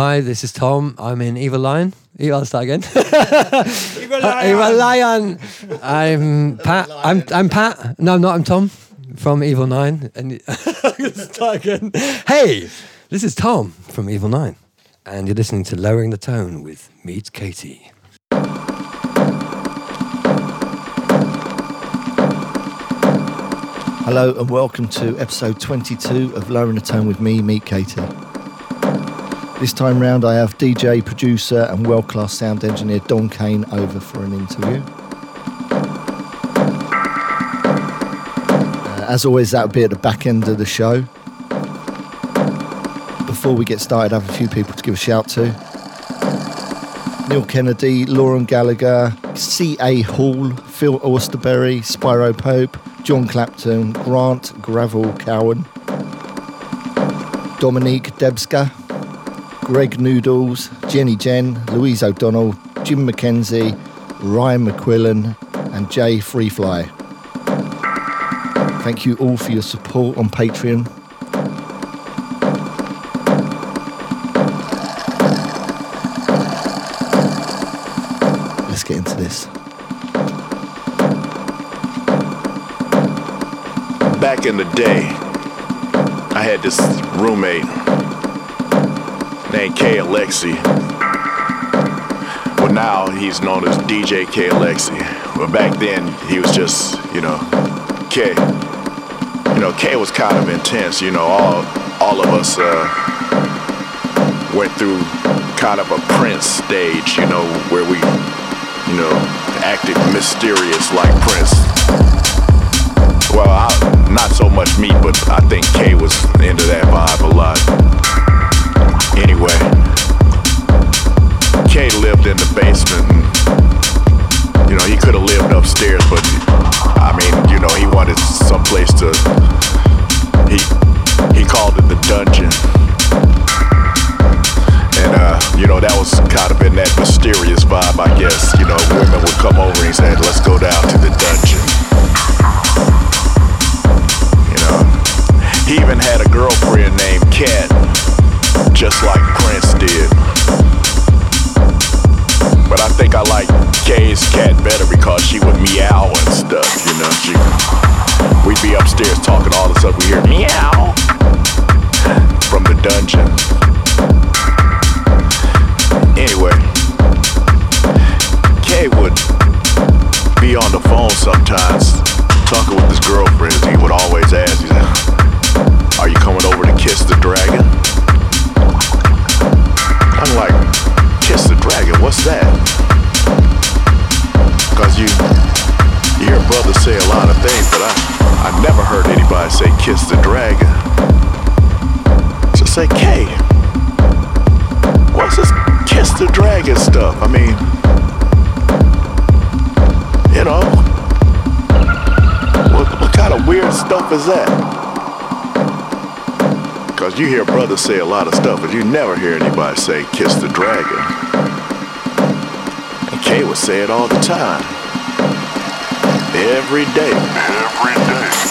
Hi, this is Tom. I'm in Evil Lion. Evil, I'll start again. Evil Lion. Evil Lion. I'm Pat. I'm I'm Pat. No, I'm not. I'm Tom from Evil Nine. And start again. Hey, this is Tom from Evil Nine, and you're listening to Lowering the Tone with Meat Katie. Hello and welcome to episode 22 of Lowering the Tone with me, Meat Katie. This time round, I have DJ, producer, and world class sound engineer Dom Kane over for an interview. Uh, as always, that'll be at the back end of the show. Before we get started, I have a few people to give a shout to Neil Kennedy, Lauren Gallagher, C.A. Hall, Phil Austerberry, Spyro Pope, John Clapton, Grant Gravel Cowan, Dominique Debska, Greg Noodles, Jenny Jen, Louise O'Donnell, Jim McKenzie, Ryan McQuillan, and Jay Freefly. Thank you all for your support on Patreon. Let's get into this. back in the day, I had this roommate named K. Alexi. Well, now he's known as DJ K. Alexi. But back then, he was just, you know, K. You know, K was kind of intense. You know, all all of us uh, went through kind of a Prince stage. You know, where we, you know, acted mysterious like Prince. Well, I, not so much me, but I think K was into that vibe a lot. Anyway, K lived in the basement. And, you know, he could have lived upstairs, but I mean, you know, he wanted some place to. He he called it the dungeon, and uh, you know, that was kind of in that mysterious vibe, I guess. You know, women would come over and say, "Let's go down to the dungeon." You know, he even had a girlfriend named Cat, just like Prince did. But I think I like Kay's cat better because she would meow and stuff, you know. She, we'd be upstairs talking, all the stuff we hear meow from the dungeon. Anyway, Kay would be on the phone sometimes talking with his girlfriends. He would always ask, he said, are you coming over to kiss the dragon? I'm like, kiss the dragon? What's that? Because you, you hear brothers say a lot of things, but I, I never heard anybody say kiss the dragon. So say, K, what's this kiss the dragon stuff? I mean, you know, what, what kind of weird stuff is that? Because you hear brothers say a lot of stuff, but you never hear anybody say kiss the dragon. And Kay would say it all the time. Every day. Every day.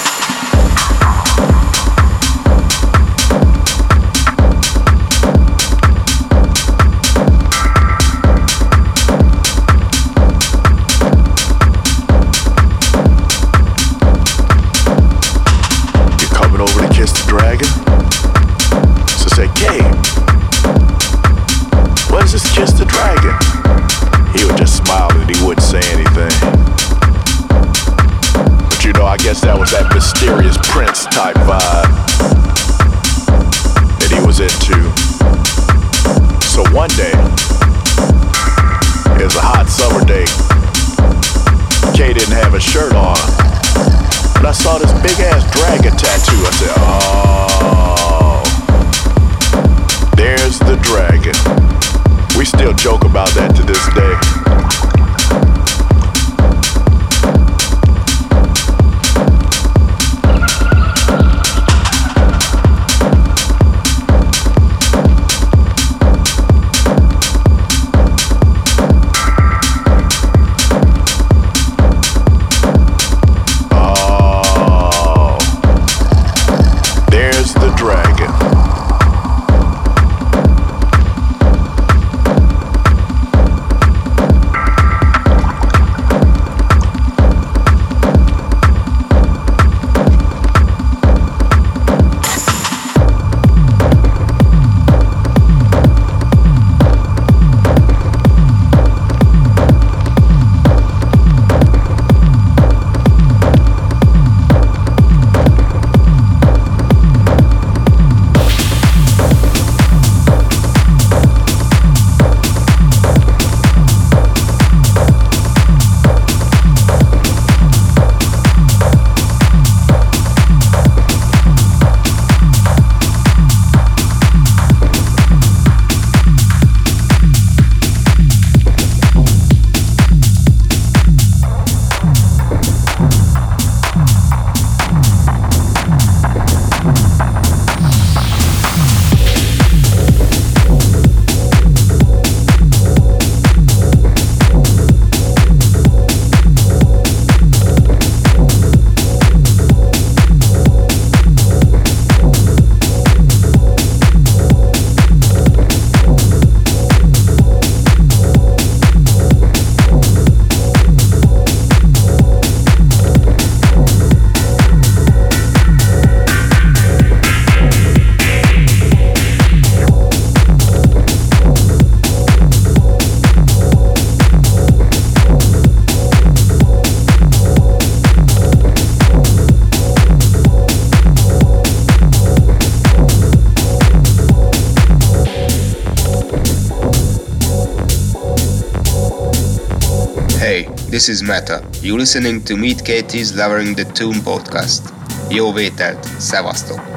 This is Meta. You're listening to Meat Katie's Lowering the Tone podcast. Jó vételt, szevasztok!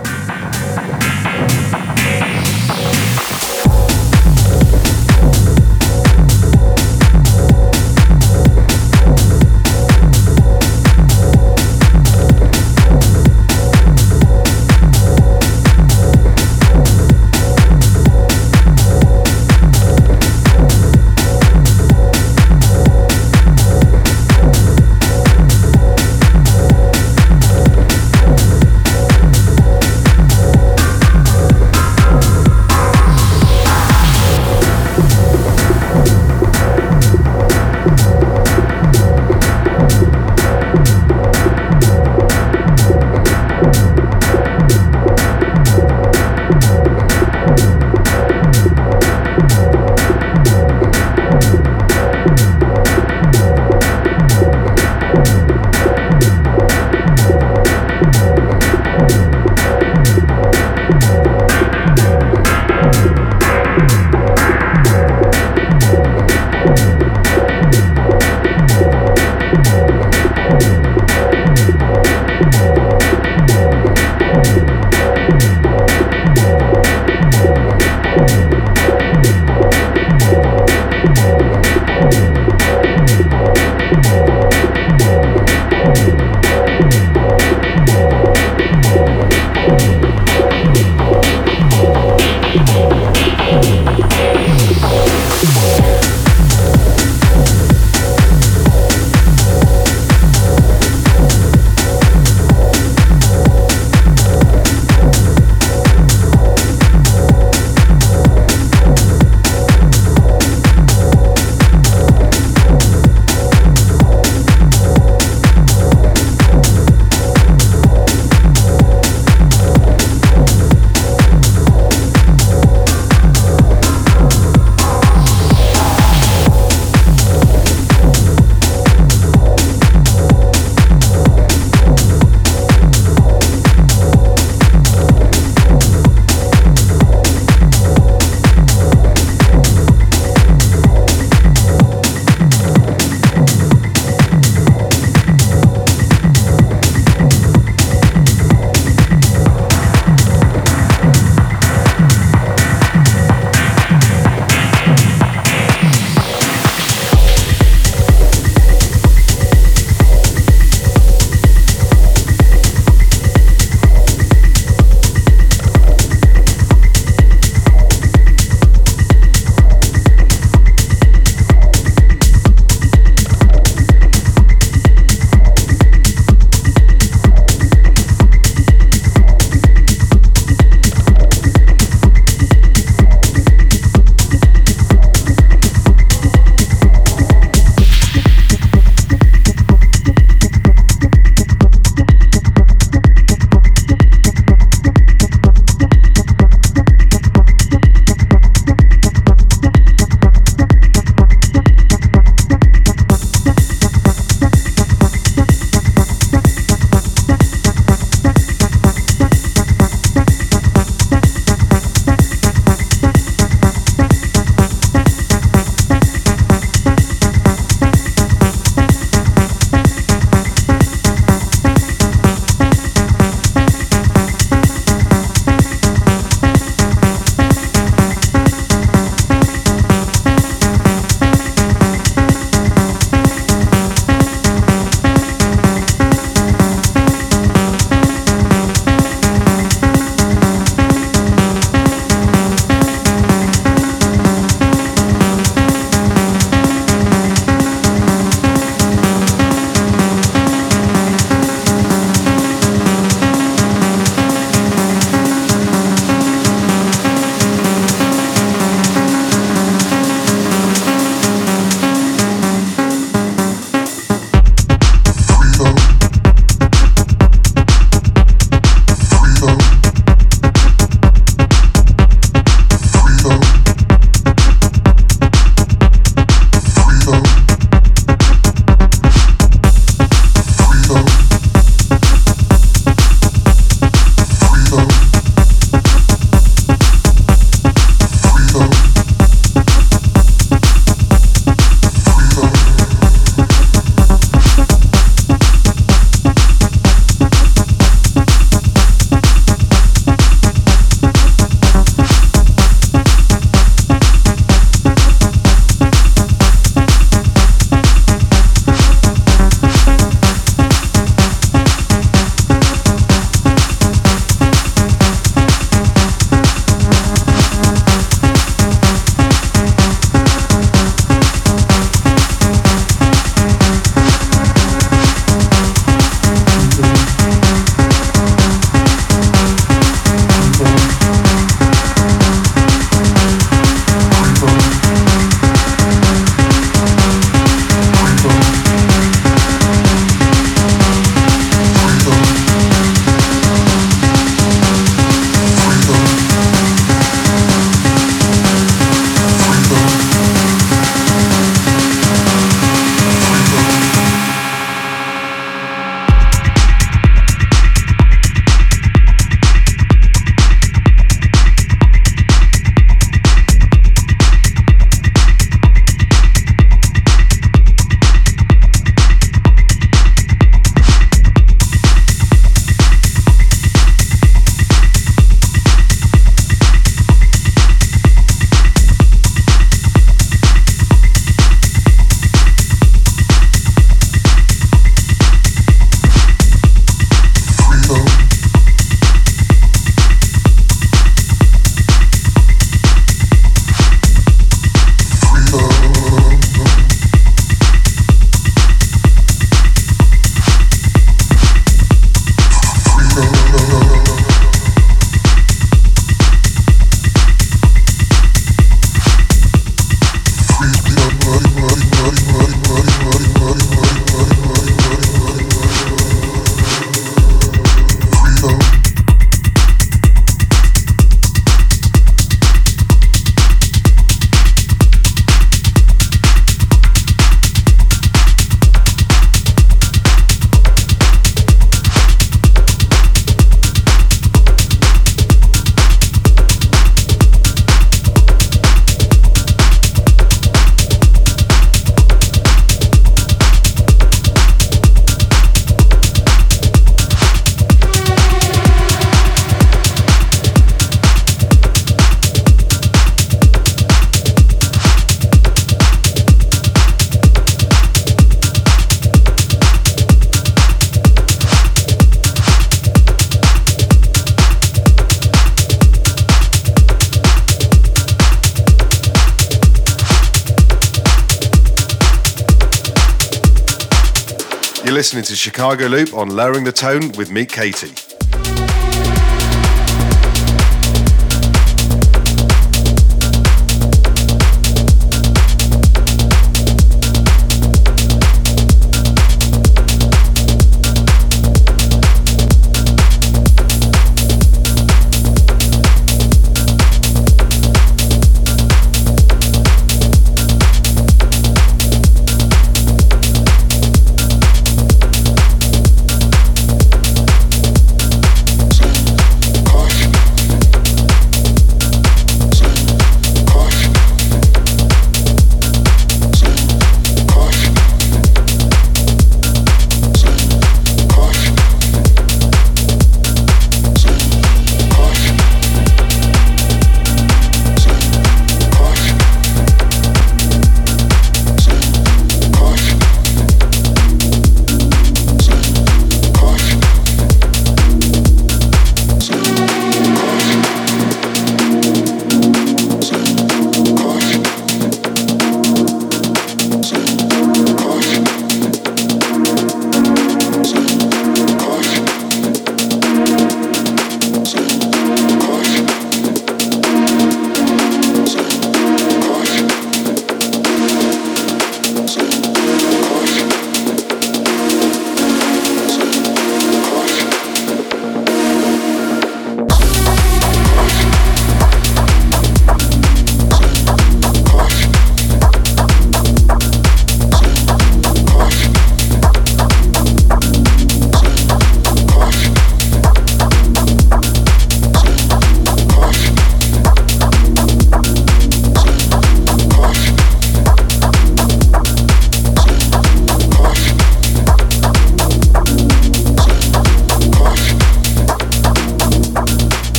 You're listening to Chicago Loop on Lowering the Tone with Meat Katie.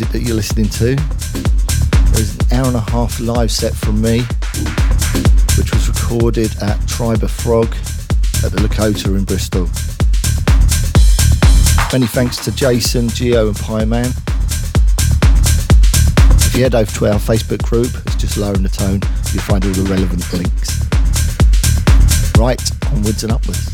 Music that you're listening to. There's an hour and a half live set from me, which was recorded at Tribe of Frog at the Lakota in Bristol. Many thanks to Jason, Geo, and Pieman. If you head over to our Facebook group, it's just lowering the tone, you'll find all the relevant links. Right, onwards and upwards.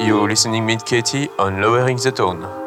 You're listening Meat Katie on Lowering the Tone.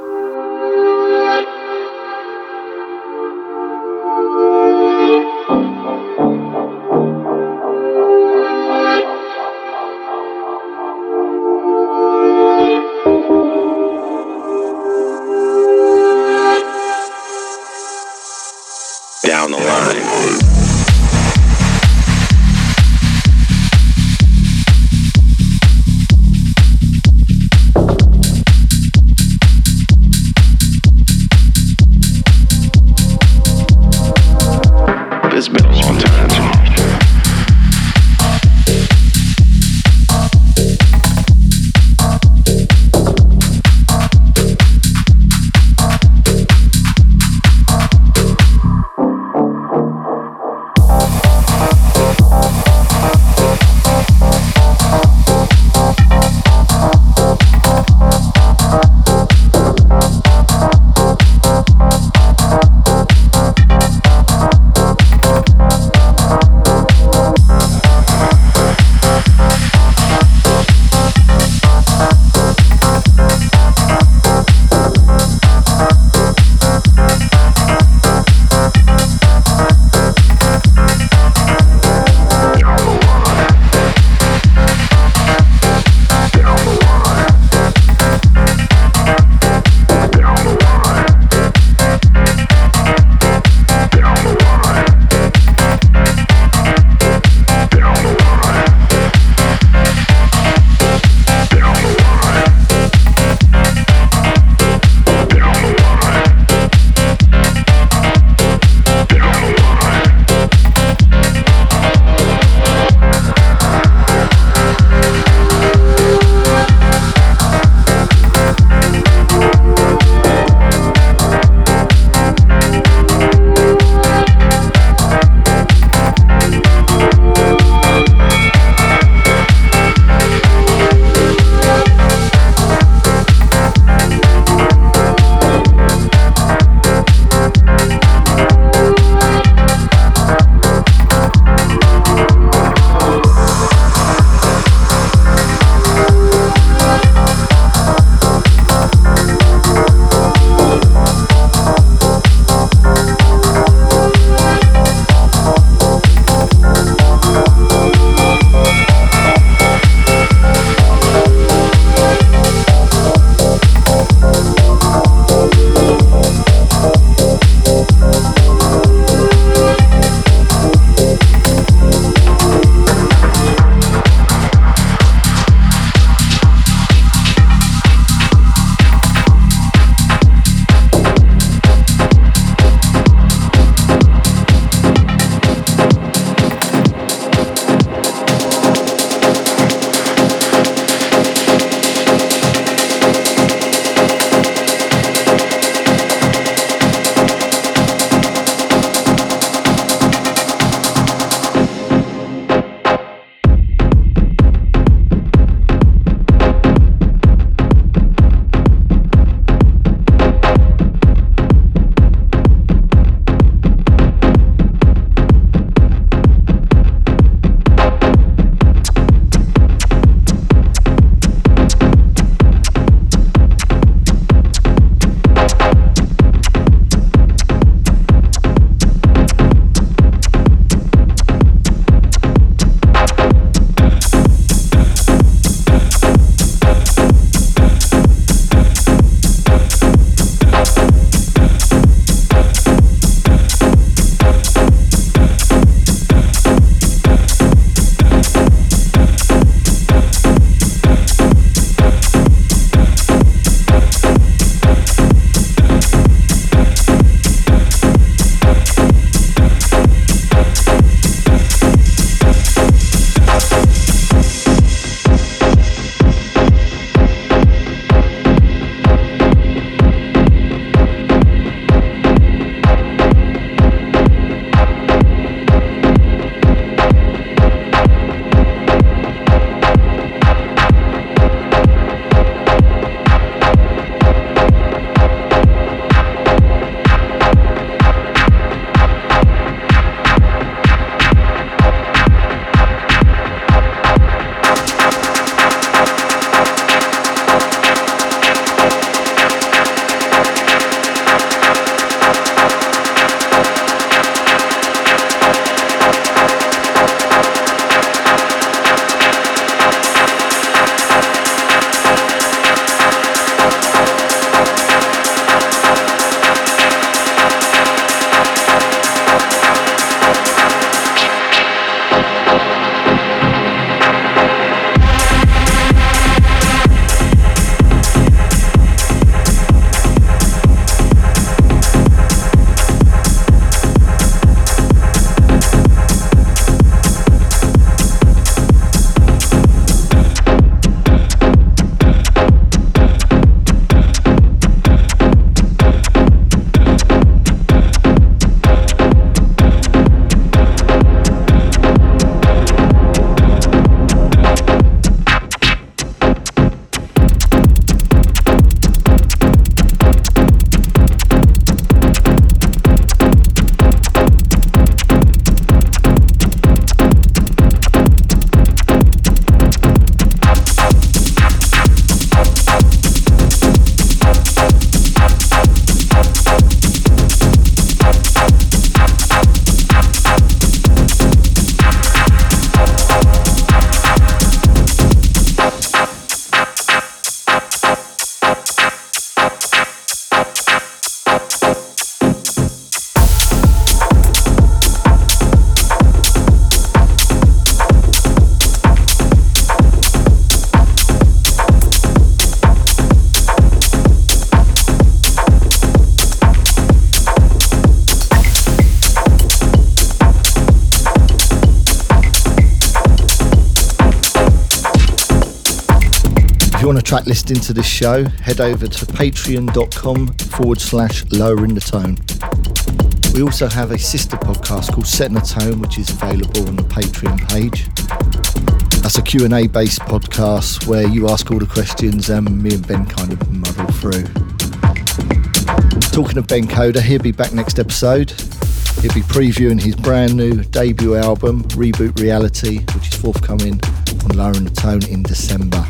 Track listing to this show, head over to patreon.com forward slash lowering the tone. We also have a sister podcast called Setting the Tone, which is available on the Patreon page. That's a Q&A based podcast where you ask all the questions and me and Ben kind of muddle through. Talking of Ben Coda, he'll be back next episode. He'll be previewing his brand new debut album, Reboot Reality, which is forthcoming on Lowering the Tone in December.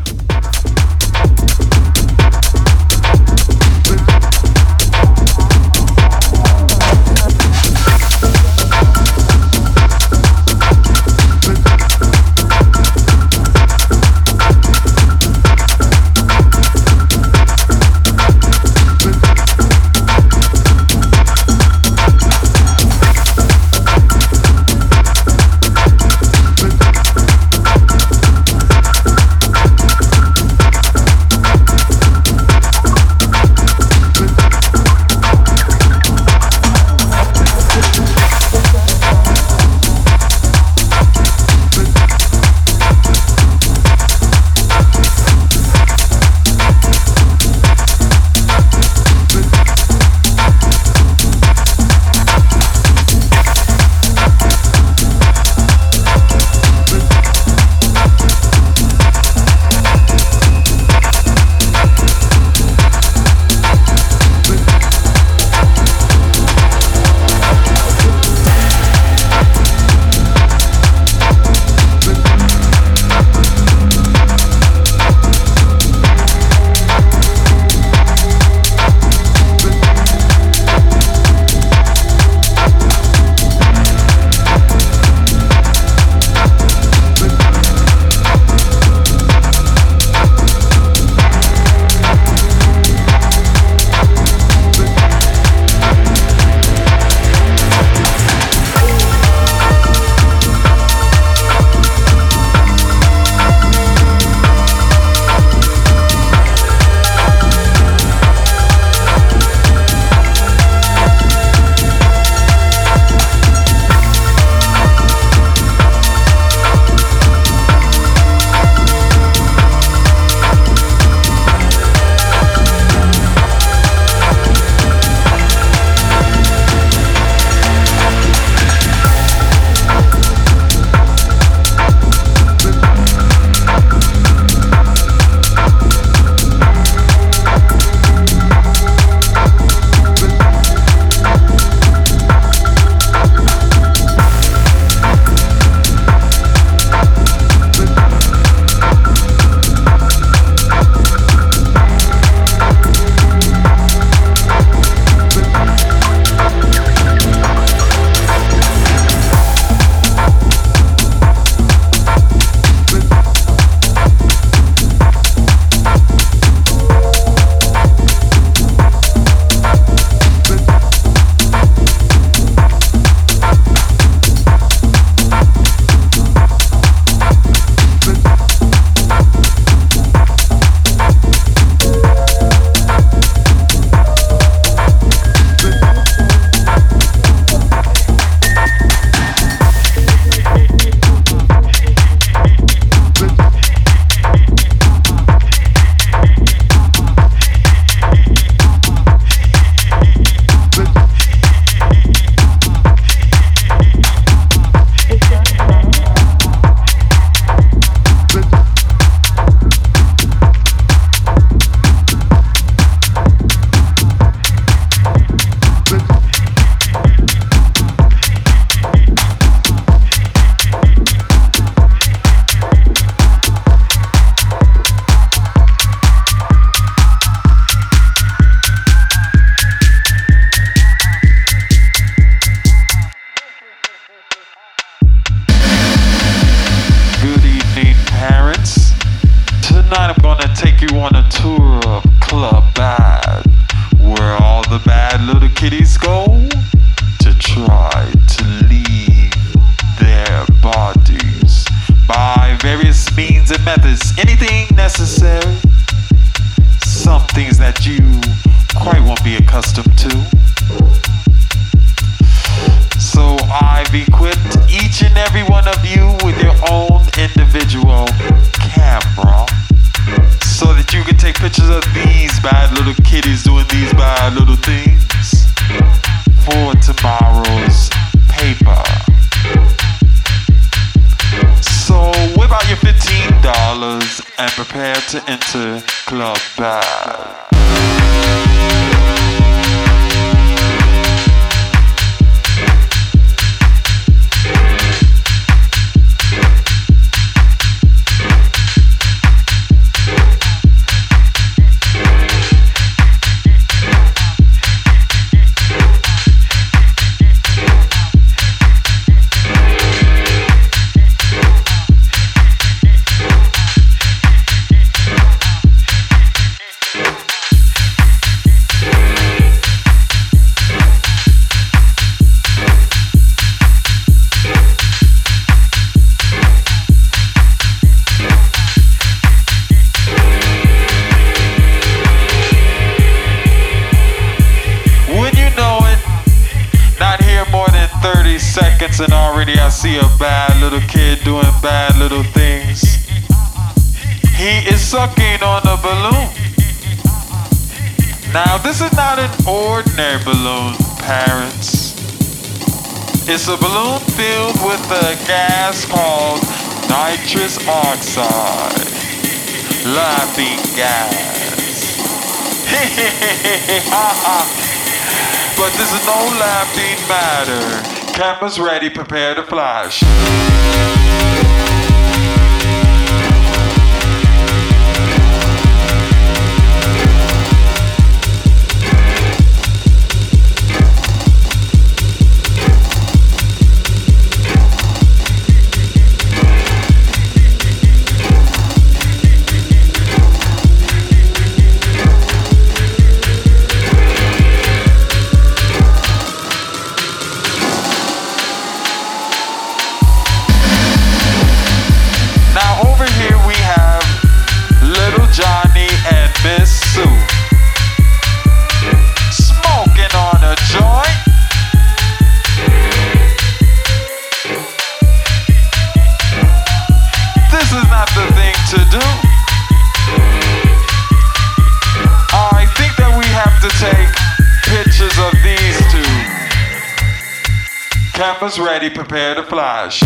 fellas and prepare to enter Club Bad. It's a balloon filled with a gas called nitrous oxide, laughing gas. but this is no laughing matter. Cameras ready, prepare to flash. Was ready, prepare to flash.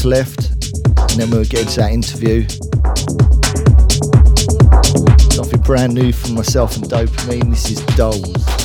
Tracks left, and then we'll get into that interview. Something brand new from myself and Dopamine. This is Dolls.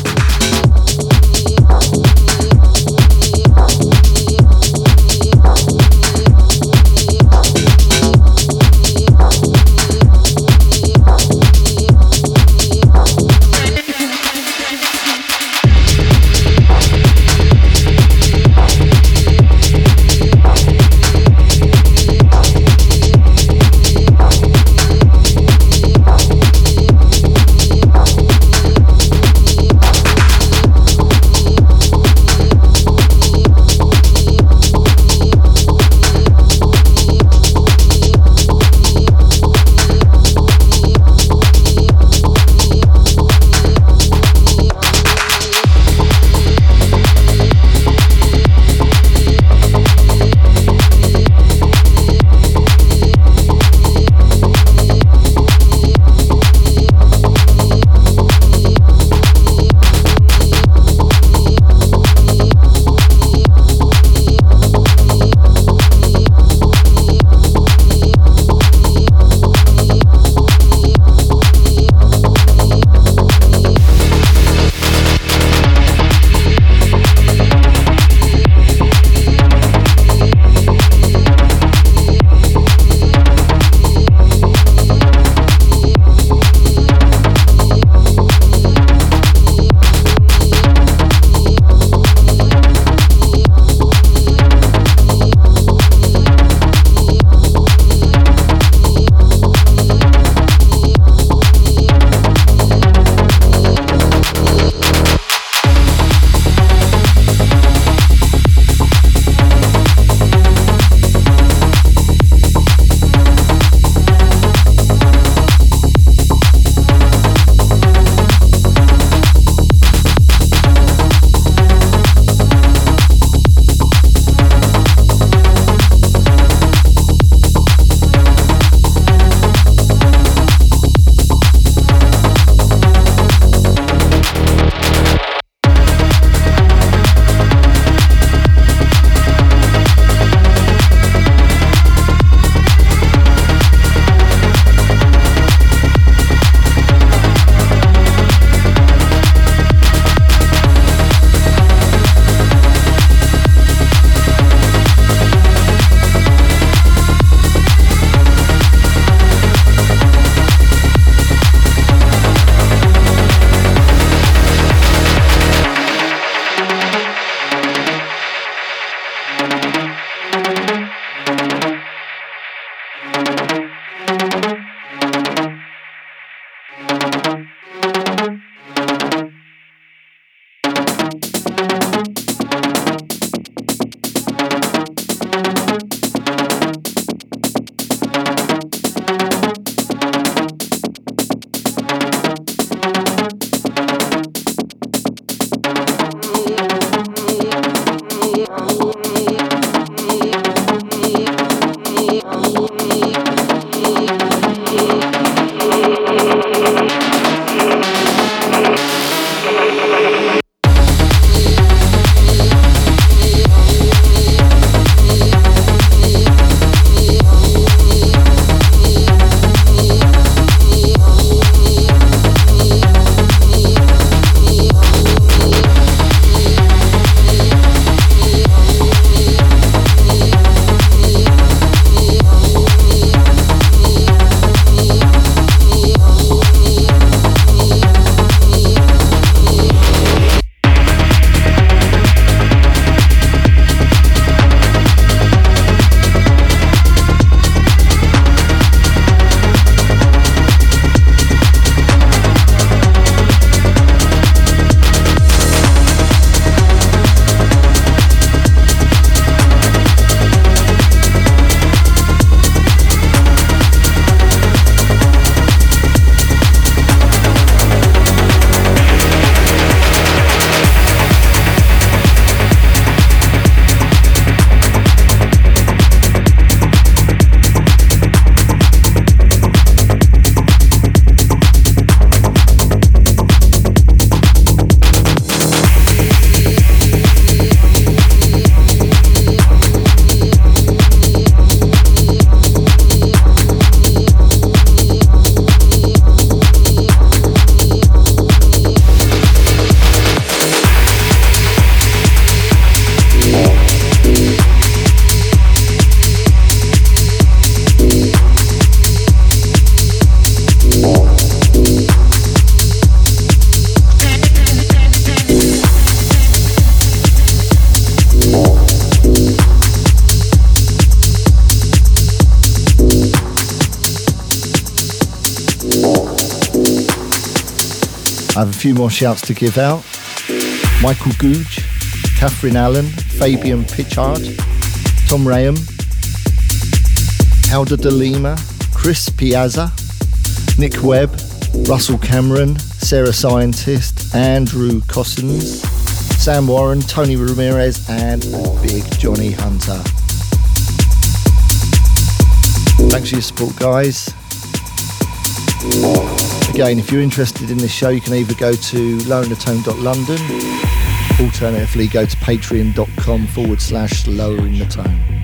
More shouts to give out. Michael Googe, Catherine Allen, Fabian Pitchard, Tom Rayham, Alda De Lima, Chris Piazza, Nick Webb, Russell Cameron, Sarah Scientist, Andrew Cossins, Sam Warren, Tony Ramirez, and Big Johnny Hunter. Thanks for your support, guys. Again, if you're interested in this show, you can either go to loweringthetone.london, alternatively go to patreon.com forward slash lowering the tone.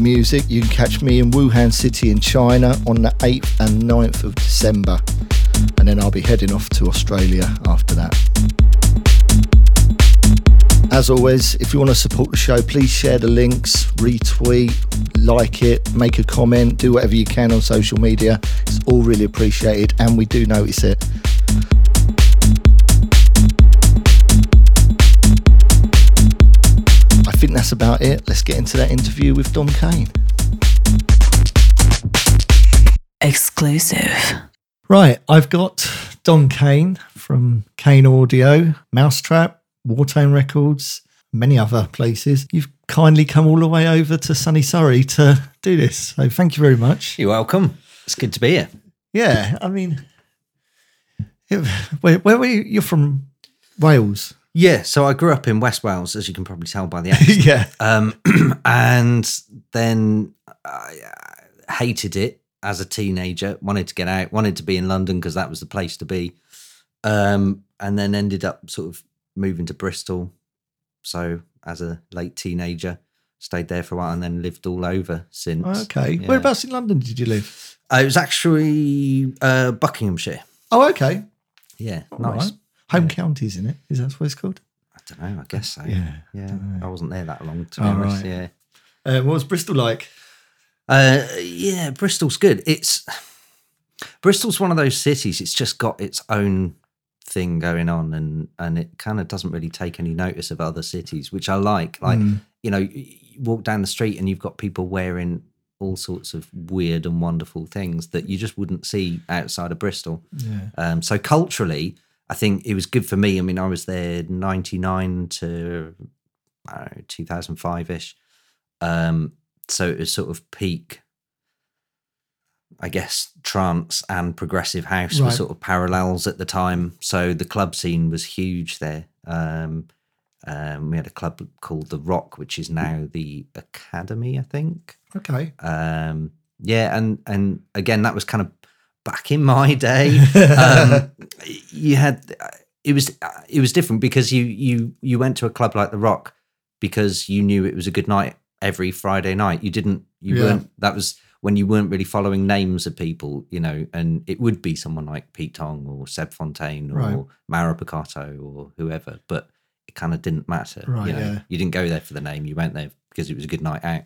Music. You can catch me in Wuhan City in China on the 8th and 9th of December. And then I'll be heading off to Australia after that. As always, if you want to support the show, please share the links, retweet, like it, make a comment, do whatever you can on social media. It's all really appreciated and we do notice it. About it. Let's get into that interview with Dom Kane. Exclusive. Right, I've got Dom Kane from Kane Audio, Mau5trap, Wartone Records, many other places. You've kindly come all the way over to sunny Surrey to do this. So thank you very much. You're welcome. It's good to be here. Yeah, I mean, where, where were you? You're from Wales. Yeah, so I grew up in West Wales, as you can probably tell by the accent. yeah. Um, and then I hated it as a teenager. Wanted to get out. Wanted to be in London because that was the place to be. Um, and then ended up sort of moving to Bristol. So as a late teenager, stayed there for a while and then lived all over since. Okay. Yeah. Whereabouts in London did you live? Uh, it was actually uh, Buckinghamshire. Oh, okay. Yeah, All nice. right. Home counties, isn't it? Is that what it's called? I don't know. I guess so. Yeah, yeah. I wasn't there that long to be Oh, honest. right. Yeah. Uh, what was Bristol like? Uh, yeah, Bristol's good. It's Bristol's one of those cities. It's just got its own thing going on, and and it kind of doesn't really take any notice of other cities, which I like. Like Mm. you know, you you walk down the street and you've got people wearing all sorts of weird and wonderful things that you just wouldn't see outside of Bristol. Yeah. Um, so culturally, I think it was good for me. I mean, I was there ninety nine to know, two thousand five ish. Um, so it was sort of peak. I guess trance and progressive house were sort of parallels at the time. So the club scene was huge there. Um, um, we had a club called the Rock, which is now the Academy, I think. Okay. Um, yeah, and and again, that was kind of back in my day. um, you had it was it was different because you you you went to a club like the Rock because you knew it was a good night every Friday night. You didn't you Yeah. weren't that was when you weren't really following names of people, you know, and it would be someone like Pete Tong or Seb Fontaine or Right. Mauro Picotto or whoever, but it kind of didn't matter. Right, you know, yeah. you didn't go there for the name. You went there because it was a good night out.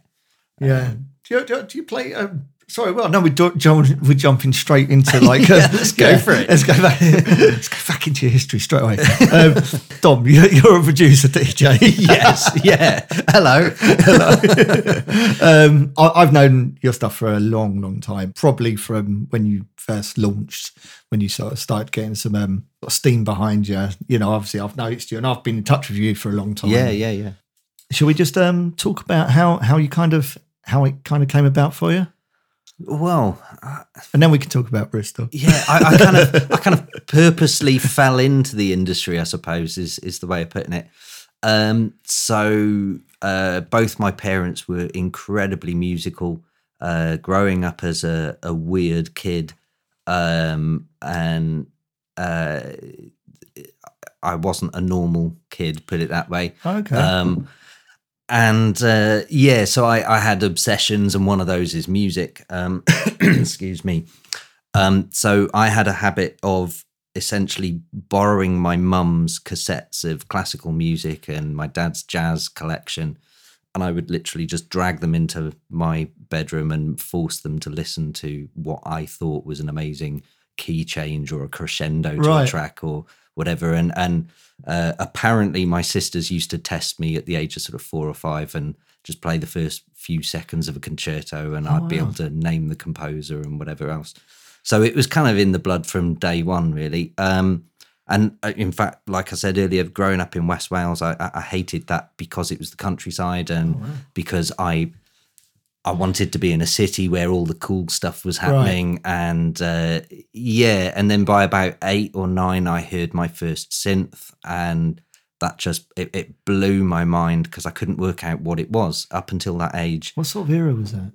Yeah. do, you, do, you- do you play? Um, sorry, well, no, we do, John, we're jumping straight into like. uh, let's go for it. Let's go back. let's go back into your history straight away. Um, Dom, you're, you're a producer, DJ. yes, yeah. Hello. um, I, I've known your stuff for a long, long time. Probably from when you first launched, when you sort of started getting some um, steam behind you. You know, obviously, I've noticed you, and I've been in touch with you for a long time. Yeah, yeah, yeah. Shall we just um, talk about how how you kind of how it kind of came about for you, Well, uh, and then we can talk about Bristol. yeah, I, I kind of, I kind of purposely fell into the industry. I suppose is is the way of putting it. Um, so uh, both my parents were incredibly musical. Uh, growing up as a, a weird kid, um, and uh, I wasn't a normal kid, put it that way. Okay. Um, and uh, yeah, so I, I had obsessions, and one of those is music. Um, excuse me. Um, so I had a habit of essentially borrowing my mum's cassettes of classical music and my dad's jazz collection. And I would literally just drag them into my bedroom and force them to listen to what I thought was an amazing key change or a crescendo to Right. a track or whatever. And and uh, apparently my sisters used to test me at the age of sort of four or five and just play the first few seconds of a concerto, and I'd be able to name the composer and whatever else. So it was kind of in the blood from day one, really. Um, and uh, in fact, like I said earlier, growing up in West Wales, I, I I hated that because it was the countryside and because I I wanted to be in a city where all the cool stuff was happening. And uh, yeah, and then by about eight or nine, I heard my first synth, and that just it, it blew my mind because I couldn't work out what it was up until that age. What sort of era was that?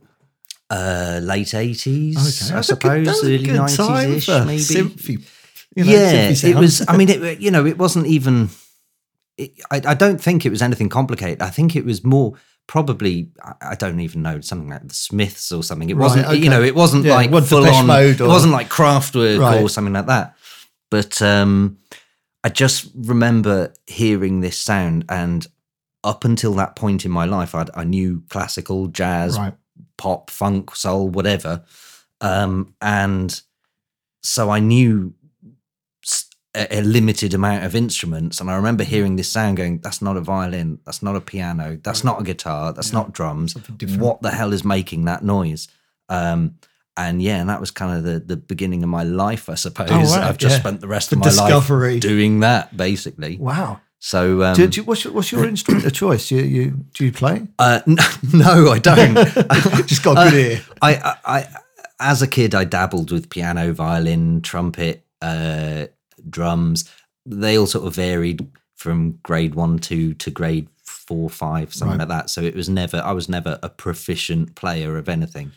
Uh, late eighties, Okay. I good- suppose, a early nineties ish, maybe. synthy, you know, yeah, it was. I mean, it you know, it wasn't even. it, I, I don't think it was anything complicated. I think it was more probably I- don't even know something like the Smiths or something. It Right, wasn't okay. you know it wasn't Yeah, like it wasn't full on. Mode It wasn't like Kraftwerk Right. or something like that. But um, I just remember hearing this sound, and up until that point in my life, I'd, I knew classical, jazz, Right. pop, funk, soul, whatever, um, and so I knew a, a limited amount of instruments. And I remember hearing this sound, going, "That's not a violin. That's not a piano. That's not a guitar. That's not drums. What the hell is making that noise?" Um, and yeah, and that was kind of the, the beginning of my life, I suppose. Oh, I've just yeah. spent the rest The of my discovery. life doing that, basically. Wow. So, um, do, do, what's, your, what's your instrument of choice? You, you do you play? uh, no, I don't. Just got a good ear. I, I, I, as a kid, I dabbled with piano, violin, trumpet, uh, drums. They all sort of varied from grade one, two to grade four, five, something Right. like that. So it was never, I was never a proficient player of anything.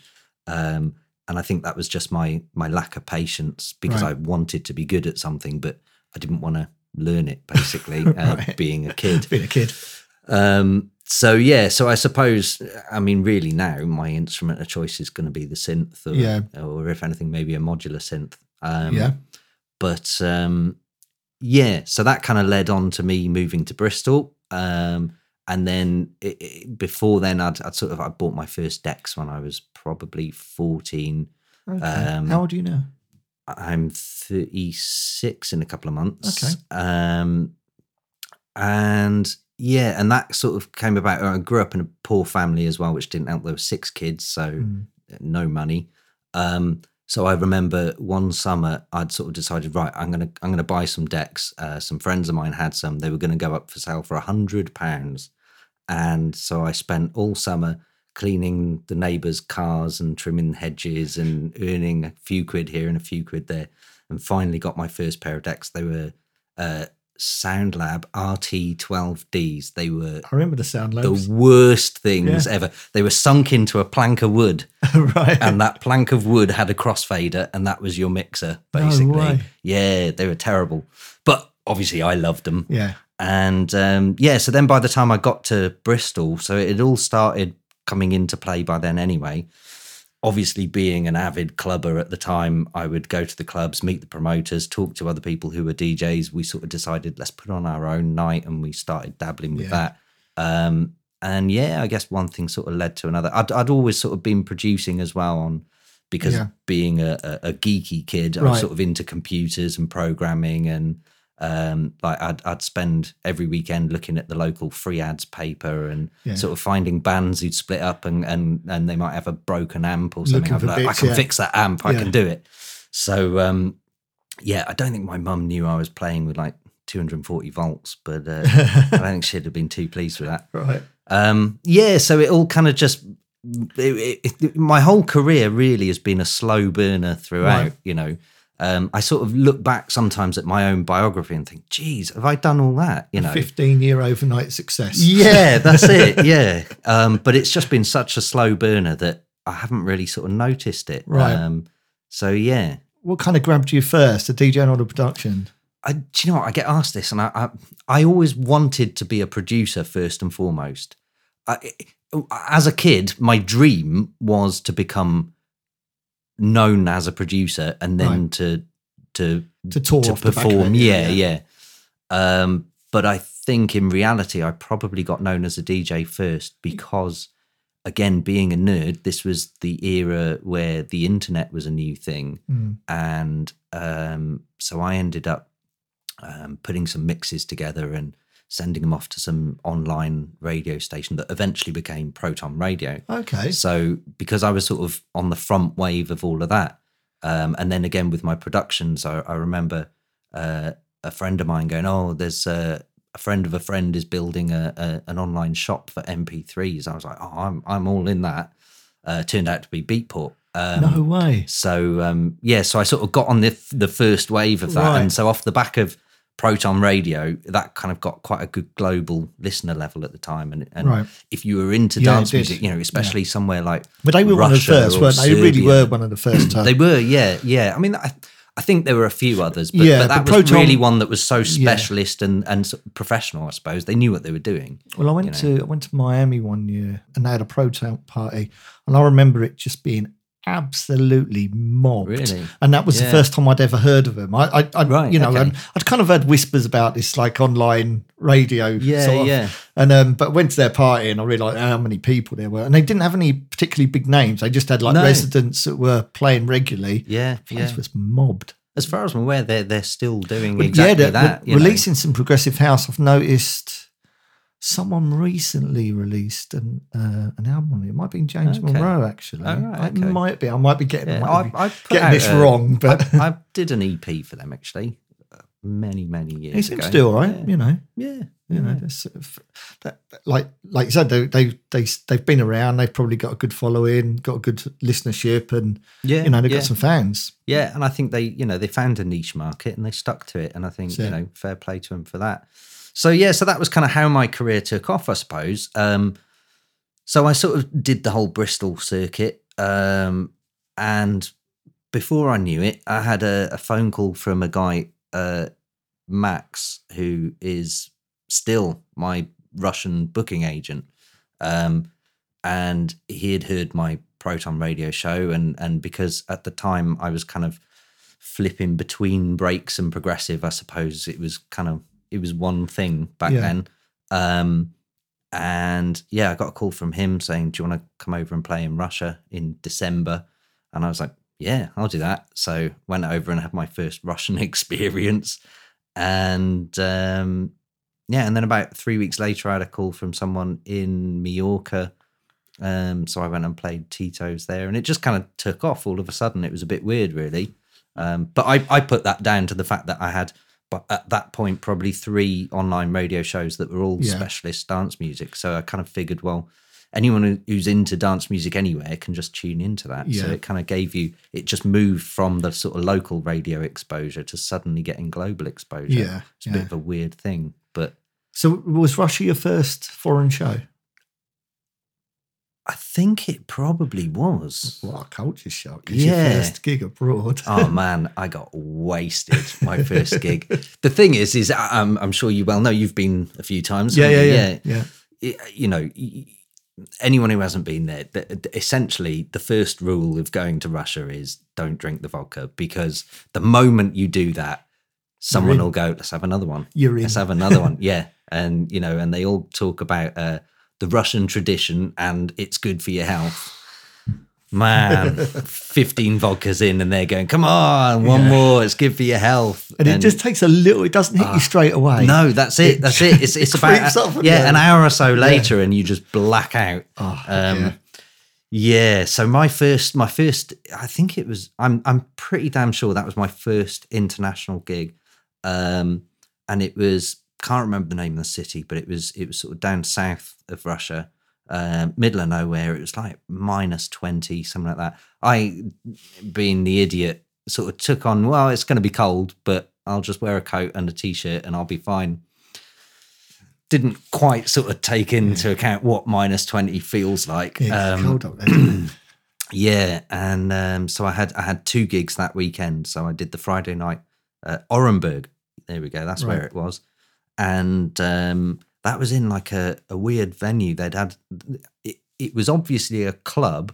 Um, and I think that was just my my lack of patience because Right. I wanted to be good at something, but I didn't want to learn it. Basically, uh, Right. being a kid. Being a kid. Um, so yeah, so I suppose I mean really now my instrument of choice is going to be the synth, or, Yeah. or if anything, maybe a modular synth. Um, Yeah. But um, yeah, so that kind of led on to me moving to Bristol, um, and then it, it- before then, I'd, I'd sort of I bought my first decks when I was probably fourteen. Okay. Um, How old are you now? I'm 36 in a couple of months. Okay. Um, and yeah, and that sort of came about. I grew up in a poor family as well, which didn't help. There were six kids, so Mm. no money. Um, so I remember one summer I'd sort of decided, right, I'm gonna I'm gonna buy some decks. Uh, some friends of mine had some. They were gonna go up for sale for a hundred pounds, and so I spent all summer cleaning the neighbours' cars and trimming hedges and earning a few quid here and a few quid there, and finally got my first pair of decks. They were uh, SoundLab RT12Ds. They were I remember the sound the worst things Yeah. ever. They were sunk into a plank of wood, right. and that plank of wood had a crossfader, and that was your mixer, No basically. way. Yeah, they were terrible. But obviously, I loved them. yeah. And um, yeah, so then by the time I got to Bristol, so it all started coming into play by then anyway. Obviously, being an avid clubber at the time, I would go to the clubs, meet the promoters, talk to other people who were DJs. We sort of decided let's put on our own night, and we started dabbling with Yeah. that. Um, and yeah, I guess one thing sort of led to another. I'd, I'd always sort of been producing as well on because Yeah. being a, a, a geeky kid, I Right. was sort of into computers and programming and um, like I'd, I'd spend every weekend looking at the local free ads paper and Yeah. sort of finding bands who'd split up and, and, and they might have a broken amp or something. Looking I'd be for like, I can yeah. fix that amp. I Yeah. can do it. So, um, yeah, I don't think my mum knew I was playing with like 240 volts, but uh, I don't think she'd have been too pleased with that. Right. Um, yeah, so it all kind of just it, it, it- my whole career really has been a slow burner throughout. Right. You know, um, I sort of look back sometimes at my own biography and think, "Geez, have I done all that?" You know, 15 year overnight success. yeah, that's it. Yeah, um, but it's just been such a slow burner that I haven't really sort of noticed it. Right. Um, so yeah, What kind of grabbed you first, the DJ or the production? I, do you know what? I get asked this, and I, I, I always wanted to be a producer first and foremost. I, as a kid, my dream was to become known as a producer and then Right. to to To to off the back of perform. yeah, yeah, yeah. Um, but I think in reality, I probably got known as a DJ first because, again, being a nerd, this was the era where the internet was a new thing, Mm. and um, so I ended up um, putting some mixes together and sending them off to some online radio station that eventually became Proton Radio. Okay. So because I was sort of on the front wave of all of that, um, and then again with my productions, I, I remember uh, a friend of mine going, "Oh, there's a, a friend of a friend is building a, a an online shop for MP3s." I was like, "Oh, I'm I'm all in that." Uh, turned out to be Beatport. Um, no way. so um, yeah, so I sort of got on the the first wave of that, Right. and so off the back of Proton Radio, that kind of got quite a good global listener level at the time. And, and Right. if you were into Yeah, dance music, you know, especially somewhere like But they were one of the first, weren't they? They really were one of the first. They were, yeah, yeah. I mean, I, I think there were a few others, but, Yeah, but that was Proton- really one that was so specialist and and professional. I suppose they knew what they were doing. Well, I went to I went to Miami one year and they had a proton party, and I remember it just being absolutely mobbed. Really? And that was the first time I'd ever heard of them. I, I, I Right, you know, okay. I'd kind of heard whispers about this like online radio. Yeah, sort of. yeah. And um, but went to their party and I realised how many people there were, and they didn't have any particularly big names. They just had like No. residents that were playing regularly. Yeah, The place yeah. was mobbed. As far as I'm aware, they're they're still doing exactly they're that. re- you know. releasing some progressive house. I've noticed someone recently released an uh, an album. it. It might be James Okay. Monroe actually. Oh, right, It might be. I might be getting, Yeah, might be I, getting this a- wrong, but I, I did an EP for them actually uh, many many years he seems ago. to do all right. Yeah. You know. Yeah, You know, that's sort of- that, like like you said, they they they they've been around. They've probably got a good following, got a good listenership, and Yeah, you know they've yeah. got some fans. Yeah, and I think they, you know, they found a niche market and they stuck to it, and I think you know, fair play to them for that. So yeah, so that was kind of how my career took off, I suppose. Um, so I sort of did the whole Bristol circuit, um, and before I knew it, I had a, a phone call from a guy, uh, Max, who is still my Russian booking agent. Um, and he had heard my Proton radio show, and and because at the time I was kind of flipping between breaks and progressive, I suppose it was kind of it was one thing back Yeah. then. Um, and yeah, I got a call from him saying, "Do you want to come over and play in Russia in December?" And I was like, "Yeah, I'll do that." So went over and had my first Russian experience, and um, yeah, and then about three weeks later, I had a call from someone in Mallorca. Um, so I went and played Tito's there, and it just kind of took off all of a sudden. It was a bit weird, really. Um, but I, I put that down to the fact that I had, but at that point, probably three online radio shows that were all Yeah. specialist dance music. So I kind of figured, well, anyone who's into dance music anywhere can just tune into that. So it kind of gave you, it just moved from the sort of local radio exposure to suddenly getting global exposure. Yeah, It's a yeah. bit of a weird thing, but So was Russia your first foreign show? I think it probably was. What a culture shock! It's your Yeah. first gig abroad. oh man, I got wasted my first gig. The thing is, is um, I'm sure you well know you've been a few times. yeah, yeah, yeah, yeah. It- you know, anyone who hasn't been there, th- th- essentially the first rule of going to Russia is don't drink the vodka because the moment you do that, someone will go, "Let's have another one." You're in. Let's have another one. Yeah, and you know, and they all talk about uh, the Russian tradition and it's good for your health. Man, 15 vodkas in and they're going, come on, one more, it's good for your health. And, it just takes a little. It doesn't hit you straight away. Ah. No, that's it. That's it. It's, it's about yeah, an hour or so later, and you just black out. Oh, um, yeah. yeah. So my first, my first, I think it was. I'm I'm pretty damn sure that was my first international gig, um, and it was can't remember the name of the city, but it was it was sort of down south of Russia, um, middle of nowhere. It was like minus twenty, something like that. I, being the idiot, sort of took on. Well, it's going to be cold, but I'll just wear a coat and a t-shirt and I'll be fine. Didn't quite sort of take into account what minus twenty feels like. Yeah, Um, cold up there. yeah, and um, so I had I had two gigs that weekend. So I did the Friday night at Orenburg. There we go. That's where it was, and um, that was in like a, a weird venue. They'd had it. It was obviously a club,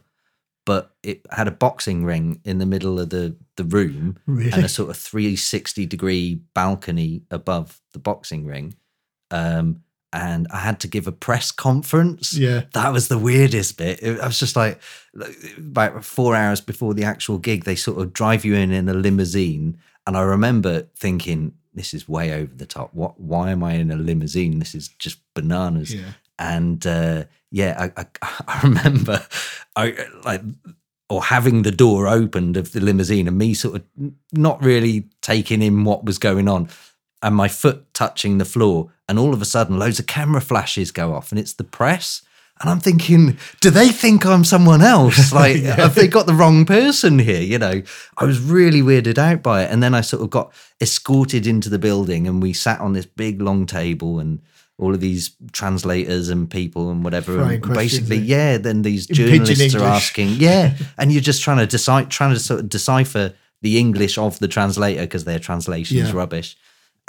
but it had a boxing ring in the middle of the the room Really? and a sort of three sixty degree balcony above the boxing ring. Um, and I had to give a press conference Yeah. that was the weirdest bit. It- I was just like, about four hours before the actual gig, they sort of drive you in in a limousine, and I remember thinking, "This is way over the top. What? Why am I in a limousine? This is just bananas." Yeah. And uh, yeah, I, I, I remember, I like. Or having the door opened of the limousine and me sort of not really taking in what was going on and my foot touching the floor, and all of a sudden, loads of camera flashes go off, and it's the press. And I'm thinking, do they think I'm someone else? Like, have they got the wrong person here? You know, I was really weirded out by it. And then I sort of got escorted into the building, and we sat on this big long table, and all of these translators and people and whatever. Throwing And basically, yeah, then these journalists are asking, yeah, and you're just trying to decide, trying to sort of decipher the English of the translator because their translation is Yeah. rubbish.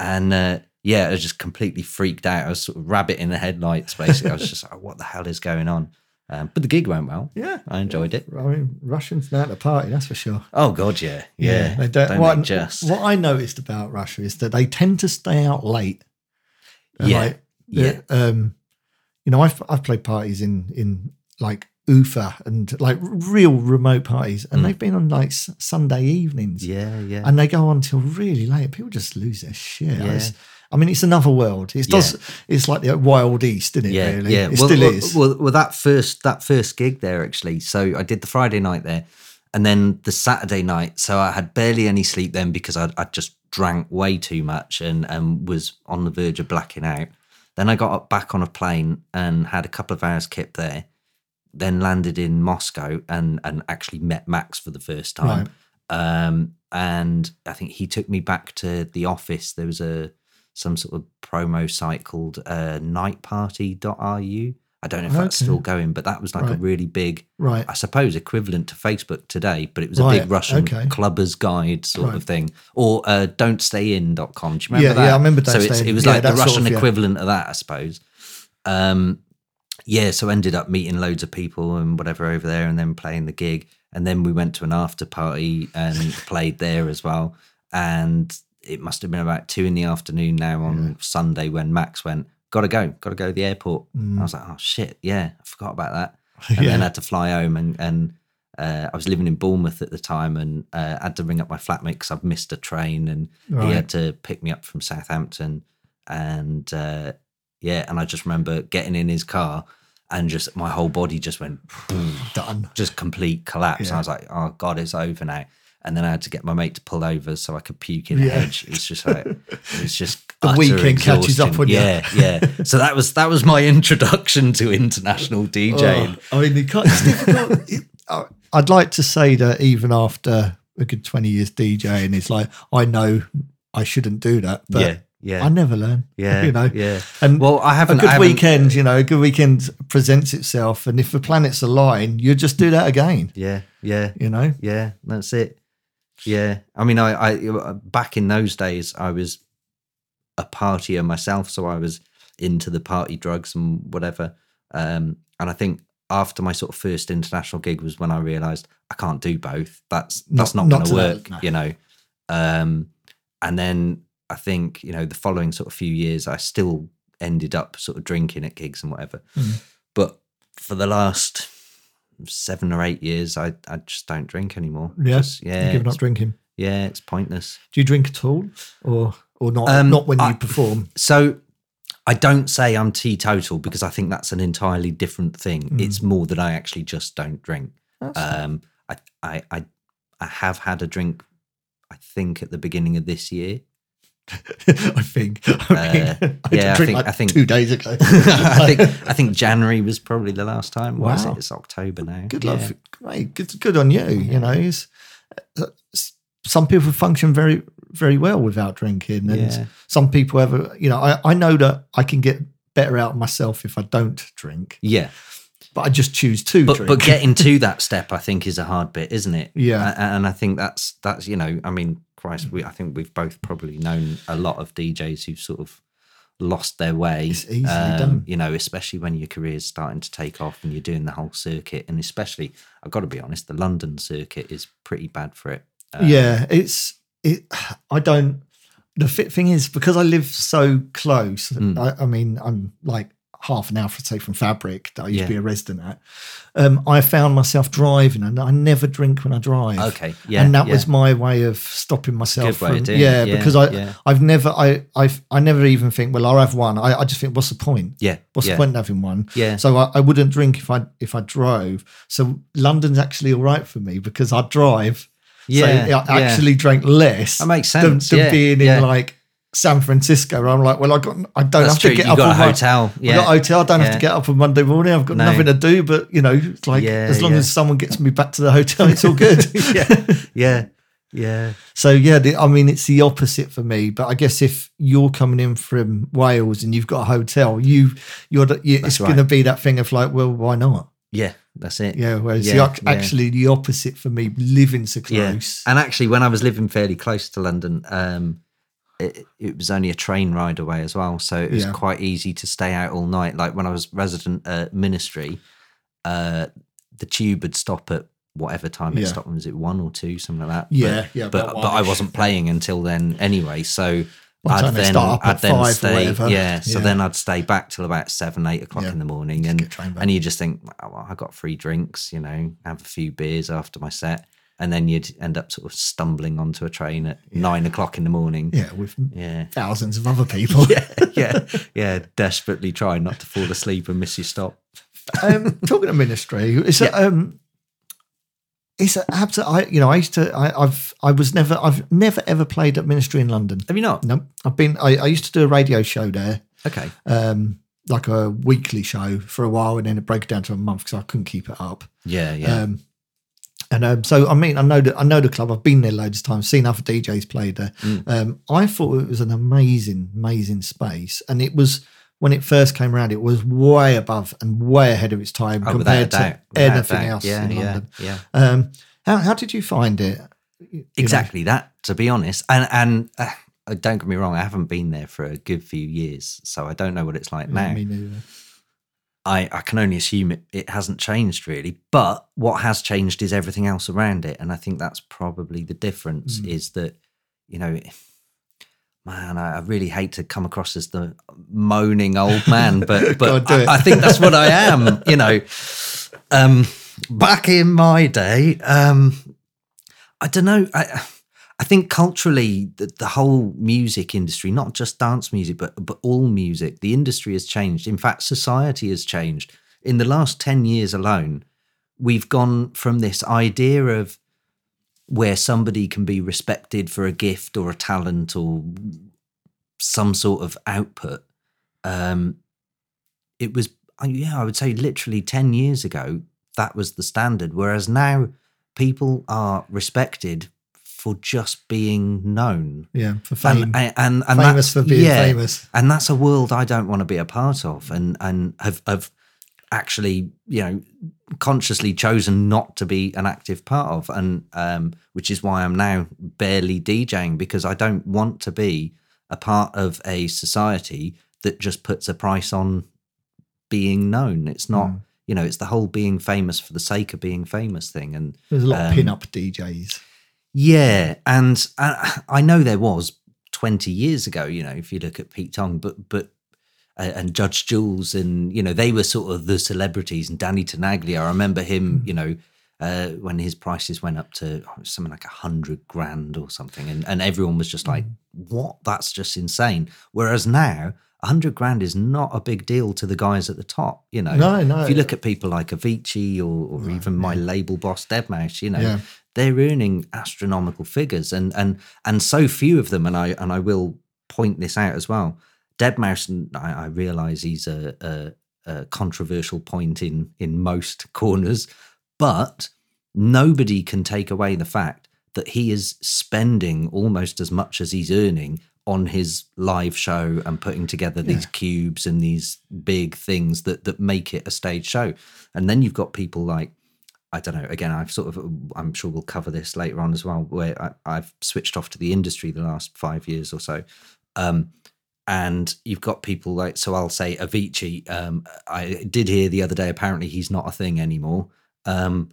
And uh, yeah, I was just completely freaked out. I was sort of rabbit in the headlights, basically. I was just like, what the hell is going on? Um, but the gig went well. Yeah. I enjoyed it. I mean, Russians know how to party, that's for sure. Oh, God, yeah. Yeah. they don't. don't what, they just. what I noticed about Russia is that they tend to stay out late. Yeah, like, yeah. Um, you know, I've I've played parties in in like Ufa and like real remote parties, and they've been on like S- Sunday evenings. Mm. Yeah, yeah. and they go on till really late. People just lose their shit. Yeah. I mean, it's another world. It does. It's like the wild east, isn't it? yeah, really, yeah. it well, still well, is. Well, well, that first that first gig there actually. So I did the Friday night there, and then the Saturday night. So I had barely any sleep then because I I just drank way too much and and was on the verge of blacking out. Then I got up back on a plane and had a couple of hours kip there. Then landed in Moscow and and actually met Max for the first time. Um, and I think he took me back to the office. There was a some sort of promo site called uh, nightparty.ru. I don't know if that's still going, but that was like a really big, Right. I suppose, equivalent to Facebook today, but it was a Right, big Russian okay. clubbers guide sort Right. of thing. Or uh, don'tstayin.com. Do you remember Yeah, that? yeah, I remember So Don't it's, Stay it was Yeah, like the that sort Russian of, yeah. equivalent of that, I suppose. Um, yeah, so ended up meeting loads of people and whatever over there, and then playing the gig, and then we went to an after party and played there as well. And it must have been about two in the afternoon now on Sunday when Max went, "Got to go, got to go to the airport." I was like, "Oh shit, yeah, I forgot about that." And then Mm. Yeah. had to fly home, and and uh, I was living in Bournemouth at the time, and uh, had to ring up my flatmate because I've missed a train, and he had to pick me up from Southampton, and uh, yeah, and I just remember getting in his car and just my whole body just went boom, Done. just complete collapse. Yeah. I was like, oh god, it's over now. And then I had to get my mate to pull over so I could puke in a Yeah. hedge. It's just like it's just The weekend catches up on you. Yeah, yeah. So that was that was my introduction to international DJing. Oh, I mean, it's difficult. It- I'd like to say that even after a good 20 years DJing, it's like, I know I shouldn't do that, but Yeah, yeah. I never learn. Yeah, You know? yeah. And Well, I haven't- A good haven't- weekend, you know, a good weekend presents itself. And if the planets align, you just do that again, Yeah, yeah. you know? Yeah, that's it. Yeah, I mean, I, I back in those days, I was a partier myself, so I was into the party drugs and whatever. Um, and I think after my sort of first international gig was when I realised I can't do both. That's that's Not- not, not going to work, no. you know. Um, and then I think you know the following sort of few years, I still ended up sort of drinking at gigs and whatever. Mm. But for the last seven or eight years, I, I just don't drink anymore. Yeah. Just- yeah, You're giving up drinking. yeah, it's pointless. Do you drink at all or, or not? Um, not when I- you perform. So I don't say I'm teetotal because I think that's an entirely different thing. Mm. It's more that I actually just don't drink. That's Um, I, I, I, I have had a drink. I think at the beginning of this year. I think. I, mean, Uh, I yeah, I think- like I think- two days ago. I think I think January was probably the last time. Wow. it? It's October now. Good yeah. luck, for- mate. Good, good on you. You know, it's, uh, s- some people function very, very well without drinking, and Yeah. some people have. A, you know, I, I know that I can get better out of myself if I don't drink, Yeah, but I just choose to but drink. but getting to that step, I think, is a hard bit, isn't it? Yeah. And I think that's that's you know, I mean, Christ, we I think we've both probably known a lot of DJs who've sort of lost their way. Um, It's easily done. You know, especially when your career's starting to take off and you're doing the whole circuit, and especially, I've got to be honest, the London circuit is pretty bad for it. Um, yeah, it's it. I don't. The fit thing is because I live so close. Mm. I, I mean, I'm like half an hour, say, from Fabric that I used Yeah. to be a resident at. Um, I found myself driving, and I never drink when I drive. Okay, yeah, and that yeah. was my way of stopping myself Good way of from. yeah, yeah, because I. I've never, I, I've, I never even think. Well, I'll have one. I, I just think, what's the point? Yeah, What's the point in having one? Yeah. So I, I wouldn't drink if I if I drove. So London's actually all right for me because I drive. Yeah, so I yeah. actually drank less. That makes than- sense, Than, yeah, being in like San Francisco. I'm like, well, I got, I don't That's have true, to get you up. got on a my- hotel, yeah. got a hotel. I don't have to get up on Monday morning. I've got No. nothing to do. But you know, it's like Yeah, as long yeah. as someone gets me back to the hotel, it's all good. yeah, yeah, yeah. So yeah, the, I mean, it's the opposite for me. But I guess if you're coming in from Wales and you've got a hotel, you you're the, you, it's That's going to be that thing of like, well, why not? Yeah, that's it. Yeah, whereas Yeah, the, ac- yeah. actually the opposite for me, living so Yeah. close. And actually, when I was living fairly close to London, um, it, it was only a train ride away as well. So it was Yeah. quite easy to stay out all night. Like when I was resident at Ministry, uh, the tube would stop at whatever time it Yeah. stopped. Was it one or two, something like that? Yeah, but, yeah, But, but I wasn't playing until then anyway. So I'd then, I'd then stay, yeah. So Yeah. then I'd stay back till about seven, eight o'clock Yeah. in the morning, and train back. and you just think, oh, well, I got free drinks, you know, have a few beers after my set, and then you'd end up sort of stumbling onto a train at nine o'clock in the morning. Yeah, with Yeah. thousands of other people. yeah, yeah, yeah. Desperately trying not to fall asleep and miss your stop. um, talking of ministry, it's a, um, it's a, abso- I you know I used to I, I've I was never I've never ever played at ministry in London. Have you not? No, I've been I, I used to do a radio show there, Okay. um, like a weekly show for a while, and then it broke down to a month because I couldn't keep it up. Yeah, yeah. Um, and um, so I mean I know the, I know the club. I've been there loads of times, seen other DJs play there. Mm. Um, I thought it was an amazing, amazing space, and it was when it first came around. It was way above and way ahead of its time Oh, compared to anything else Yeah, in yeah, London. yeah. Um, how how did you find it? You know? exactly that to be honest and and uh, don't get me wrong i haven't been there for a good few years so i don't know what it's like Yeah, now me neither. I, I can only assume it, it hasn't changed really but what has changed is everything else around it and i think that's probably the difference Mm. is that you know man I, I really hate to come across as the moaning old man but but. I, I think that's what i am you know um back in my day um I don't know. I I think culturally, the, the whole music industry, not just dance music, but but all music, the industry has changed. In fact, society has changed. In the last ten years alone, we've gone from this idea of where somebody can be respected for a gift or a talent or some sort of output. Um, it was, uh, yeah, I would say literally 10 years ago, that was the standard. Whereas now, people are respected for just being known. Yeah, for fame. And, and, and, Famous for being famous. And that's a world I don't want to be a part of and, and have, have actually, you know, consciously chosen not to be an active part of. And um, which is why I'm now barely DJing because I don't want to be a part of a society that just puts a price on being known. It's not, Mm. you know, it's the whole being famous for the sake of being famous thing. And There's a lot of um, pin-up DJs. Yeah, and uh, I know there was twenty years ago. You know, if you look at Pete Tong, but but uh, and Judge Jules, and you know they were sort of the celebrities. And Danny Tenaglia, I remember him. You know, uh, when his prices went up to something like a hundred grand or something, and and everyone was just like, "What? That's just insane." Whereas now. A hundred grand is not a big deal to the guys at the top, you know. No, no. If you look at people like Avicii or, or even my label boss Deadmau5, you know, Yeah. they're earning astronomical figures and and and so few of them and i and i will point this out as well deadmau5 i, I realize he's a, a, a controversial point in in most corners but nobody can take away the fact that he is spending almost as much as he's earning on his live show and putting together these cubes and these big things that that make it a stage show and then you've got people like I don't know. Again, I've sort of, I'm sure we'll cover this later on as well, where I, I've switched off to the industry the last five years or so. Um, and you've got people like, so I'll say Avicii. Um, I did hear the other day, apparently he's not a thing anymore. Um,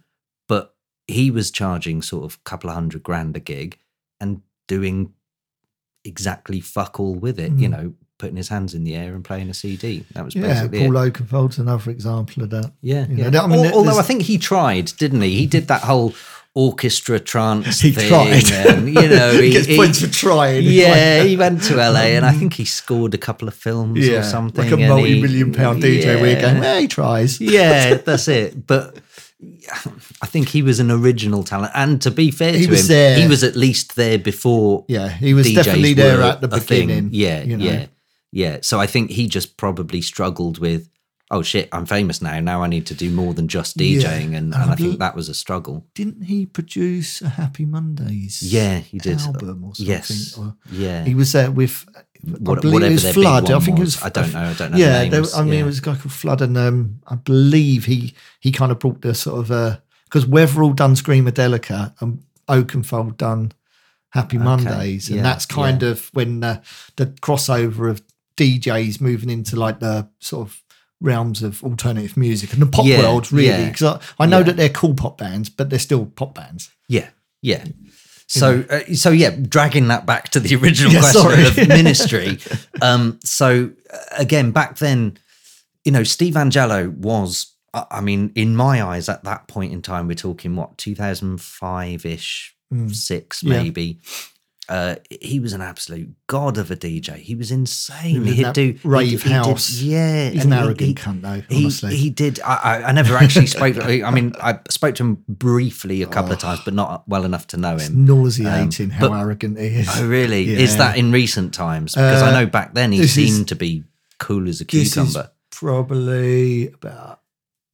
but he was charging sort of a couple of hundred grand a gig and doing exactly fuck all with it, you Mm. know, putting his hands in the air and playing a CD. That was Yeah, basically it. Paul Oakenfold's another example of that. Yeah, You yeah. know, I mean, Al- although I think he tried, didn't he? He did that whole orchestra trance He thing, tried. and you know, he, Gets he- points for trying. Yeah, he went to LA, and I think he scored a couple of films Yeah, or something. like a multi-million pound DJ where you're going, well, he tries. Yeah, that's it. But I think he was an original talent, and to be fair He to was him, there. he was at least there before. Yeah, he was DJs definitely there at the a thing. beginning, Yeah, you know. yeah, yeah. So I think he just probably struggled with, oh shit, I'm famous now. Now I need to do more than just Yeah, DJing, and, and and I I think that was a struggle. Didn't he produce a Happy Mondays? Yeah, he did. album or something. Yes, or- yeah. he was there with what, believe whatever it was Flood. I think was. it was. I don't know. I don't know. Yeah, the there-. I mean, yeah. it was a guy called Flood, and um, I believe he he kind of brought the sort of because Weatherall done Screamadelica and Oakenfold done Happy Mondays, and yeah, that's kind of when uh, the crossover of DJs moving into like the sort of realms of alternative music and the pop Yeah, world, really. yeah, Because I, I know yeah. that they're cool pop bands, but they're still pop bands. Yeah, yeah. So, uh, so yeah, dragging that back to the original Yeah, question of ministry. um, so uh, again, back then, you know, Steve Angello was, I I mean, in my eyes, at that point in time, we're talking what 2005 ish, Mm. six Yeah. Uh, he was an absolute god of a DJ. He was insane. He was in He'd that do rave he did- house. yeah, He's an arrogant he- cunt, though, he, honestly. he did. I, I, I never actually spoke. to I mean, I spoke to him briefly a couple of times, but not well enough to know It's him. nauseating Um, how but- arrogant he is. Oh, really? Yeah. Is that in recent times? Because I Uh, know back then he this is- seemed to be cool as a cucumber. probably about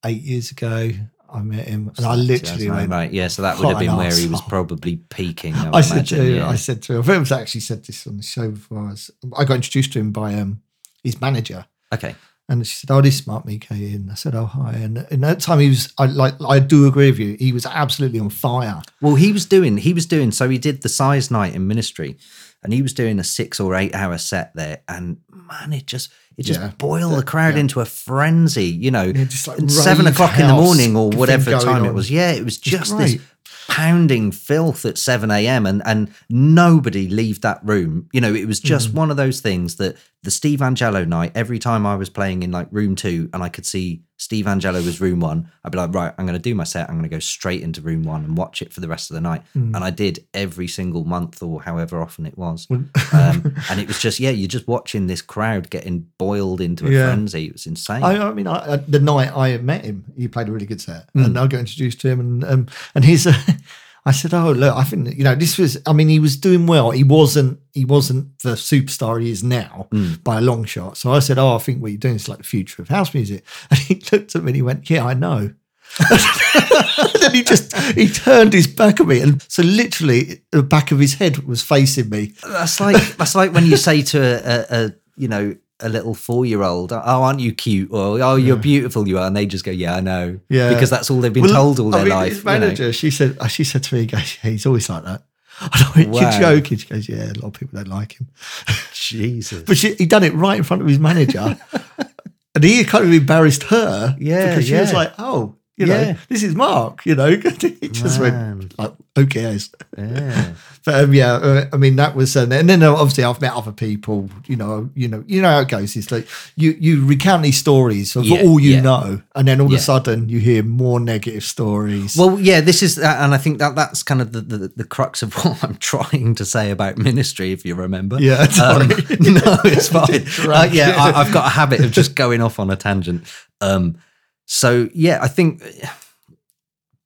eight years ago. I met him, and I literally right, went, right. Yeah, so that would have been where he was probably peaking. I, I said imagine, to yeah. I said to him, I think I've actually said this on the show before. I, was, I got introduced to him by um, his manager, okay. and she said, "Oh, this is Mark Mike." And I said, "Oh, hi." And in that time, he was, I like, I do agree with you. He was absolutely on fire. Well, he was doing. He was doing. So he did the size night in ministry, and he was doing a six or eight hour set there, and man, it just it just Yeah. boiled the crowd yeah. into a frenzy. You know, just like seven o'clock in the morning or whatever time it was. Yeah, it was just this pounding filth at 7 a.m. and and nobody leave that room. You know, it was just Mm. one of those things that the Steve Angello night, every time I was playing in like room two and I could see Steve Angello was room one, I'd be like, right, I'm going to do my set. I'm going to go straight into room one and watch it for the rest of the night. Mm. And I did every single month or however often it was. um, and it was just, yeah, you're just watching this crowd getting boiled into a Yeah. frenzy. It was insane. I, I mean, I, I- the night I met him, he played a really good set, Mm. and I got introduced to him, and um, and he's. I said, "Oh look, I think you know this was. I mean, he was doing well. He wasn't. He wasn't the superstar he is now Mm. by a long shot. So I said, "Oh, I think what you're doing is like the future of house music." And he looked at me and he went, "Yeah, I know." and then he just he turned his back at me, and so literally the back of his head was facing me. That's like that's like when you say to a, a, a you know a little four year old, "Oh, aren't you cute?" or "Oh, you're beautiful, you are," and they just go, "Yeah, I know," Yeah, because that's all they've been Well, told all I their mean, life. His you know. manager, she said, uh, she said to me, he goes, yeah, he's always like that. I went, Wow. you're joking. She goes, yeah, a lot of people don't like him. Jesus, But she, he done it right in front of his manager. and he kind of embarrassed her. Yeah, Because she was like, oh, you Yeah. know, this is Mark, you know. he just Man. went, like, cares? yeah. But um, yeah, uh, I mean that was, uh, and then uh, obviously I've met other people. You know, you know, you know how it goes. It's like you you recount these stories of Yeah, all you yeah. know, and then all Yeah. of a sudden you hear more negative stories. Well, yeah, this is, uh, and I think that that's kind of the, the, the crux of what I'm trying to say about ministry, if you remember. Yeah. Um, no, it's fine. Uh, yeah. I, I've got a habit of just going off on a tangent. Um, so yeah, I think,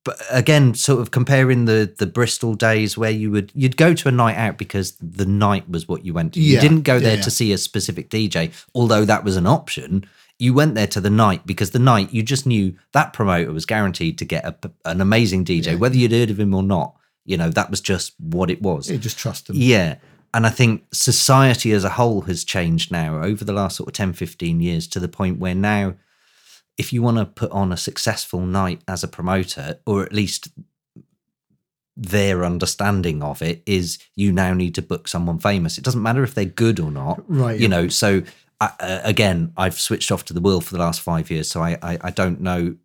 but again, sort of comparing the the Bristol days where you would you'd go to a night out because the night was what you went to. You didn't go there yeah. to see a specific DJ, although that was an option. You went there to the night because the night you just knew that promoter was guaranteed to get a, an amazing DJ, whether you'd heard of him or not. You know, that was just what it was. you just trust them. Yeah. And I think society as a whole has changed now over the last sort of 10, 15 years to the point where now, if you want to put on a successful night as a promoter, or at least their understanding of it is you now need to book someone famous. It doesn't matter if they're good or not. Right, You know, so I, uh, again, I've switched off to the world for the last five years. So I, I, I don't know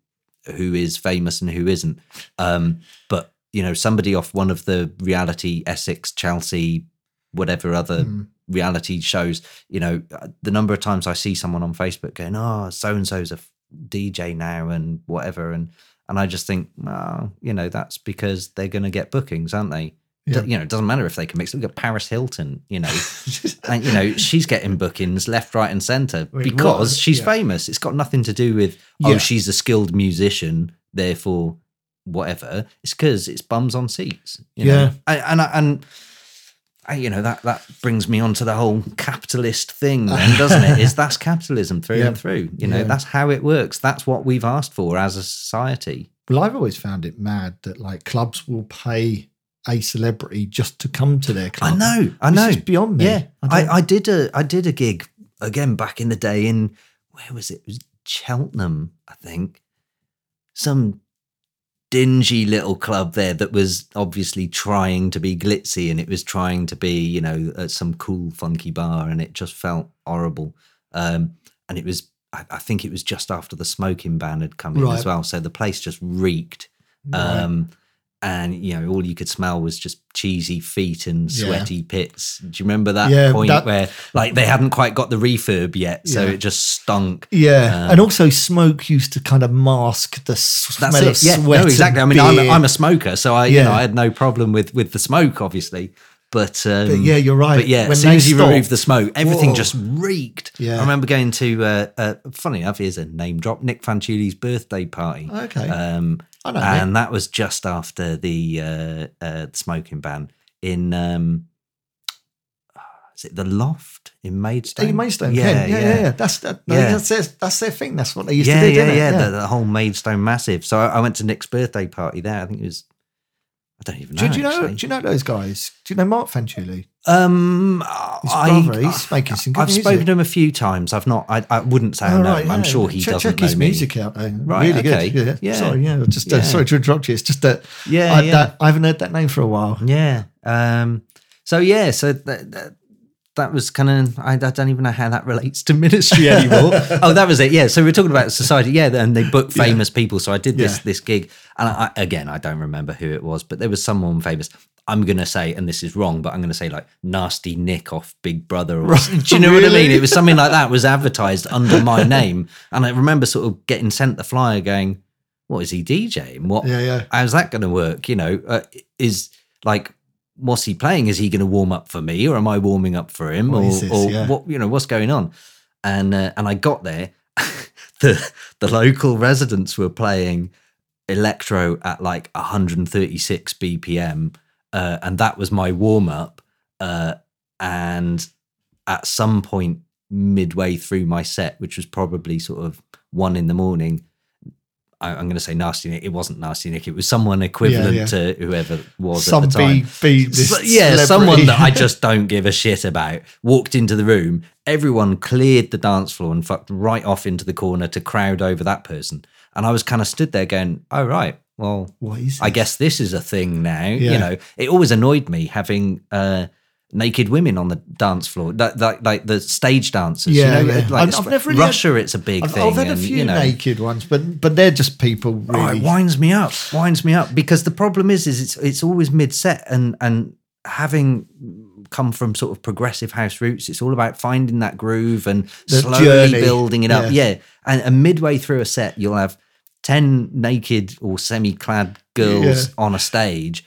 who is famous and who isn't. Um, but you know, somebody off one of the reality Essex, Chelsea, whatever other Mm. reality shows, you know, uh, the number of times I see someone on Facebook going, "Oh, so and so's a DJ now," and whatever, and and I just think, well, you know, that's because they're going to get bookings, aren't they? Yeah. You know, it doesn't matter if they can mix. Look at Paris Hilton, you know, and you know she's getting bookings left, right, and centre Wait, because what? she's Yeah. famous. It's got nothing to do with oh, Yeah. she's a skilled musician, therefore whatever. It's because it's bums on seats. You know? Yeah. and and, I- and I, you know that that brings me on to the whole capitalist thing, then, doesn't it? Is that's capitalism through Yeah. and through? You know, Yeah. that's how it works. That's what we've asked for as a society. Well, I've always found it mad that like clubs will pay a celebrity just to come to their club. I know, I It's know. just beyond me. Yeah, I I, I, did a I did a gig again back in the day in where was it? It was Cheltenham, I think. Some dingy little club there that was obviously trying to be glitzy and it was trying to be you know at some cool funky bar and it just felt horrible um and it was I, I think it was just after the smoking ban had come in Right. as well so the place just reeked Right. um and you know all you could smell was just cheesy feet and Yeah. sweaty pits do you remember that Yeah, point that- where like they hadn't quite got the refurb yet so Yeah. it just stunk Yeah, Um, and also smoke used to kind of mask the smell of. Yeah, sweat. no, exactly. I mean, I'm a, I'm a smoker, so I, you know, I had no problem with with the smoke, obviously. But, um, But yeah, you're right. But yeah, When as soon as you remove the smoke, everything Whoa. just reeked. Yeah. I remember going to, uh, uh, funny enough, here's a name drop, Nic Fanciulli's birthday party. Okay. Um, Know and that was just after the uh, uh, smoking ban in. Um, is it the Loft in Maidstone? Hey, Maidstone, yeah, yeah, yeah, yeah. That's that, Yeah. that's their, that's their thing. That's what they used yeah, to do. yeah, yeah, it? The, the whole Maidstone massive. So I, I went to Nic's birthday party there. I think it was. I don't even know. Do, do you know? actually. Do you know those guys? Do you know Mark Fanciulli? Um, His I, he's making some good I've music. spoken to him a few times. I've not. I, I wouldn't say I Oh, know right, him. I'm yeah. sure he check, doesn't check his me. music out. though. Right, really okay. good. Yeah. Yeah. Sorry, yeah. Just uh, Yeah. sorry to interrupt you. It's just that Yeah, I, yeah. that I haven't heard that name for a while. Yeah. Um. So yeah. So that that, that was kind of. I, I don't even know how that relates to ministry anymore. oh, that was it. Yeah. So we are talking about society. Yeah. And they booked Yeah. famous people. So I did this Yeah. this gig, and I, again, I don't remember who it was, but there was someone famous. I'm gonna say, and this is wrong, but I'm gonna say like nasty Nick off Big Brother. Or, Right. Do you know what I mean? It was something like that. Was advertised under my name, and I remember sort of getting sent the flyer, going, "What is he DJing? What? Yeah, yeah. how's that going to work? You know, uh, is like, what's he playing? Is he going to warm up for me, or am I warming up for him, What or, this? or Yeah. what? You know, what's going on? And uh, and I got there, the the local residents were playing electro at like 136 BPM, uh, and that was my warm up. Uh, and at some point midway through my set, which was probably sort of one in the morning, I, I'm going to say Nasty Nick. It wasn't Nasty Nick. It was someone equivalent yeah. to whoever was Some at the time. B, B So- yeah, celebrity. someone that I just don't give a shit about walked into the room. Everyone cleared the dance floor and fucked right off into the corner to crowd over that person. And I was kind of stood there going, "Oh right, well, What is I guess this is a thing now." Yeah. You know, it always annoyed me having uh, naked women on the dance floor, like like, like the stage dancers. Yeah, you know, yeah. like I've- never really Russia. had- it's a big I've, thing. I've had a few you know, naked ones, but but they're just people Oh, it winds me up, winds me up because the problem is, is it's it's always mid set and and having come from sort of progressive house roots, it's all about finding that groove and The slowly journey, building it up. yeah. Yeah, and, and midway through a set, you'll have ten naked or semi-clad girls Yeah. on a stage.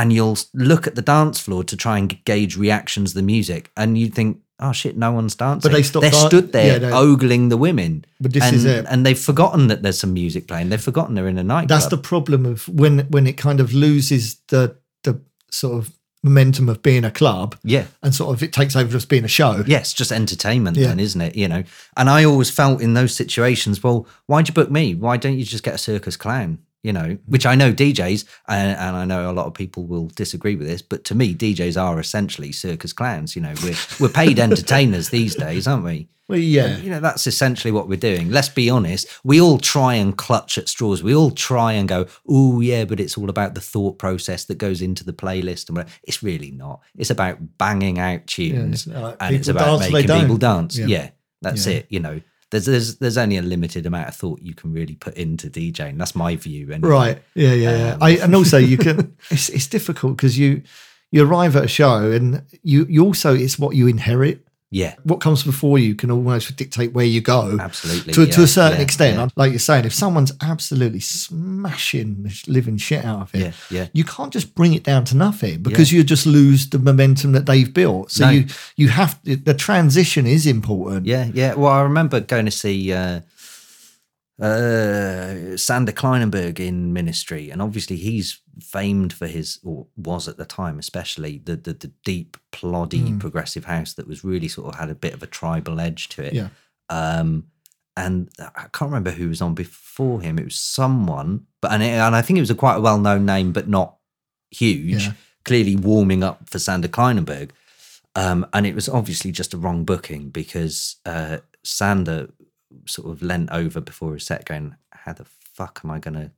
And you'll look at the dance floor to try and gauge reactions to the music, and you think, "Oh shit, no one's dancing." But they stopped They're dan- stood there yeah, they- ogling the women. But this and, is it. and they've forgotten that there's some music playing. They've forgotten they're in a nightclub. That's the problem of when when it kind of loses the the sort of momentum of being a club, yeah. and sort of it takes over just being a show. Yeah, just entertainment Yeah. then, isn't it? You know. And I always felt in those situations, well, why'd you book me? Why don't you just get a circus clown? You know, which I know DJs, and, and I know a lot of people will disagree with this, but to me, DJs are essentially circus clowns. You know, we're we're paid entertainers these days, aren't we? Well, yeah. You know, that's essentially what we're doing. Let's be honest. We all try and clutch at straws. We all try and go, oh, yeah, but it's all about the thought process that goes into the playlist. And whatever. it's really not. It's about banging out tunes it's like and it's about dance making people dance. Yeah. Yeah, that's Yeah. it. You know, there's, there's there's only a limited amount of thought you can really put into DJing. That's my view. Anyway. Right. Yeah, yeah, yeah. Um, I, and also you can it's it's difficult because you you arrive at a show and you you also it's what you inherit. Yeah. What comes before you can almost dictate where you go. Absolutely, To, to a certain yeah, extent. yeah. Like you're saying, if someone's absolutely smashing the living shit out of it, Yeah, yeah. you can't just bring it down to nothing because you just lose the momentum that they've built. So No. you you have to, the transition is important. Yeah, yeah. Well, I remember going to see uh, uh, Sander Kleinenberg in Ministry, and obviously he's famed for his, or was at the time, especially the the, the deep, ploddy Mm. progressive house that was really sort of had a bit of a tribal edge to it. Yeah. Um, and I can't remember who was on before him. It was someone, but and, it, and I think it was a quite a well known name, but not huge. Yeah. clearly warming up for Sander Kleinenberg. Um, and it was obviously just a wrong booking because uh, Sander sort of leant over before his set going, How the fuck am I going to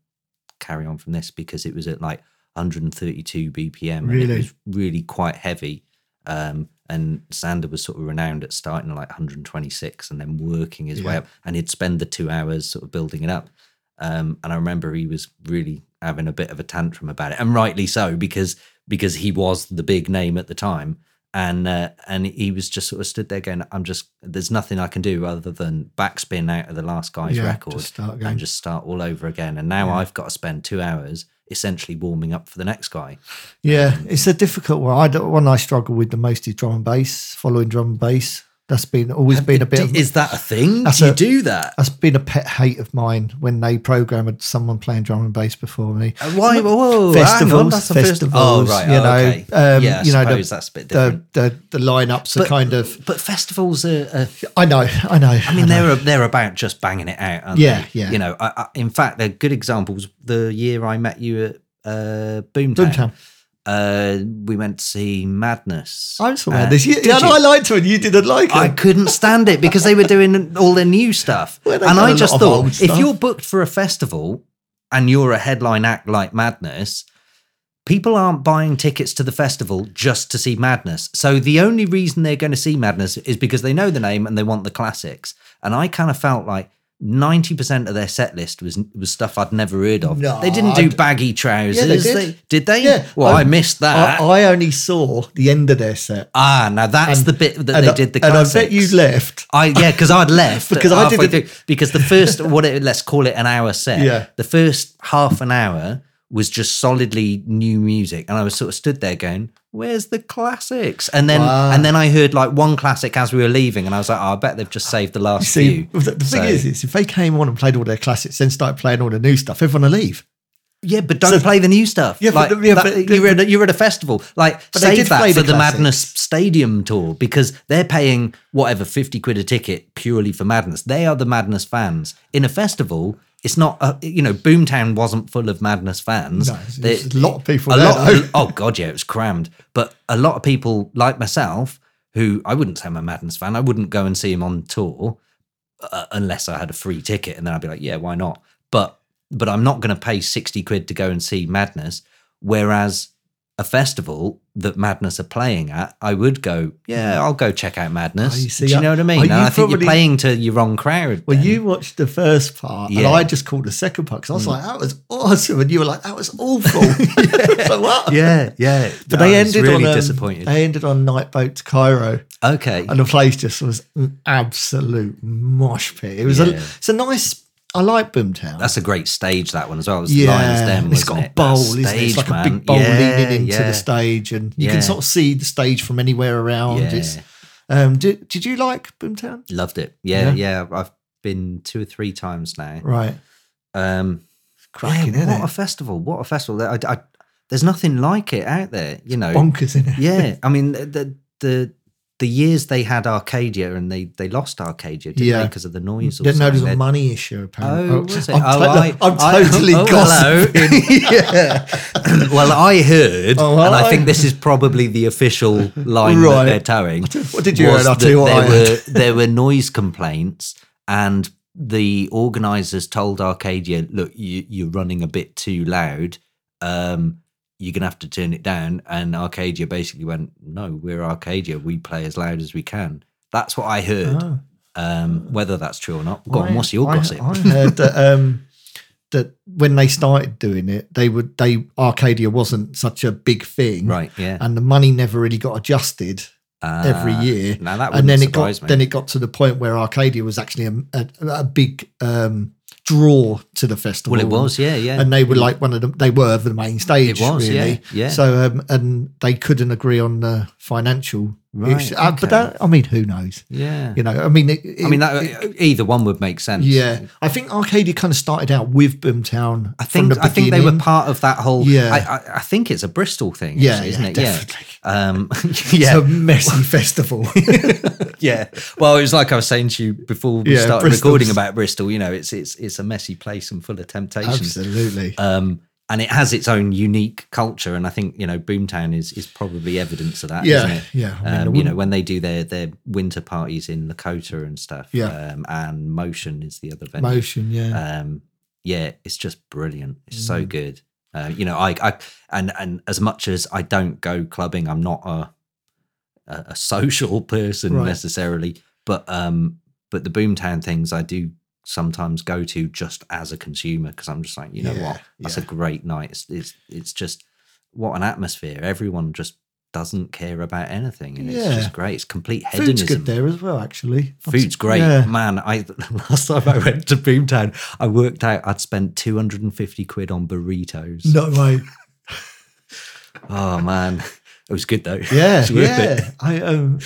carry on from this? Because it was at like 132 BPM and Really? it was really quite heavy. Um, and Sander was sort of renowned at starting at like 126 and then working his way up. And he'd spend the two hours sort of building it up. Um, and I remember he was really having a bit of a tantrum about it, and rightly so because because he was the big name at the time, and uh, and he was just sort of stood there going, "I'm just there's nothing I can do other than backspin out of the last guy's Yeah, record just and just start all over again." And now Yeah. I've got to spend two hours essentially warming up for the next guy. Yeah, it's a difficult one. I don't, one I struggle with the most is drum and bass, following drum and bass. That's been always been a bit. of, Is that a thing? That's Do you a- do that? That's been a pet hate of mine when they programmed someone playing drum and bass before me. Uh, Why? Whoa, whoa, hang on, festivals, the festivals. Oh, right, You oh, know, okay. um, Yeah, I you know, suppose the, that's a bit different. the the lineups are But- kind of. But festivals are. are I know, I know. I mean, know. they're they're about just banging it out. Aren't Yeah, they? yeah. You know, I, I, in fact, they're good examples. The year I met you at uh, Boomtown, Boomtown. Uh, we went to see Madness. I saw this. You, yeah, no? I liked it. and You didn't like it. I couldn't stand it because they were doing all their new stuff. Well, and I just lot of old thought, if stuff. you're booked for a festival and you're a headline act like Madness, people aren't buying tickets to the festival just to see Madness. So the only reason they're going to see Madness is because they know the name and they want the classics. And I kind of felt like 90% of their set list was was stuff I'd never heard of. No, they didn't do baggy trousers. Yeah, they did. did they? Yeah. Well, I, missed that. I, I only saw the end of their set. ah, now that's And- the bit that they I- did the and I bet you left. I yeah, because I'd left Because I didn't- Because the first what it, let's call it an hour set. Yeah. The first half an hour was just solidly new music, and I was sort of stood there going, "Where's the classics?" And then Wow. and then I heard like one classic as we were leaving, and I was like, oh, "I bet they've just saved the last see, few." the, the thing is, is if they came on and played all their classics, then started playing all the new stuff, everyone will leave. Yeah, but don't So- play the new stuff. Yeah, like, but- yeah, that- but- you're, at a, you were at a festival. Like save that for the the, Madness. Stadium tour because they're paying whatever fifty quid a ticket purely for Madness. They are the Madness fans. In a festival, it's not. A, you know, Boomtown wasn't full of Madness fans. No, there's a lot of people A there, lot. though. oh god, yeah, it was crammed. But a lot of people like myself, who I wouldn't say I'm a Madness fan. I wouldn't go and see him on tour uh, unless I had a free ticket, and then I'd be like, yeah, why not? But but I'm not going to pay sixty quid to go and see Madness. Whereas a festival that Madness are playing at, I would go, yeah, I'll go check out Madness. Oh, you see, Do you know what I mean? And I think probably- you're playing to your wrong crowd. Well, then. you watched the first part, Yeah. and I just called the second part because I was like, "That was awesome," and you were like, "That was awful." so what? yeah, yeah. But I they ended really on um, disappointed. They ended on night boat to Cairo, okay, and the place just was an absolute mosh pit. It was Yeah. a, it's a nice. I like Boomtown. That's a great stage. That one as well. It was yeah, Lions Den. it's got a bowl, That isn't it? It's like stage, a big bowl Yeah, leading into yeah. the stage, and you can sort of see the stage from anywhere around. Um, did Did you like Boomtown? Loved it. Yeah, Yeah. I've been two or three times now. Right, Um, cracking, yeah, what it? a festival! What a festival! I, I, there's nothing like it out there. You know, Bonkers, isn't it? yeah. I mean, the the the years they had Arcadia and they they lost Arcadia, didn't Yeah. they, because of the noise? Or Didn't know there was a money issue. Apparently, Oh, was it? I'm, oh, to- I, I'm I- totally oh, gossiping. yeah, well, I heard, Oh, and I think this is probably the official line Right. that they're towing. What did you hear? I'll tell you what there I were there were noise complaints, and the organisers told Arcadia, "Look, you, you're running a bit too loud. Um, you're gonna have to turn it down." And Arcadia basically went, "No, we're Arcadia. We play as loud as we can." That's what I heard. Oh. Um, whether that's true or not, go on. I- What's your I, gossip? I heard that um, that when they started doing it, they would they Arcadia wasn't such a big thing, right? Yeah. And the money never really got adjusted every Ah, year. Now that and then it got me. then it got to the point where Arcadia was actually a, a, a big um, draw to the festival. well, it was, yeah, yeah. and they were like one of the they were the main stage. It was, really. yeah, yeah. So um, and they couldn't agree on the financial Right, issue. Uh, okay. But that, I mean, who knows? yeah. You know, I mean, it, I mean, it- either one would make sense. yeah, I think Arcadia kind of started out with Boomtown. I think I think they were part of that whole. Yeah. I, I, I think it's a Bristol thing. Yeah, actually, isn't it? definitely. Yeah. Um, It's a messy festival. yeah. Well, it was like I was saying to you before we Yeah, started Bristol's- recording about Bristol. You know, it's it's it's a messy place and full of temptations. Absolutely. Um, and it has its own unique culture. And I think you know Boomtown is is probably evidence of that, Yeah, yeah. I mean, um, you know when they do their their winter parties in Lakota and stuff. Yeah. um, and Motion is the other venue. Motion, yeah. Um, yeah, it's just brilliant. It's Mm. so good. Uh, you know, I, I and and as much as I don't go clubbing, I'm not a a, a social person Right. necessarily, but um, but the Boomtown things I do sometimes go to just as a consumer because I'm just like, you know Yeah, what, that's yeah. a great night. It's, it's it's just what an atmosphere. Everyone just doesn't care about anything, and it's Yeah. just great. It's complete hedonism. Food's good there as well, actually. Food's great, Yeah. man. I last time I went to Boomtown, I worked out I'd spent two hundred and fifty quid on burritos. No way. Oh man, it was good though. Yeah, It's yeah. it. I um,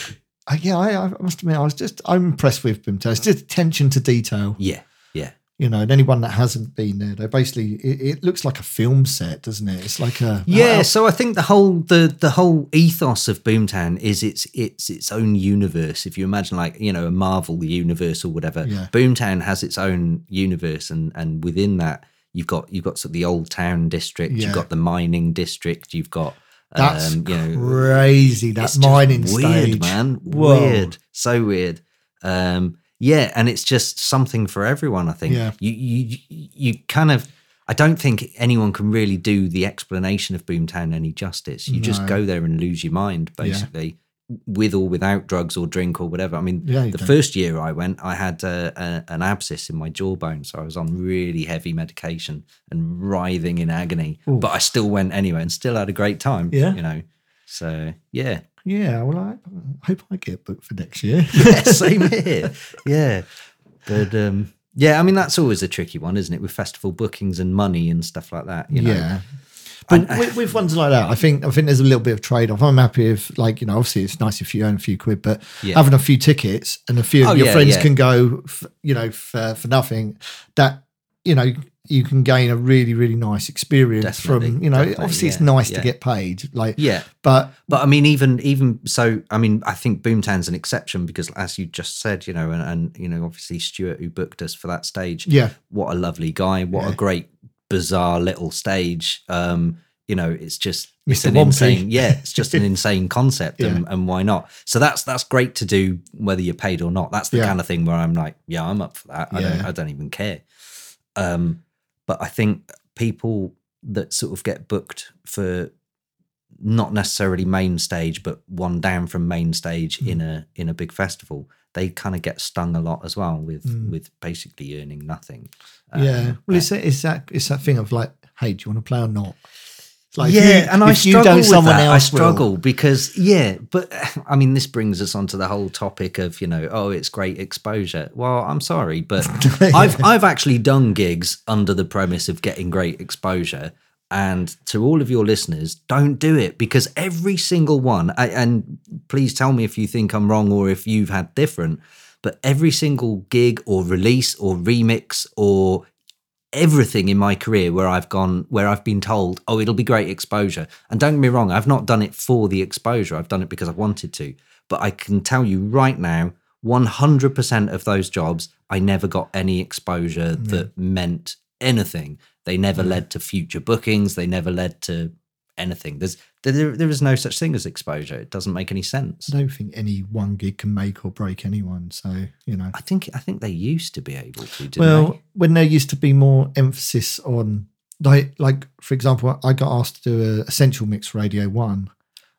I, yeah, I, I must admit, I was just I'm impressed with Bimto. It's just attention to detail. Yeah, yeah. You know, and anyone that hasn't been there, they basically it, it looks like a film set, doesn't it? It's like a Yeah, so I think the whole the the whole ethos of Boomtown is it's it's its own universe. If you imagine like you know a Marvel universe or whatever, Yeah. Boomtown has its own universe, and and within that you've got you've got sort of the old town district, Yeah. you've got the mining district, you've got That's um, you know crazy. That it's just mining weird, stage, man. Whoa. Weird, so weird. Um, yeah, and it's just something for everyone. I think. Yeah. You you you kind of. I don't think anyone can really do the explanation of Boomtown any justice. You just go there and lose your mind, Yeah. basically, with or without drugs or drink or whatever. I mean, Yeah, the don't. first year I went, I had uh, a, an abscess in my jawbone, so I was on really heavy medication and writhing in agony. Oof. But I still went anyway and still had a great time. Yeah. you know. So yeah, Yeah, well, I, I hope I get booked for next year. yeah, same here. Yeah. But um yeah, I mean that's always a tricky one, isn't it? With festival bookings and money and stuff like that. You know? Yeah. But with, with ones like that, I think I think there's a little bit of trade off. I'm happy if, like, you know, obviously it's nice if you earn a few quid, but Yeah. having a few tickets and a few Oh, of your yeah, friends yeah. can go, f- you know, for, for nothing. That you know, you can gain a really really nice experience from. You know, definitely, obviously it's nice yeah. to get paid, like, Yeah. but But I mean, even even so, I mean, I think Boomtown's an exception because, as you just said, you know, and, and you know, obviously Stuart who booked us for that stage, Yeah. what a lovely guy, what Yeah. a great bizarre little stage. Um, you know, it's just it's Mr. an Wompy. insane, yeah, it's just an insane concept, and, Yeah. and why not? So that's that's great to do whether you're paid or not. That's the Yeah. kind of thing where I'm like, yeah, I'm up for that. I don't, I don't even care. Um, but I think people that sort of get booked for not necessarily main stage, but one down from main stage in a in a big festival, they kind of get stung a lot as well with Mm. with basically earning nothing. yeah. Um, Well, it's, it's that it's that thing of like, hey, do you want to play or not? Like, yeah, you- and I struggle with someone that. I else will. struggle because yeah, but I mean, this brings us onto the whole topic of you know, oh, it's great exposure. Well, I'm sorry, but I've I've actually done gigs under the premise of getting great exposure. And to all of your listeners, don't do it because every single one, I, and please tell me if you think I'm wrong or if you've had different, but every single gig or release or remix or everything in my career where I've gone, where I've been told, oh, it'll be great exposure. And don't get me wrong, I've not done it for the exposure. I've done it because I wanted to. But I can tell you right now, 100% of those jobs, I never got any exposure that meant anything. They never led to future bookings. They never led to anything. There's there, there is no such thing as exposure. It doesn't make any sense. I don't think any one gig can make or break anyone. So you know, I think I think they used to be able to. Well, they? when there used to be more emphasis on, like, like for example, I got asked to do a essential mix for Radio One,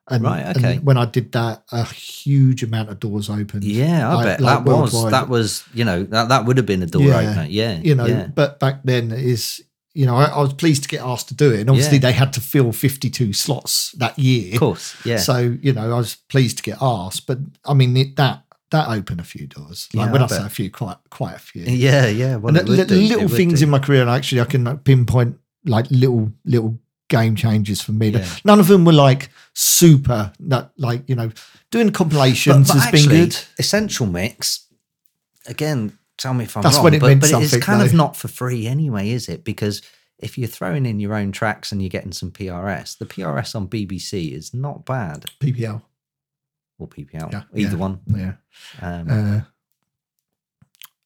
and, Right, and okay. when I did that, a huge amount of doors opened. Yeah, I like- bet like that was that was you know that that would have been a door Yeah. opener. Yeah, you know, yeah. but back then is. You know, I, I was pleased to get asked to do it, and obviously Yeah. they had to fill fifty-two slots that year. Of course, yeah. So you know, I was pleased to get asked, but I mean it, that that opened a few doors. Like Yeah, when I I, say a few, quite quite a few. Yeah, yeah. Well, and do, little things do. in my career, and actually, I can like, pinpoint like little little game changes for me. Yeah. None of them were like super, not like you know, doing compilations But- but has been good. Essential mix. Again, tell me if I'm That's wrong. when it but, but it's kind of not for free anyway, is it? Because if you're throwing in your own tracks and you're getting some PRS, the PRS on BBC is not bad. PPL, Or PPL, yeah, either yeah, one. yeah. Um, Uh,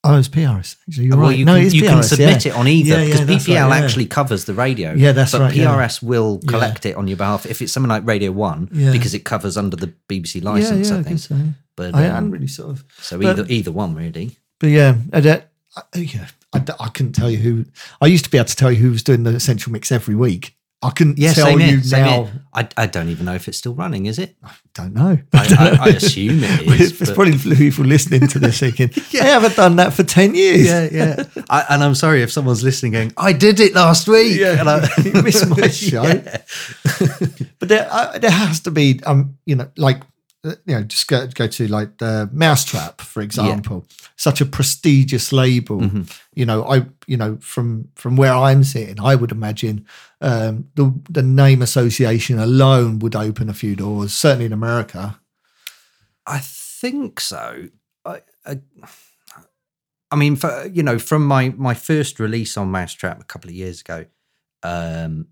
Oh, it's PRS. Actually, you're well, right. you no, can, it's you can submit yeah. it on either Yeah, yeah, because that's PPL right, yeah. actually covers the radio. Yeah, that's but right, yeah. PRS will Yeah. collect it on your behalf if it's something like Radio One Yeah. because it covers under the BBC license. yeah, I I think. guess so. But I um, hadn't really sort of. so but- either either one really. But yeah, uh, I, yeah, I, I couldn't tell you who. I used to be able to tell you who was doing the essential mix every week. I couldn't Yeah, tell you here. Now. I, I don't even know if it's still running. Is it? I don't know. I, I, I assume it is. But- probably people listening to this thinking, "I haven't done that for ten years." yeah, yeah. I, and I'm sorry if someone's listening going, I did it last week. Yeah, And I, you missed my show. Yeah. but there, there has to be, um, you know, like, you know, just go, go to like the Mau5trap, for example, such a prestigious label. Mm-hmm. You know, I, you know, from from where I'm sitting, I would imagine um, the the name association alone would open a few doors. Certainly in America. I think so. I, I, I mean, for, you know, from my my first release on Mau5trap a couple of years ago, um,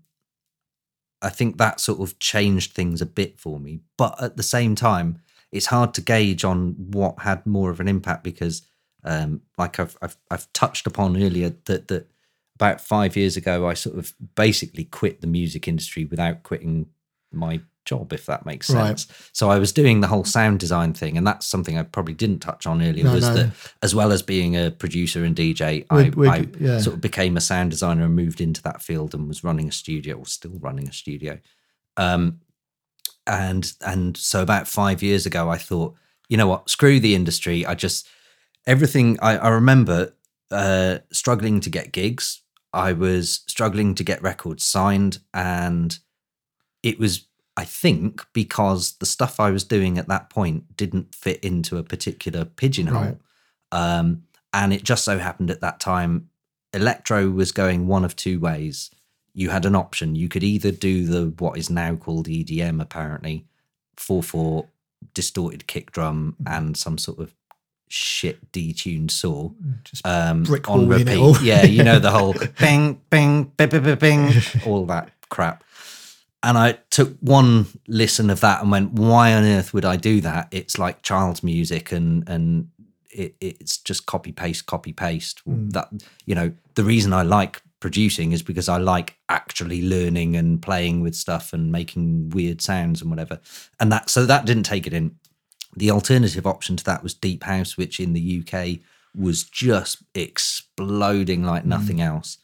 I think that sort of changed things a bit for me. But at the same time, it's hard to gauge on what had more of an impact because, um, like I've, I've I've touched upon earlier, that that about five years ago, I sort of basically quit the music industry without quitting my job, if that makes Right. sense. So I was doing the whole sound design thing, and that's something I probably didn't touch on earlier. No, was no. that as well as being a producer and DJ, I, We'd- we'd- I yeah. sort of became a sound designer and moved into that field and was running a studio, or still running a studio. Um, and and so about five years ago, I thought, you know what, screw the industry. I just everything. I, I remember uh, struggling to get gigs. I was struggling to get records signed, and it was, I think, because the stuff I was doing at that point didn't fit into a particular pigeonhole. Right. Um, and it just so happened at that time, electro was going one of two ways. You had an option. You could either do the what is now called EDM, apparently, four four distorted kick drum and some sort of shit detuned saw Just um, brick on wall in it repeat. yeah, you know the whole bing, bing, bing, bing, bing, bing, all that crap. And I took one listen of that and went, "Why on earth would I do that? It's like child's music, and and it, it's just copy paste, copy paste. That you know, the reason I like producing is because I like actually learning and playing with stuff and making weird sounds and whatever. And that so that didn't take it in. The alternative option to that was Deep House, which in the UK was just exploding like nothing else.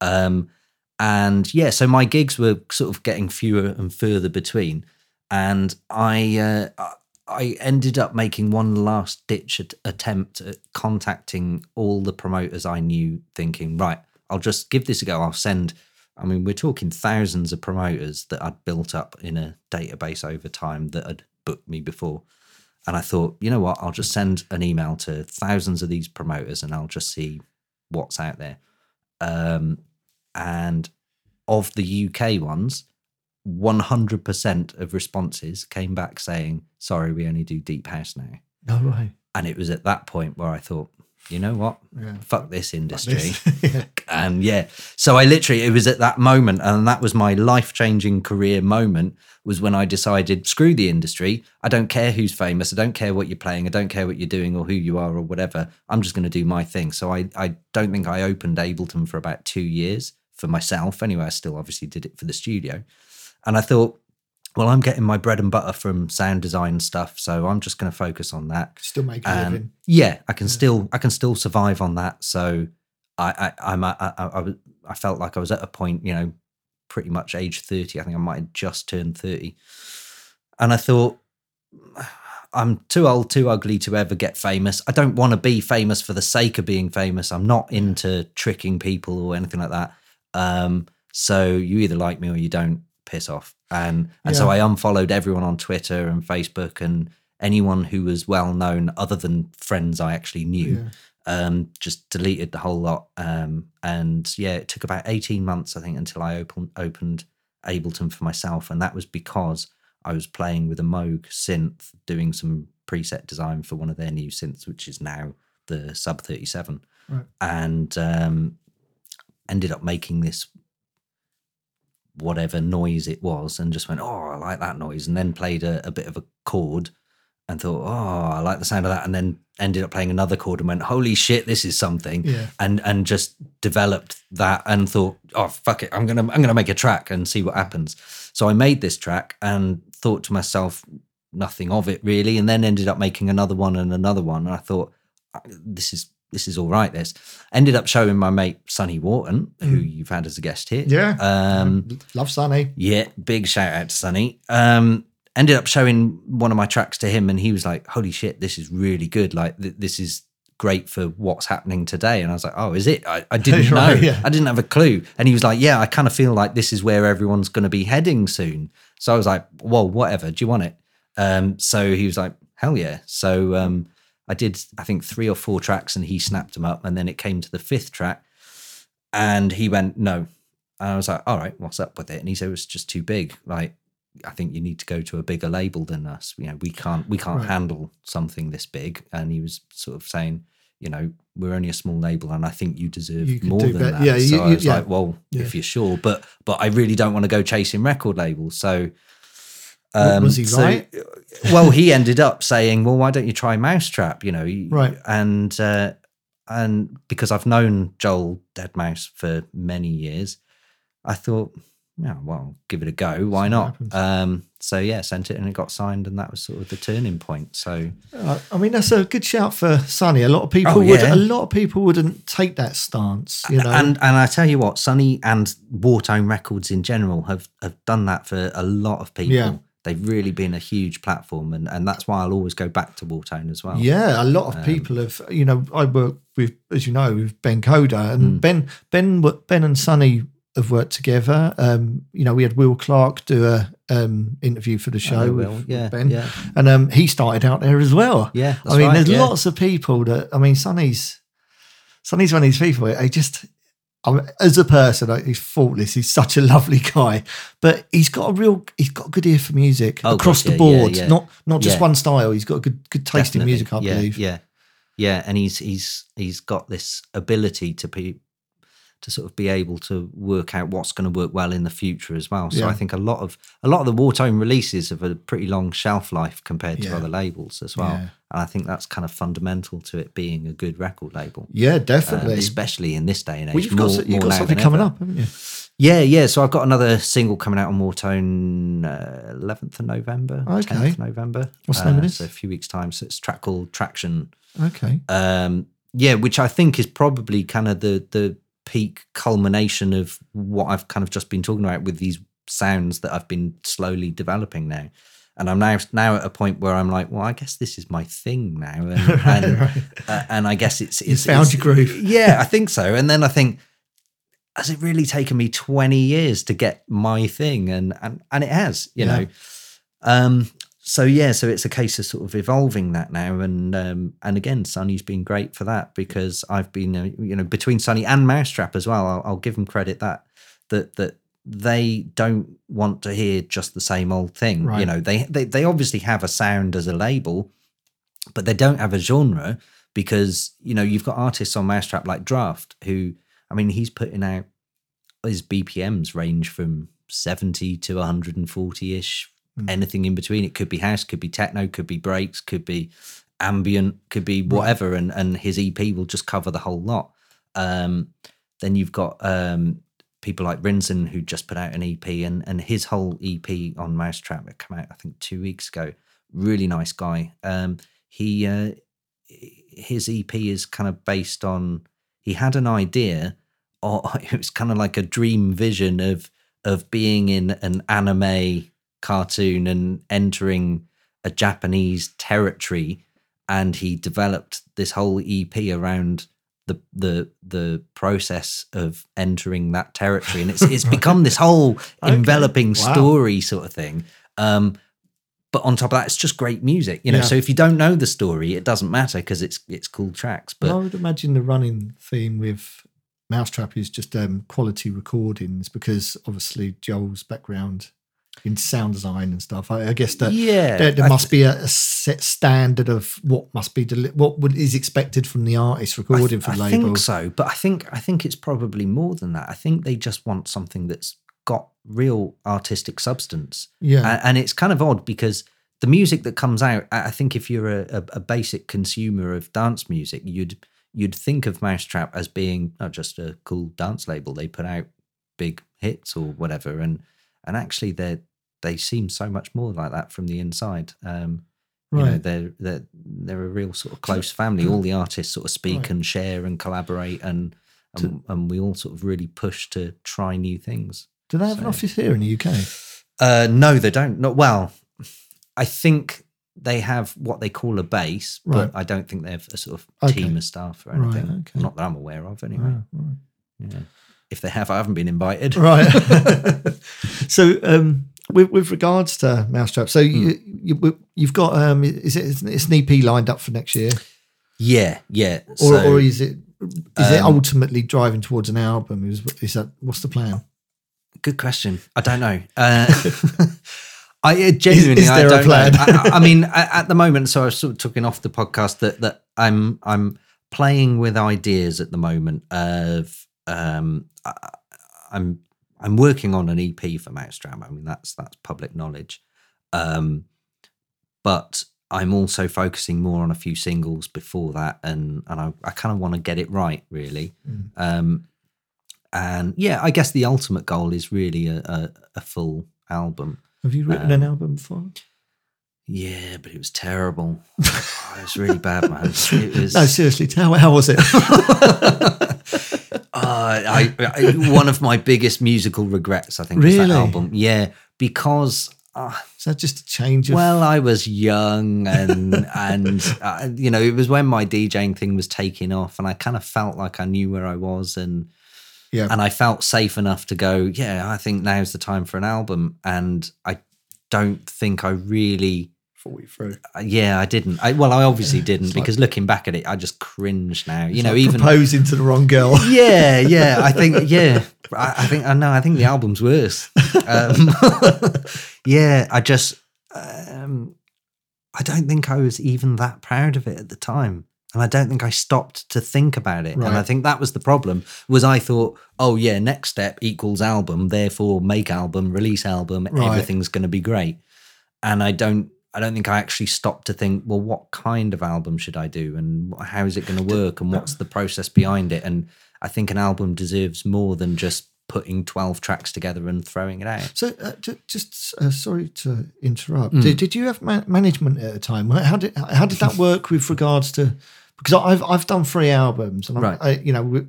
Um, and yeah, so my gigs were sort of getting fewer and further between, and I uh, I- ended up making one last ditch at- attempt at contacting all the promoters I knew, thinking right, I'll just give this a go. I'll send. I mean, we're talking thousands of promoters that I'd built up in a database over time that had booked me before. And I thought, you know what? I'll just send an email to thousands of these promoters and I'll just see what's out there. Um, and of the UK ones, 100% of responses came back saying, sorry, we only do deep house now. No way. And it was at that point where I thought, you know what? Yeah. Fuck this industry. this. Yeah. And yeah, so I literally, it was at that moment, and that was my life changing career moment, was when I decided, screw the industry. I don't care who's famous. I don't care what you're playing. I don't care what you're doing or who you are or whatever. I'm just going to do my thing. So I, I don't think I opened Ableton for about two years for myself. Anyway, I still obviously did it for the studio. And I thought, well, I'm getting my bread and butter from sound design stuff. So I'm just going to focus on that Still make a living. yeah, I can still I can still survive on that. So I I I'm I, I, I felt like I was at a point, you know, pretty much age thirty. I think I might have just turned thirty, and I thought. I'm too old, too ugly to ever get famous. I don't want to be famous for the sake of being famous. I'm not into tricking people or anything like that. Um, so you either like me or you don't. Piss off. And and so I unfollowed everyone on Twitter and Facebook and anyone who was well known other than friends I actually knew. Um, just deleted the whole lot. Um, and yeah, it took about 18 months, I think, until I opened opened Ableton for myself. And that was because I was playing with a Moog synth, doing some preset design for one of their new synths, which is now the Sub 37. Right. And um, ended up making this whatever noise it was and just went, oh, I like that noise. And then played a, a bit of a chord and thought, oh, I like the sound of that, and then ended up playing another chord and went, holy shit, this is something, Yeah. and and just developed that and thought, oh fuck it, I'm gonna I'm gonna make a track and see what happens. So I made this track and thought to myself nothing of it really, and then ended up making another one and another one, and I thought "Uh, this is this is all right. This ended up showing my mate Sonny Wharton, who you've had as a guest here. Yeah. Um, Love Sonny. yeah, big shout out to Sonny. Um, ended up showing one of my tracks to him, and he was like, "Holy shit, this is really good! Like, th- this is great for what's happening today." And I was like, "Oh, is it? I, I didn't know. Right, yeah. I didn't have a clue." And he was like, "Yeah, I kind of feel like this is where everyone's going to be heading soon." So I was like, "Well, whatever. Do you want it?" Um, so he was like, "Hell yeah!" So um, I did, I think, three or four tracks, and he snapped them up, and then it came to the fifth track, and he went, "No." And I was like, all right, what's up with it? And he said, it's just too big. Like, I think you need to go to a bigger label than us. You know, we can't, we can't Right. handle something this big. And he was sort of saying, you know, we're only a small label and I think you deserve You more than better. that. Yeah, so you- I was yeah. like, well, Yeah. if you're sure, but, but I really don't want to go chasing record labels. So, Wa- was he Um, so- right? well, he ended up saying, "Well, why don't you try Mau5trap?" You know, Right. And uh, and because I've known Joel Deadmau5 for many years, I thought, yeah, well, give it a go. Why not? Um, so yeah, sent it and it got signed, and that was sort of the turning point. So Uh, I mean, that's a good shout for Sonny. A lot of people Oh, would. yeah. A lot of people wouldn't take that stance. You know. and and I tell you what, Sonny and Whartone Records in general have have done that for a lot of people. Yeah. They've really been a huge platform, and, and that's why I'll always go back to Whartone as well. Yeah, a lot of Um, people have. You know, I work with, as you know, with Ben Coda and Mm. Ben. Ben, Ben and Sonny have worked together. Um, you know, we had Will Clarke do a um, interview for the show with, yeah, Ben, yeah. and um, he started out there as well. Yeah, I mean, right, there's yeah. lots of people that. I mean, Sonny's Sonny's one of these people. I just. I mean, as a person, he's faultless. He's such a lovely guy, but he's got a real, he's got a good ear for music Oh, across gosh, the yeah, yeah, board. yeah. Not not just one style. He's got a good good taste in music. I believe. Yeah, yeah, and he's he's he's got this ability to be to sort of be able to work out what's going to work well in the future as well. So Yeah. I think a lot of a lot of the Whartone releases have a pretty long shelf life compared to Yeah. other labels as well. Yeah. And I think that's kind of fundamental to it being a good record label. Yeah, Um, definitely. especially in this day and age. well, you've more, got, you've got something coming ever. up, haven't you? Yeah, yeah. So I've got another single coming out on Whartone uh, 11th of November, Okay. 10th of November. What's the name of Uh, this? So a few weeks' time. So it's track called Traction. Okay. Um, yeah, which I think is probably kind of the the peak culmination of what I've kind of just been talking about with these sounds that I've been slowly developing now. And I'm now now at a point where I'm like, well, I guess this is my thing now, and and, uh, and I guess it's, it's found it's- your groove. Yeah, I think so. And then I think, has it really taken me 20 years to get my thing? And and and it has, you Yeah. know. Um, so yeah, so it's a case of sort of evolving that now, and um, and again, Sonny's been great for that because I've been, uh, you know, between Sonny and Mau5trap as well. I'll, I'll give them credit that that that they don't want to hear just the same old thing. You know, they they they obviously have a sound as a label, but they don't have a genre because you know you've got artists on Mau5trap like Draft who, I mean, he's putting out his BPMs range from seventy to one hundred and forty ish, anything in between. It could be house, could be techno, could be breaks, could be ambient, could be whatever, and and his EP will just cover the whole lot. Um, then you've got um, people like Rinzen who just put out an EP, and and his whole EP on Mau5trap that came out I think two weeks ago. Really nice guy. Um, he uh, his EP is kind of based on he had an idea or it was kind of like a dream vision of of being in an anime cartoon and entering a Japanese territory and he developed this whole EP around the the the process of entering that territory and it's it's become this whole Okay. enveloping Wow. story sort of thing um but on top of that it's just great music you know Yeah. so if you don't know the story it doesn't matter because it's it's cool tracks but I would imagine the running theme with Mau5trap is just um, quality recordings because obviously Joel's background in sound design and stuff. I, I guess that Yeah, there, there I must be a, a set standard of what must be deli- what would, is expected from the artist recording for I the think so, but I think I think it's probably more than that. I think they just want something that's got real artistic substance. Yeah. and, and it's kind of odd because the music that comes out, I I think if you're a, a, a basic consumer of dance music, you'd you'd think of Mau5trap as being not just a cool dance label. They put out big hits or whatever, and and actually they they seem so much more like that from the inside. Um, You know, Right. they're they're they're a real sort of close family. All the artists sort of speak Right. and share and collaborate, and and, and we all sort of really push to try new things. Do they have an office here in the UK? Uh, no, they don't. Not well. I think they have what they call a base, but I don't think they have a sort of Okay. team of staff or Right, anything. okay. Not that I'm aware of, anyway. Ah, right. Yeah. If they have, I haven't been invited. Right. so, um, with, with regards to Mau5trap, so Hmm. you, you you've got um, is it it's an EP lined up for next year, Yeah, yeah. or So, or is it is it um, ultimately driving towards an album? Is is that what's the plan? good question. I don't know. Uh, I uh, genuinely, is I there a don't know. I, I mean, at, at the moment, so I was sort of talking off the podcast that that I'm I'm playing with ideas at the moment of um I, I'm I'm working on an EP for Mau5trap. I mean, that's that's public knowledge. Um, but I'm also focusing more on a few singles before that, and and I, I kind of want to get it right, really. Mm. Um, and yeah, I guess the ultimate goal is really a, a, a full album. Have you written Um, an album before? Yeah, but it was terrible. Oh, it was really bad, man. It was. No, seriously, how how was it? Uh, I, I one of my biggest musical regrets, I think, Really? that album. Yeah, because uh, Is that just a change of? well, I was young and and uh, you know it was when my DJing thing was taking off, and I kind of felt like I knew where I was, and yeah, and I felt safe enough to go. Yeah, I think now's the time for an album, and I don't think I really. Thought you through. uh, Yeah, I didn't. I, well, I obviously didn't It's like- because looking back at it, I just cringe now. You know, like even proposing to the wrong girl. yeah, yeah. I think yeah. I, I think I know. I think the album's worse. Um, yeah, I just um, I don't think I was even that proud of it at the time, and I don't think I stopped to think about it. And I think that was the problem. Was I thought, oh yeah, next step equals album, therefore make album, release album, Right. everything's going to be great. And I don't. I don't think I actually stopped to think, well, what kind of album should I do, and how is it going to work, and what's the process behind it? And I think an album deserves more than just putting twelve tracks together and throwing it out. So, uh, ju- just uh, sorry to interrupt. Mm. Did, did you have ma- management at the time? How did how did that work with regards to? Because I've I've done three albums, and I'm, Right. I, you know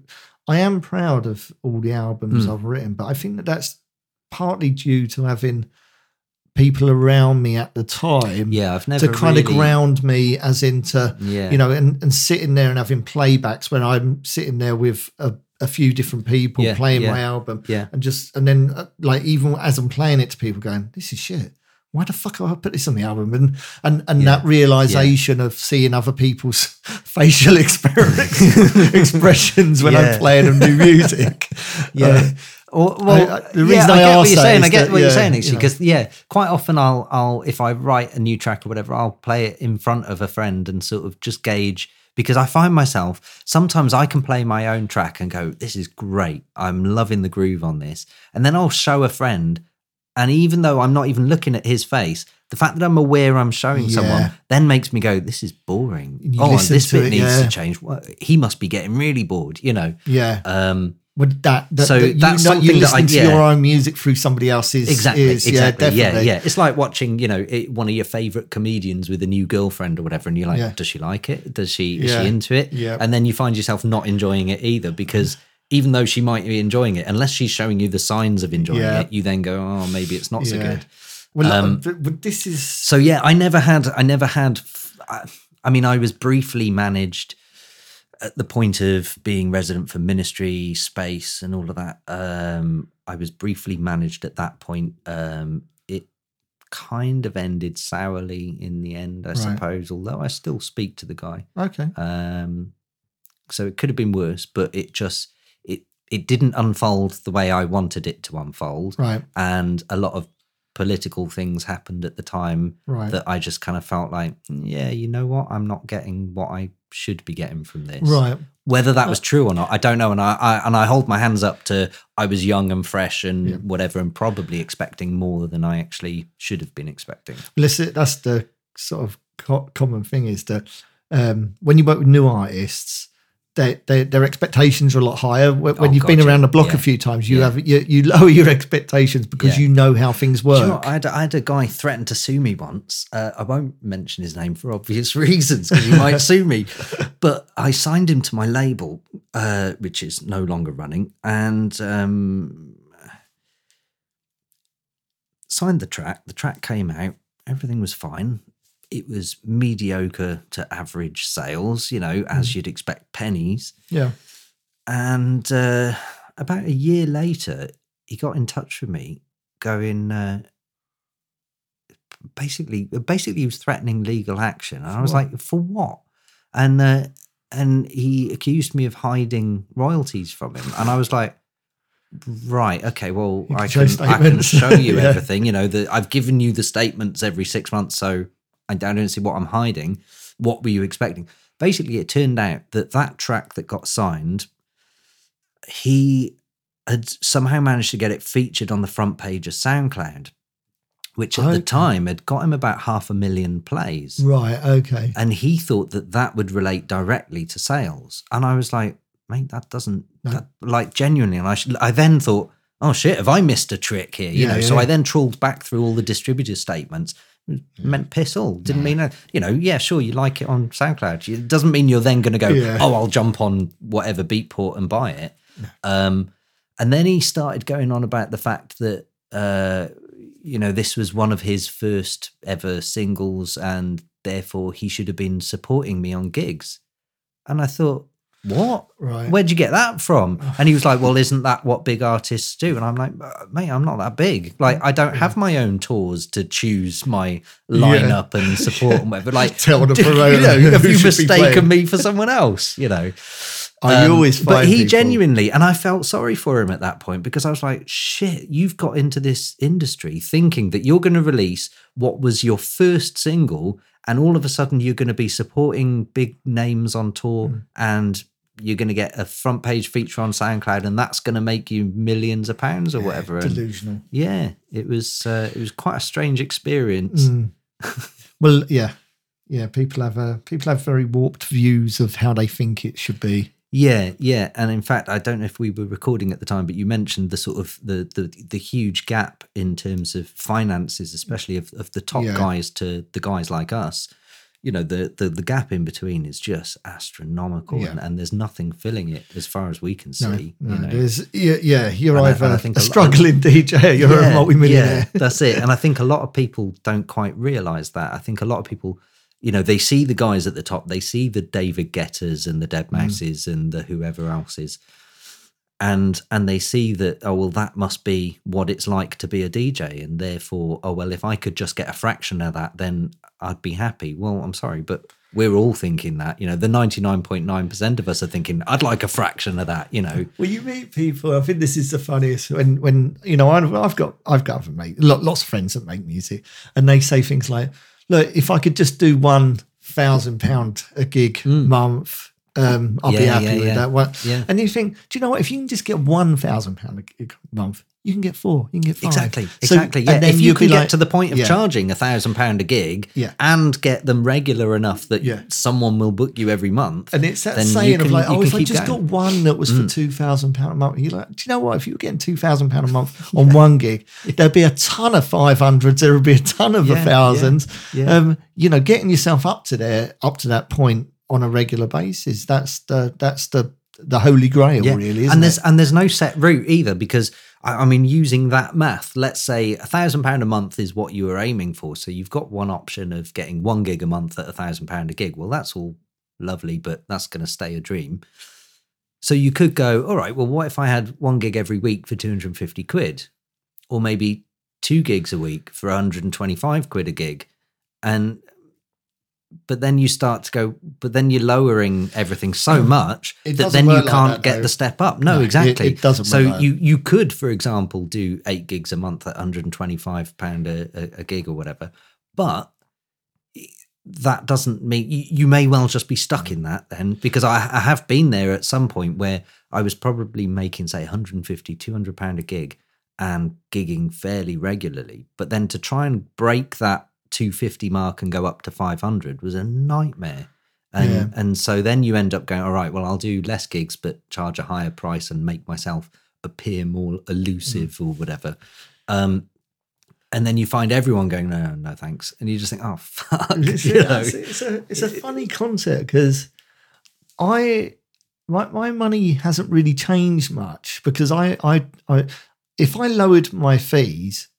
I am proud of all the albums Mm. I've written, but I think that that's partly due to having people around me at the time. Yeah, I've never to kind of ground me as into Yeah. you know and, and sitting there and having playbacks when i'm sitting there with a, a few different people Yeah, playing yeah, my album yeah. and just and then uh, like even as i'm playing it to people going this is shit why the fuck have I put this on the album? And and and Yeah, that realization of seeing other people's facial expressions when Yeah. I'm playing them new music. Yeah. Uh, Well, well I- the reason yeah, I I, get what you're saying. I get that, what you're yeah, saying you actually, know. because yeah, quite often I'll I'll if I write a new track or whatever, I'll play it in front of a friend and sort of just gauge because I find myself sometimes I can play my own track and go, "This is great. I'm loving the groove on this," and then I'll show a friend, and even though I'm not even looking at his face. The fact that I'm aware I'm showing Yeah. someone then makes me go, "This is boring." You oh, this bit it, needs yeah. to change. He must be getting really bored, you know. yeah. Um, Well, that, that, So that you that's know, something you're that I- listening to yeah. your own music through somebody else's exactly ears. exactly Yeah, yeah, yeah it's like watching you know it, one of your favorite comedians with a new girlfriend or whatever and you're like Yeah. does she like it does she is she into it Yeah. and then you find yourself not enjoying it either because even though she might be enjoying it unless she's showing you the signs of enjoying it you then go oh maybe it's not so good Well, Um, this is so yeah i never had i never had I, I mean i was briefly managed at the point of being resident for ministry space and all of that um i was briefly managed at that point um it kind of ended sourly in the end i Right. suppose although i still speak to the guy okay. um so it could have been worse but it just it it didn't unfold the way i wanted it to unfold Right, and a lot of political things happened at the time right. that I just kind of felt like, yeah, you know what, I'm not getting what I should be getting from this. Right. Whether that was true or not, I don't know. And I, I and I hold my hands up to I was young and fresh and whatever, and probably expecting more than I actually should have been expecting. Listen, that's the sort of co- common thing is that um, when you work with new artists, they, they, their expectations are a lot higher. When, Oh, you've been around the block Yeah. a few times, you Yeah. have you, you lower your expectations because Yeah. you know how things Do you know work. I, had, I had a guy threaten to sue me once. Uh, I won't mention his name for obvious reasons because he might sue me. But I signed him to my label, uh, which is no longer running, and um, signed the track. The track came out. Everything was fine. It was mediocre to average sales, you know, as you'd expect pennies. yeah. And uh, about a year later, he got in touch with me, going uh, basically, basically, he was threatening legal action. And I was what? like, for what? And uh, and he accused me of hiding royalties from him, and I was like. Right. Okay. Well, I can I can show you Yeah. everything. You know, that I've given you the statements every six months, so I don't see what I'm hiding. What were you expecting? Basically, it turned out that that track that got signed, he had somehow managed to get it featured on the front page of SoundCloud, which at Okay. the time had got him about half a million plays. Right. Okay. And he thought that that would relate directly to sales. And I was like, mate, that doesn't, that, like genuinely. And I, should, I then thought, oh shit, have I missed a trick here? You Yeah, know, so yeah. I then trawled back through all the distributor statements. It Meant piss all. Didn't mean, a, you know, yeah, sure, you like it on SoundCloud. It doesn't mean you're then going to go, Yeah. oh, I'll jump on whatever Beatport and buy it. Um, and then he started going on about the fact that, uh, you know, this was one of his first ever singles and therefore he should have been supporting me on gigs. And I thought, what? Right. Where'd you get that from? And he was like, well, isn't that what big artists do? And I'm like, "Uh, mate, I'm not that big. Like, I don't have my own tours to choose my lineup and support and whatever. Like, Tell the promoter you know, have you should be playing. mistaken me for someone else? You know. I always Um, but he people- genuinely, and I felt sorry for him at that point because I was like, shit, you've got into this industry thinking that you're going to release what was your first single, and all of a sudden you're going to be supporting big names on tour Hmm. and you're going to get a front page feature on SoundCloud, and that's going to make you millions of pounds or whatever. And Delusional. yeah, it was uh, it was quite a strange experience. Mm. well, yeah, yeah. People have uh, people have very warped views of how they think it should be. Yeah, yeah, and in fact, I don't know if we were recording at the time, but you mentioned the sort of the the, the huge gap in terms of finances, especially of, of the top Yeah. guys to the guys like us. You know, the the, the gap in between is just astronomical, Yeah. and, and there's nothing filling it as far as we can see. no, you know, there's yeah, yeah. You're And I- either and I think a a lot- struggling DJ, you're a multimillionaire. Yeah, that's it. And I think a lot of people don't quite realize that. I think a lot of people, you know, they see the guys at the top, they see the David Guettas and the Dead Mm. Mouses and the whoever else is. And and they see that oh well that must be what it's like to be a DJ and therefore oh well if I could just get a fraction of that then I'd be happy. Well, I'm sorry, but we're all thinking that. You know, the 99.9% of us are thinking I'd like a fraction of that, you know. Well, you meet people. I think this is the funniest when when you know I've, I've got I've got mate, lots of friends that make music, and they say things like, "Look, if I could just do one thousand pound a gig hmm. month." Um, I'll be Hmm. Happy yeah, with yeah. that one. Yeah. And you think, do you know what? If you can just get one thousand pound a month, you can get four. You can get five. Exactly, So- exactly. Yeah, and then if you can get like- to the point of Yeah. charging a thousand pound a gig, Yeah. and get them regular enough that Yeah. someone will book you every month, And it's that you saying of like, oh, if I just going. Mm. got one that was for two thousand pound a month, you're like, do you know what? If you were getting two thousand pound a month on one gig, there'd be a ton of five hundreds. There would be a ton of Yeah, a thousands. yeah, yeah. Um, you know, getting yourself up to there, up to that point on a regular basis. That's the that's the the holy grail, really. Isn't and there's it? and there's no set route either because I, I mean using that math, let's say a thousand pound a month is what you were aiming for. So you've got one option of getting one gig a month at a thousand pound a gig. Well, that's all lovely, but that's going to stay a dream. So you could go, all right. Well, what if I had one gig every week for two hundred and fifty quid, or maybe two gigs a week for one hundred and twenty five quid a gig, and but then you start to go, but then you're lowering everything so mm. much that then you can't that, get though. the step up. No, No, exactly. it doesn't So like you you could, for example, do eight gigs a month at 125 pound a, a, a gig or whatever, but that doesn't mean you, you may well just be stuck in that then because I, I have been there at some point where I was probably making say 150 200 pound a gig and gigging fairly regularly but then to try and break that 250 mark and go up to 500 was a nightmare and Yeah. and so then you end up going all right well I'll do less gigs but charge a higher price and make myself appear more elusive or whatever um and then you find everyone going no no, no thanks and you just think oh fuck It's, it's, it's a it's a funny concept because I my my money hasn't really changed much because I I I if I lowered my fees.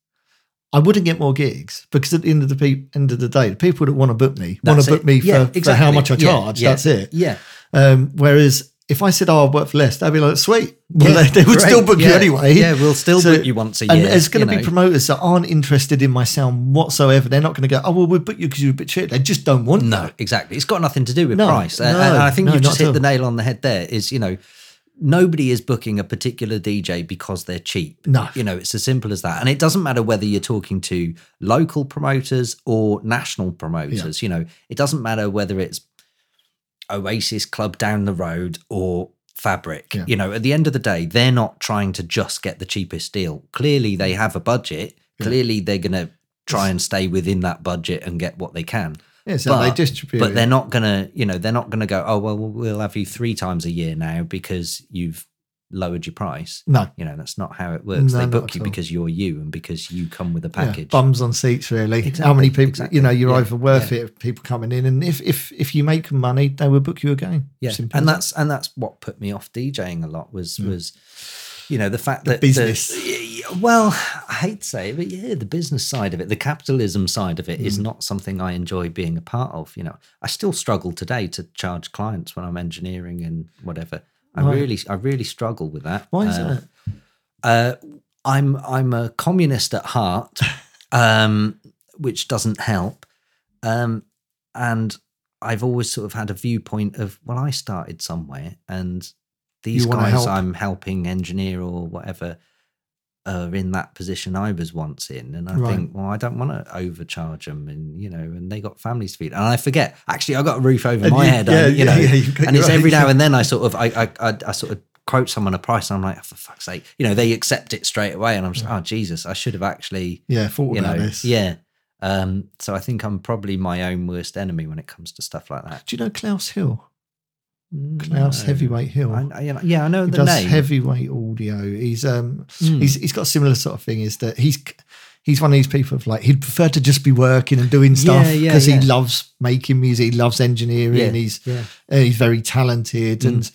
I wouldn't get more gigs because at the end of the pe- end of the day, the people that want to book me want to book me for, Yeah, for how much I charge. yeah, That's it. yeah. Um, whereas if I said, "Oh, I work for less," they'd be like, "Sweet." Well, Yeah, they, they would great. still book you anyway. Yeah, we'll still book you once a year. And there's going to be know. promoters that aren't interested in my sound whatsoever. They're not going to go, "Oh, well, we'll book you because you're a bit shit." They just don't want No, that. exactly. It's got nothing to do with No, price. No, and I think no, you've just hit the nail on the head there is, you know, nobody is booking a particular DJ because they're cheap. No. You know, it's as simple as that. And it doesn't matter whether you're talking to local promoters or national promoters, you know, it doesn't matter whether it's Oasis Club down the road or Fabric. Yeah. You know, at the end of the day, they're not trying to just get the cheapest deal. Clearly, they mm. have a budget. Clearly, they're going to try and stay within that budget and get what they can. Yeah, so they distribute But they're not going to, you know, they're not to go, oh, well, we'll have you three times a year now because you've lowered your price. No. You know, that's not how it works. No, they book you all. because you're you and because you come with a Yeah, package. bums on seats, really. How many people? exactly. You know, you're Yeah, over worth yeah. it. People coming in, and if if if you make money, they will book you again. Yeah, Simple and that's and that's what put me off DJing a lot was Mm. was you know the fact The that business. the- well, I hate to say it, but yeah, the business side of it, the capitalism side of it, is Mm. not something I enjoy being a part of. You know, I still struggle today to charge clients when I'm engineering and whatever. I Right. really, I really struggle with that. Why is Uh, that? uh, I'm I'm a communist at heart, um, which doesn't help, um, and I've always sort of had a viewpoint of well, I started somewhere, and these You guys help. I'm helping engineer or whatever are in that position I was once in, and I Right. think well, I don't want to overcharge them, and you know, and they got families to feed, and I forget actually I got a roof over And my you- head, yeah, and, you yeah, know, yeah, and it's every now and then I sort of I I, I, I sort of quote someone a price and I'm like, "Oh, for fuck's sake, you know, they accept it straight away. And I'm just, oh, Jesus, I should have actually, Yeah, thought you know, about this. yeah. Um, so I think I'm probably my own worst enemy when it comes to stuff like that. Do you know Klaus Hill? Klaus No. Heavyweight Hill. I, I- yeah, I know he the does name. heavyweight audio. He's um Mm. he's he's got a similar sort of thing. Is that he's he's one of these people of like he'd prefer to just be working and doing stuff Yeah, yeah, because yeah. he loves making music. He loves engineering. Yeah, he's yeah. uh, he's very talented Mm. and.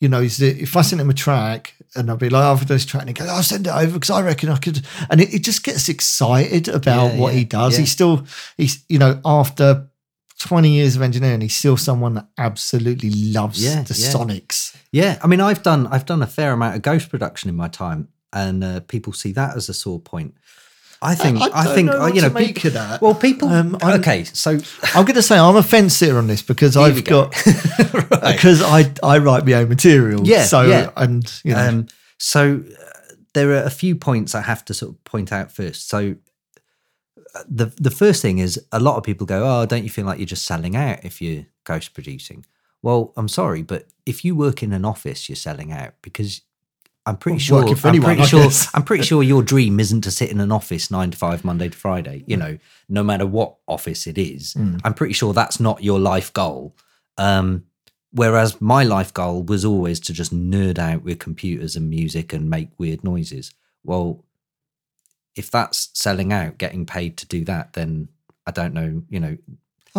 You know, he's, if I sent him a track and I'd be like, "Oh, for this track," and he goes, "I'll send it over because I reckon I could," and it, it just gets excited about Yeah, what yeah, he does. yeah. He's still, he's you know, after twenty years of engineering, he's still someone that absolutely loves Yeah, the yeah. sonics. Yeah, I mean, I've done I've done a fair amount of ghost production in my time, and uh, people see that as a sore point. I think I I, don't think know uh, you know make people, that. Well, people. Um, okay, so I'm going to say I'm a fence sitter on this because I've go. got Right. because I I write my own material. Yeah, So yeah. and you know Um, so uh, there are a few points I have to sort of point out first. So the the first thing is a lot of people go, "Oh, don't you feel like you're just selling out if you're ghost producing?" Well, I'm sorry, but if you work in an office, you're selling out because I'm pretty sure. I'm pretty sure. I'm pretty sure your dream isn't to sit in an office nine to five, Monday to Friday. You know, no matter what office it is. Mm. I'm pretty sure that's not your life goal. Um, whereas my life goal was always to just nerd out with computers and music and make weird noises. Well, if that's selling out, getting paid to do that, then I don't know. You know,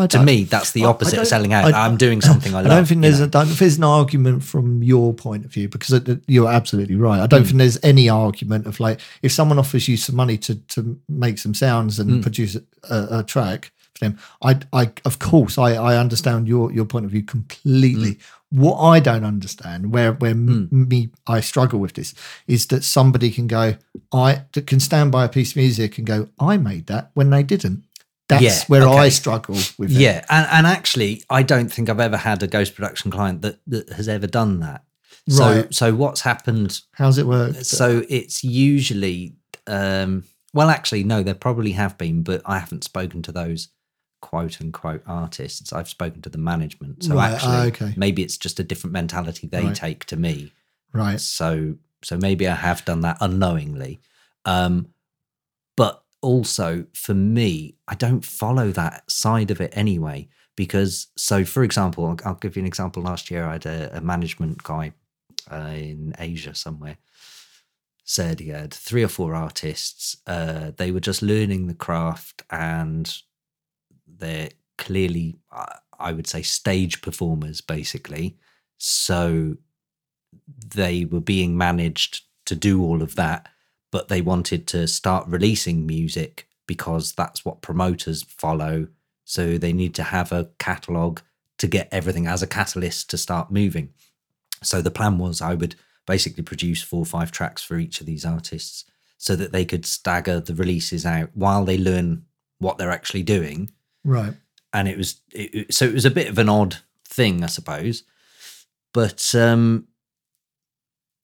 to me, that's the opposite of selling out. I- I'm doing something I, I love. I don't think you there's know. a, don't, there's an argument from your point of view because it- you're absolutely right. I don't Mm. think there's any argument of like if someone offers you some money to to make some sounds and Mm. produce a, a track for them. I I of course I I understand your your point of view completely. Mm. What I don't understand, where where m me I struggle with this, is that somebody can go, I that can stand by a piece of music and go, I made that when they didn't. That's Yeah, where I struggle with it. Yeah, and, and actually, I don't think I've ever had a ghost production client that, that has ever done that. So, Right. so what's happened? How's it work? So it's usually, um, well, actually, no, there probably have been, but I haven't spoken to those quote unquote artists. I've spoken to the management, so Right, actually, ah, okay. maybe it's just a different mentality they Right. take to me. Right. So so maybe I have done that unknowingly. Um, but also for me, I don't follow that side of it anyway. Because so, for example, I'll, I'll give you an example. Last year, I had a, a management guy uh, in Asia somewhere said he had three or four artists. Uh, they were just learning the craft, and they're clearly, I would say, stage performers, basically. So they were being managed to do all of that, but they wanted to start releasing music because that's what promoters follow. So they need to have a catalog to get everything as a catalyst to start moving. So the plan was I would basically produce four or five tracks for each of these artists so that they could stagger the releases out while they learn what they're actually doing Right. and it was it, so it was a bit of an odd thing, I suppose. But um,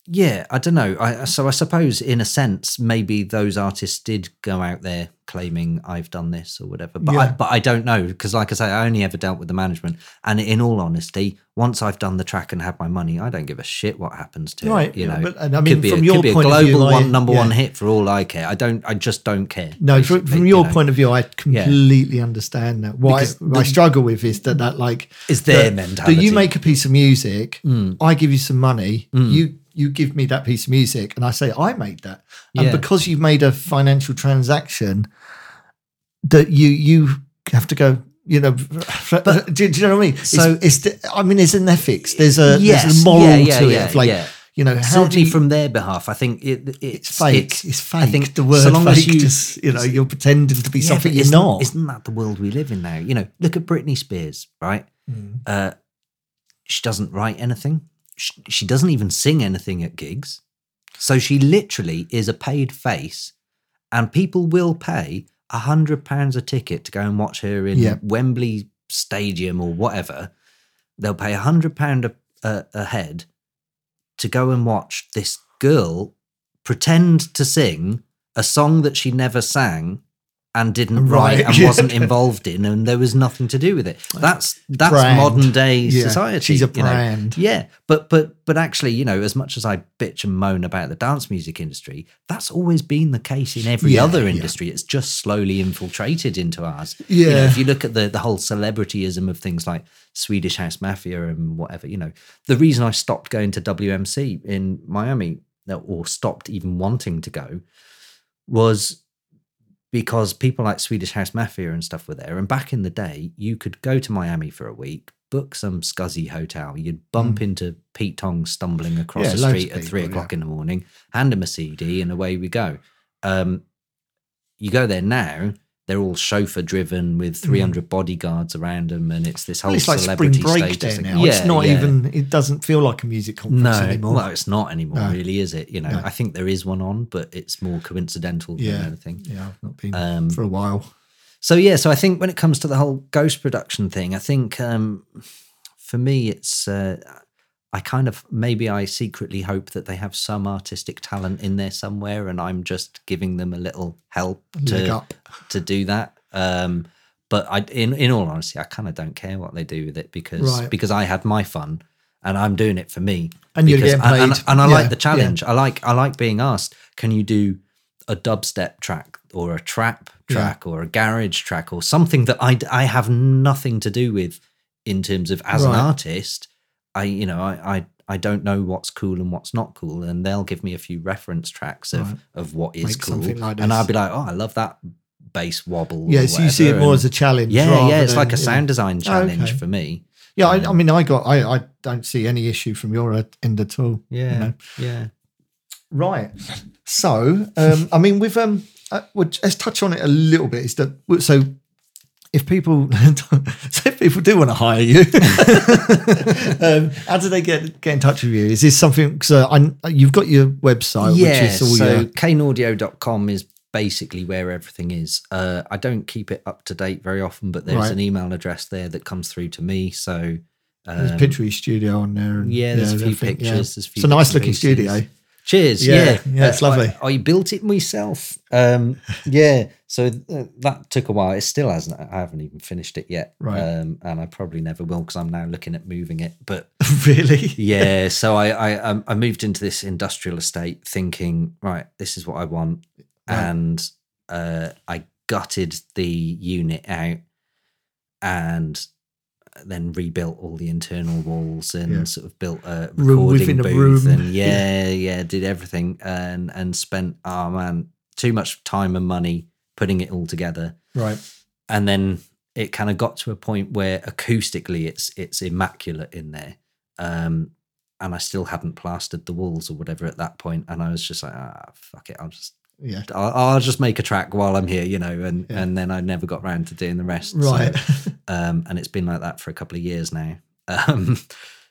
yeah, I don't know. I so I suppose in a sense, maybe those artists did go out there claiming I've done this or whatever. But I, but I don't know because, like I say, I only ever dealt with the management. And in all honesty, once I've done the track and had my money, I don't give a shit what happens to Right, it. You yeah, know, but- and I mean, could be from a, your could be a global view, I- one number one hit for all I care. I don't. I just don't care. No, from, from you your know. point of view, I completely understand that. What Because I, I struggle with is that that like is their that- mentality. That you make a piece of music, Mm. I give you some money, Mm. you you give me that piece of music, and I say I made that, and Yeah. because you've made a financial transaction, that you you have to go. You know, do, do you know what I mean? So- it's, it's the, I mean, there's an ethics. There's a Yes, there's a moral yeah, yeah, to it. yeah, of like, you know, how Certainly do you, from their behalf, I think it, it's, it's fake. It's, fake. I think the word so long fake, as you, just you know, you're pretending to be something you're isn't, not. Isn't that the world we live in now? You know, look at Britney Spears, right? Mm. Uh, she doesn't write anything. She, she doesn't even sing anything at gigs. So she literally is a paid face, and people will pay a hundred pounds a ticket to go and watch her in Yeah. Wembley Stadium or whatever. They'll pay a hundred pound a head to go and watch this girl pretend to sing a song that she never sang and didn't Right, write and wasn't involved in and there was nothing to do with it that's that's Brand. modern day Yeah, society she's a you know. brand. yeah but but but actually you know as much as i bitch and moan about the dance music industry that's always been the case in every Yeah, other yeah. industry it's just slowly infiltrated into ours you know, Yeah. if you look at the the whole celebrityism of things like swedish house mafia and whatever you know the reason i stopped going to wmc in miami or stopped even wanting to go was because people like Swedish House Mafia and stuff were there. And back in the day, you could go to Miami for a week, book some scuzzy hotel, you'd bump into Pete Tong stumbling across Mm. Yeah, the street of at three people, o'clock in the morning, hand him a CD, and away we go. Um, you go there now. They're all chauffeur driven with 300 bodyguards around them, and it's this whole Mm. Well, it's like spring celebrity break status there thing. now. it's not yeah. even. It doesn't feel like a music conference No, anymore. well, it's not anymore, No. really, is it? You know, No. I think there is one on, but it's more coincidental yeah, than anything. yeah, I've not been Um, for a while. So yeah, so I think when it comes to the whole ghost production thing, I think um, for me it's uh, I kind of maybe I secretly hope that they have some artistic talent in there somewhere, and I'm just giving them a little help to to do that. Um, but I, in in all honesty, I kind of don't care what they do with it because Right. because I had my fun and I'm doing it for me. And you're getting and, paid. and I Yeah, like the yeah. challenge. I like I like being asked, can you do a dubstep track or a trap Yeah. track or a garage track or something that I I have nothing to do with in terms of as an artist. I you know I, I I don't know what's cool and what's not cool, and they'll give me a few reference tracks of Right. of what is Make cool, like and I'll be like, oh, I love that bass wobble. Yeah, so you see it more and- as a challenge. Yeah, yeah, it's like a sound know- design Oh, challenge okay. for me. Yeah, I, I mean, I got, I, I don't see any issue from your end at all. you Yeah, know. yeah. Right. So, um, I mean, with um, uh, well, let's touch on it a little bit. Is that so? If people, so if people do want to hire you, um, how do they get get in touch with you? Is this something? So, I, you've got your website, yeah, which is all so your kaneaudio.com is basically where everything is. Uh, I don't keep it up to date very often, but there's Right. an email address there that comes through to me. So there's a um, picture of your studio on there. And, yeah, there's a few pictures, yeah. there's a few It's a nice looking studio. Cheers. Yeah, Yeah, yeah, it's lovely. I, I built it myself. Um, yeah, so uh, that took a while. It still hasn't. I haven't even finished it yet. Right. Um, and I probably never will because I'm now looking at moving it. But really? yeah, so I, I um, I moved into this industrial estate thinking, right, this is what I want, Right. and uh, I gutted the unit out and then rebuilt all the internal walls and Yeah. sort of built a Room recording within a room. and yeah, yeah, did everything and and spent oh man too much time and money putting it all together Right. and then it kind of got to a point where acoustically it's it's immaculate in there um and i still hadn't plastered the walls or whatever at that point and i was just like ah fuck it i'll just Yeah. I'll, I'll just make a track while i'm here you know and Yeah. and then i never got round to doing the rest Right. so, um and it's been like that for a couple of years now um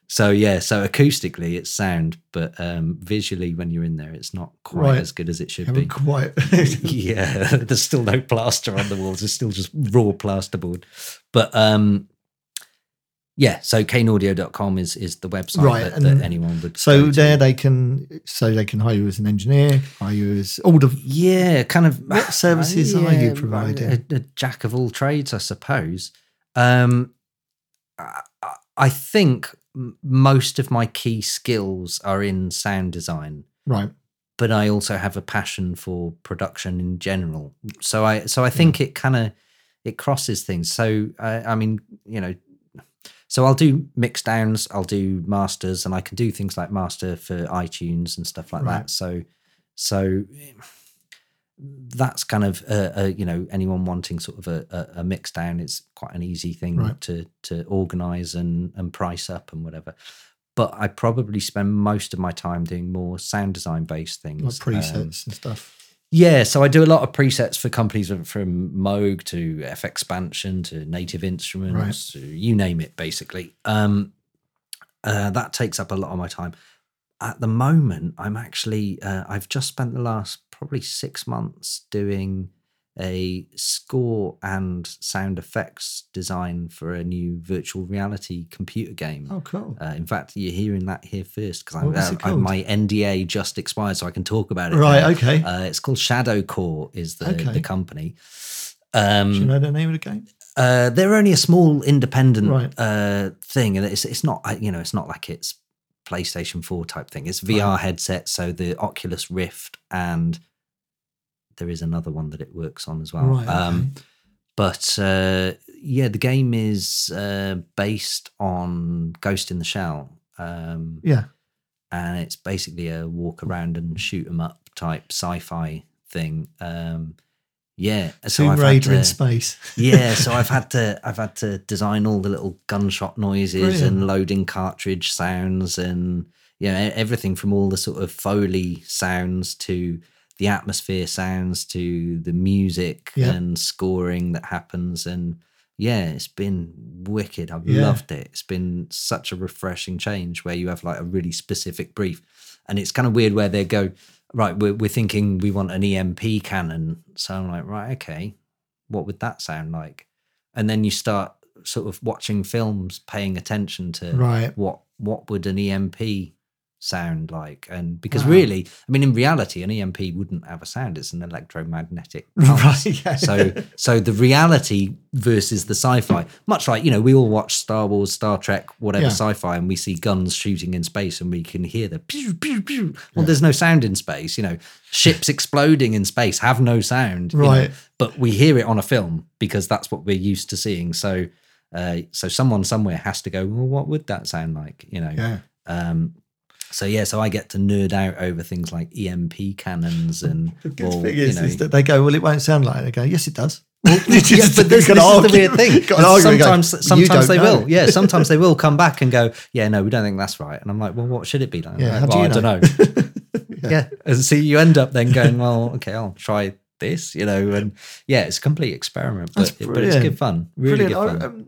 so yeah so acoustically it's sound but um visually when you're in there it's not quite Right. as good as it should Haven't be quite. yeah, there's still no plaster on the walls. It's still just raw plasterboard. But um yeah, so kaneaudio.com is is the website Right, that, that anyone would So go to. there they can so they can hire you as an engineer, hire you as all the yeah, kind of What services are you Yeah, providing? A, a jack of all trades, I suppose. Um I, I think most of my key skills are in sound design. right. but I also have a passion for production in general. So I so I think it kind of it crosses things. So I, I mean, you know, so I'll do mix downs, I'll do masters, and I can do things like master for iTunes and stuff like Right. that. So so that's kind of a, uh, you know anyone wanting sort of a, a, a mix down is quite an easy thing Right. to to organize and and price up and whatever but I probably spend most of my time doing more sound design based things. Like presets Um, and stuff. Yeah, so I do a lot of presets for companies from- Moog to FXpansion to Native Instruments, to you name it, basically. Um, uh, that takes up a lot of my time. At the moment, I'm actually uh, I've just spent the last probably six months doing a score and sound effects design for a new virtual reality computer game. Oh, cool. Uh, in fact, you're hearing that here first because uh, my NDA just expired, so I can talk about it. Right, now. okay. Uh, it's called Shadow Core. Is the Okay. the company? Um, Do you know the name of the game? uh, they're only a small independent Right. uh, thing, and it's it's not uh, you know it's not like it's PlayStation Four type thing. It's VR Right. headset, so the Oculus Rift, and there is another one that it works on as well. Right, Um, but uh, yeah, the game is uh, based on Ghost in the Shell. Um, Yeah. and it's basically a walk around and shoot 'em up type sci-fi thing. Um, yeah, so Tomb I've Raider in to- space. yeah, so I've had to I've had to design all the little gunshot noises Brilliant. and loading cartridge sounds and you know everything from all the sort of foley sounds to the atmosphere sounds to the music Yeah. and scoring that happens and yeah, it's been wicked. I've Yeah. loved it. It's been such a refreshing change where you have like a really specific brief. And it's kind of weird where they go, right, we're, we're thinking we want an EMP cannon. So I'm like, right, okay, what would that sound like? And then you start sort of watching films, paying attention to Right. what what would an EMP sound like? And because Wow. really, I mean, in reality, an EMP wouldn't have a sound; it's an electromagnetic Right, pulse. yeah. So, so the reality versus the sci-fi, much like you know, we all watch Star Wars, Star Trek, whatever Yeah. sci-fi, and we see guns shooting in space, and we can hear the pew pew pew. Well, there's no sound in space. You know, ships exploding in space have no sound. you know, Right. but we hear it on a film because that's what we're used to seeing. So, uh, so someone somewhere has to go. Well, what would that sound like? You know. Yeah. Um, so yeah, so I get to nerd out over things like EMP cannons and The good or, thing you know, is that they go, well, it won't sound like it. They go, yes, it does. yeah, but this, this is the weird thing. Go, sometimes, sometimes they know." will. Yeah, sometimes they will come back and go, "Yeah, no, we don't think that's right." And I'm like, "Well, what should it be like?" Yeah, like, do well, you I know?" don't know. yeah. and so you end up then going, "Well, okay, I'll try this," you know, and yeah, it's a complete experiment, but, but it's good fun, really Brilliant. good I- fun. Um,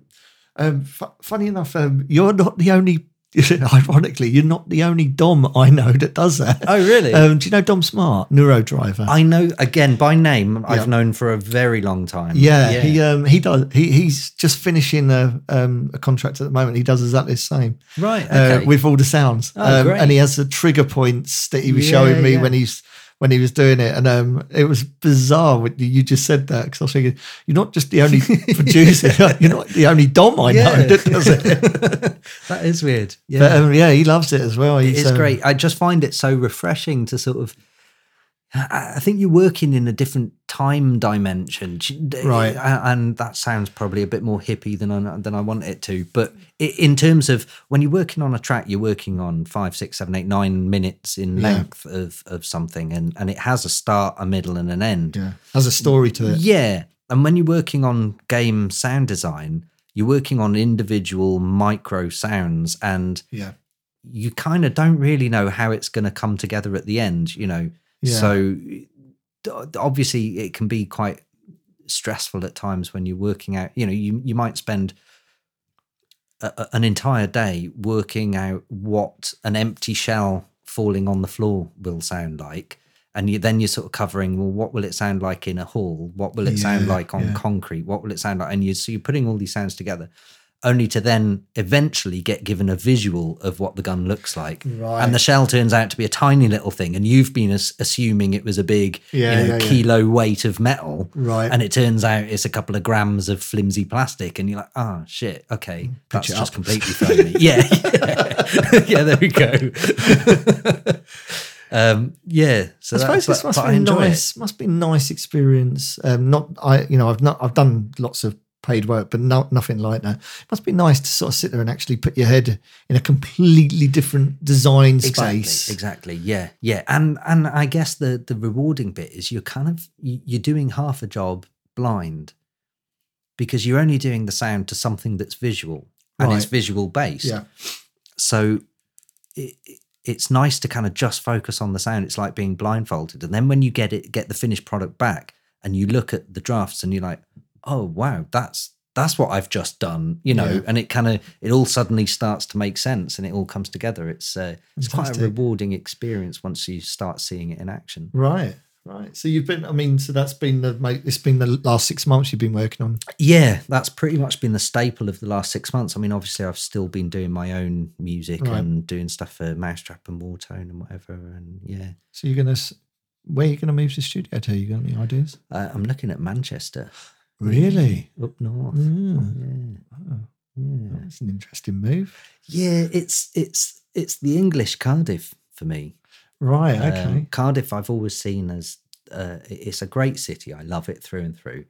um, fu- funny enough, um, you're not the only ironically, you're not the only Dom I know that does that. Oh, really? Um, do you know Dom Smart, Neuro Driver? I know again by name. Yeah. I've known for a very long time. yeah, he um he does. He he's just finishing a um a contract at the moment. He does exactly the same. Right, Uh, okay. with all the sounds. Oh, um, and he has the trigger points that he was Yeah, showing me yeah. when he's when he was doing it, and um, it was bizarre when you just said that because I was thinking you're not just the only producer, you're not the only Dom I know that does it. that is weird. Yeah. But um, yeah, he loves it as well. It is um, great. I just find it so refreshing to sort of. I think you're working in a different time dimension, Right. And that sounds probably a bit more hippie than I than I want it to. But in terms of when you're working on a track, you're working on five, six, seven, eight, nine minutes in Yeah. length of of something, and and it has a start, a middle, and an end. Yeah, has a story to it. Yeah. And when you're working on game sound design, you're working on individual micro sounds and Yeah. you kind of don't really know how it's going to come together at the end, you know. Yeah. So obviously it can be quite stressful at times when you're working out, you know, you you might spend a, an entire day working out what an empty shell falling on the floor will sound like and you, then you're sort of covering well what will it sound like in a hall what will it sound like on yeah. concrete what will it sound like and you so you're putting all these sounds together only to then eventually get given a visual of what the gun looks like Right. and the shell turns out to be a tiny little thing and you've been as- assuming it was a big Yeah, you know, yeah, yeah. kilo weight of metal Right. and it turns out it's a couple of grams of flimsy plastic and you're like oh shit okay that's just up. completely thrown me yeah yeah. yeah there we go um yeah so I suppose this must be nice. Must be a nice experience. Um, not I, you know, I've not, I've done lots of paid work, but no, nothing like that. It must be nice to sort of sit there and actually put your head in a completely different design Exactly, space. exactly. Yeah, yeah. And and I guess the the rewarding bit is you're kind of you- you're doing half a job blind because you're only doing the sound to something that's visual and it's visual based. Yeah. So it, it's nice to kind of just focus on the sound. It's like being blindfolded, and then when you get it, get the finished product back, and you look at the drafts, and you're like, oh wow, that's that's what I've just done, you know, Yeah. and it kind of it all suddenly starts to make sense, and it all comes together. It's uh, it's quite a rewarding experience once you start seeing it in action. Right, right. So you've been. I mean, so that's been the. mate, It's been the last six months you've been working on. Yeah, that's pretty much been the staple of the last six months. I mean, obviously, I've still been doing my own music Right. and doing stuff for Mau5trap and Whartone and whatever. And yeah, So you're gonna. Where are you gonna move the studio to? You got any ideas? uh, I'm looking at Manchester. Really? Up north. Mm. Yeah. Yeah. That's an interesting move. Yeah, it's it's it's the English Cardiff for me. Right. Um, Okay. Cardiff, I've always seen as uh, it's a great city. I love it through and through,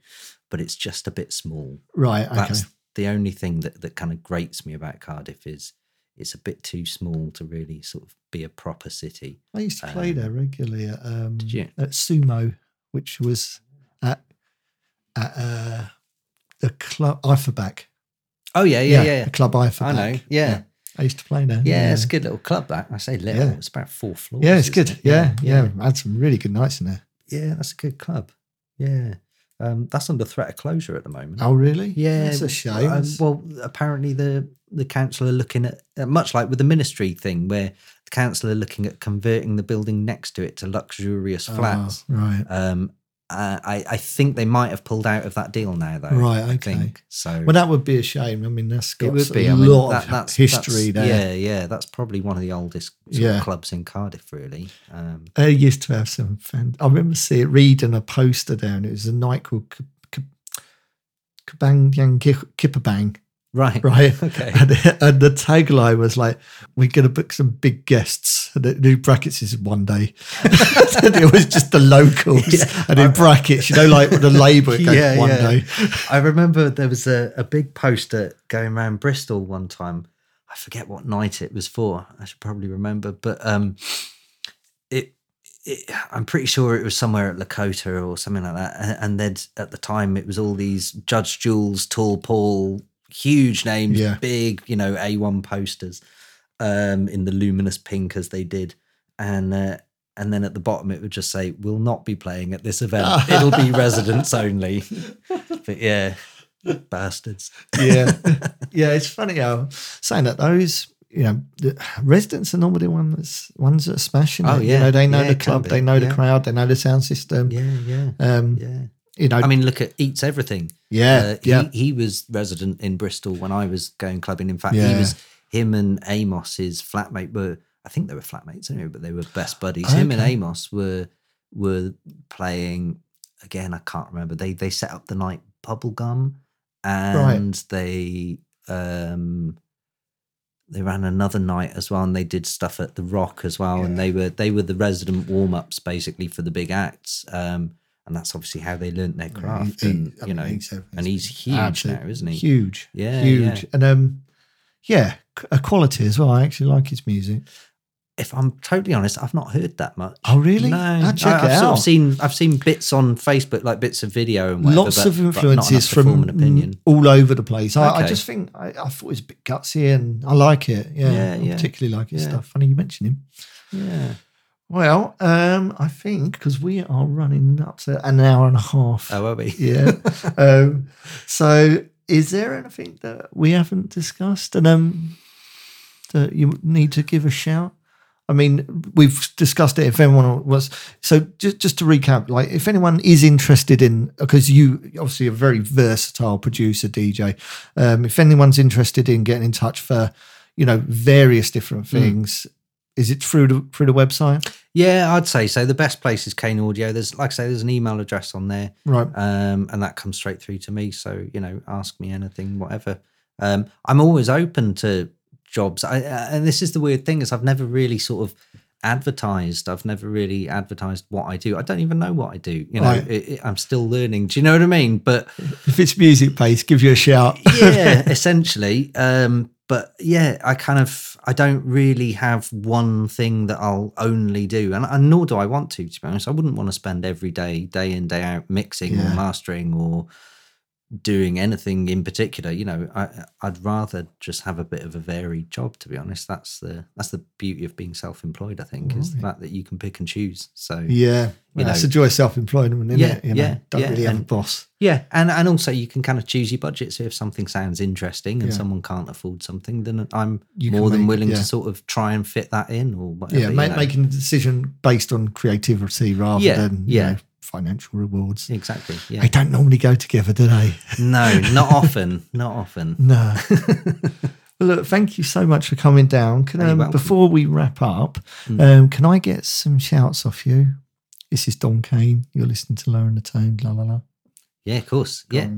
but it's just a bit small. right. Okay. That's the only thing that that kind of grates me about Cardiff is it's a bit too small to really sort of be a proper city. I used to play Um, there regularly at um, at Sumo, which was at uh, the club Ifor Bach. Oh yeah, yeah, yeah. the club Ifor Bach. I know. Yeah. I used to play there. Yeah, it's a good little club. That I say little. Yeah. It's about four floors. Yeah, it's good. it? Yeah, yeah, I had some really good nights in there. yeah. That's a good club. Yeah, um, that's under threat of closure at the moment. Oh, really? Yeah, that's a shame. um, well, apparently the the council are looking at uh, much like with the ministry thing, where the council are looking at converting the building next to it to luxurious Oh, flats. right. Um, uh, I I think they might have pulled out of that deal now, though. Right, I think so. well, that would be a shame. I mean, that's got it would a be. I mean, lot that, of that's history that's- there. Yeah, yeah. That's probably one of the oldest of Yeah. clubs in Cardiff, really. Um, They used to have some fan. I remember seeing reading a poster down. It was a night called Kabang Yang. Right. Right. Okay. And, and the tagline was like, "We're going to book some big guests." And the new brackets is one day. and it was just the locals, Yeah. and in brackets, you know, like the label, Yeah, one yeah. day. I remember there was a, a big poster going around Bristol one time. I forget what night it was for. I should probably remember, but um, it, it I'm pretty sure it was somewhere at Lakota or something like that. And, and then at the time, it was all these Judge Jules, Tall Paul, huge names, Yeah. big, you know, A1 posters um, in the luminous pink as they did, and. Uh, and then at the bottom, it would just say, "We'll not be playing at this event. It'll be residents only." but yeah, bastards. yeah, yeah. It's funny how saying that those you know, the residents are normally one that's ones that are smashing Oh, it. yeah. You know, they know Yeah, the club, they know the crowd, they know the sound system. Yeah, yeah. Um, Yeah. You know, I mean, look at Eats Everything. Yeah, Uh, he, yeah. He was resident in Bristol when I was going clubbing. In fact, he was him and Amos, his flatmate, were I think they were flatmates anyway, but they were best buddies. Him and Amos were were playing again. I can't remember. They they set up the night bubblegum and they um they ran another night as well and they did stuff at the rock as well and they were they were the resident warm-ups basically for the big acts um and that's obviously how they learnt their craft he- and I you know he's and he's huge absolute- now isn't he Huge. yeah Huge. yeah. And um, yeah, a quality as well. I actually like his music. if i'm totally honest i've not heard that much Oh, really? no I'll check I, have sort of seen i've seen bits on facebook like bits of video and whatever, Lots but- of but not enough influences from an opinion all over the place. I, I just think I, I thought it was a bit gutsy and I like it. Yeah, Yeah, I yeah. particularly like his Yeah. stuff. Funny you mention him. yeah Well, um, I think because we are running up to an hour and a half. oh are we Yeah. um, so, is there anything that we haven't discussed and um, that you need to give a shout? I mean, we've discussed it. If anyone was so, just just to recap, like if anyone is interested in, because you obviously a very versatile producer DJ. Um, if anyone's interested in getting in touch for, you know, various different things, is it through the through the website? Yeah, I'd say so. The best place is Kane Audio. There's, like I say, there's an email address on there, Right. Um, and that comes straight through to me. So you know, ask me anything, whatever. Um, I'm always open to jobs. I, uh, and this is the weird thing is I've never really sort of advertised. I've never really advertised what I do. I don't even know what I do. You know, Right. it, it, I'm still learning. Do you know what I mean? But If it's music based, give you a shout. yeah, essentially. Um, but yeah, I kind of I don't really have one thing that I'll only do, and, and nor do I want to. To be honest, I wouldn't want to spend every day, day in day out, mixing Yeah. or mastering or doing anything in particular. You know, I, I'd rather just have a bit of a varied job. To be honest, that's the that's the beauty of being self-employed. I think is the fact that you can pick and choose. So Yeah, you that's know, the joy of self-employment, isn't Yeah, it? You know, yeah, don't yeah, really have a boss. Yeah, and and also you can kind of choose your budget. So if something sounds interesting and Yeah. someone can't afford something, then I'm You more than make- willing to sort of try and fit that in or whatever. Yeah, you ma- making a decision based on creativity rather Yeah, than you yeah. know, financial rewards. exactly. Yeah. They don't normally go together, do they? no, not often. Not often. No. well, look, thank you so much for coming down. Can um, before we wrap up, Mm. um, can I get some shouts off you? This is Dom Kane. You're listening to Lowering the Tone. La la la. Yeah, of course. Yeah.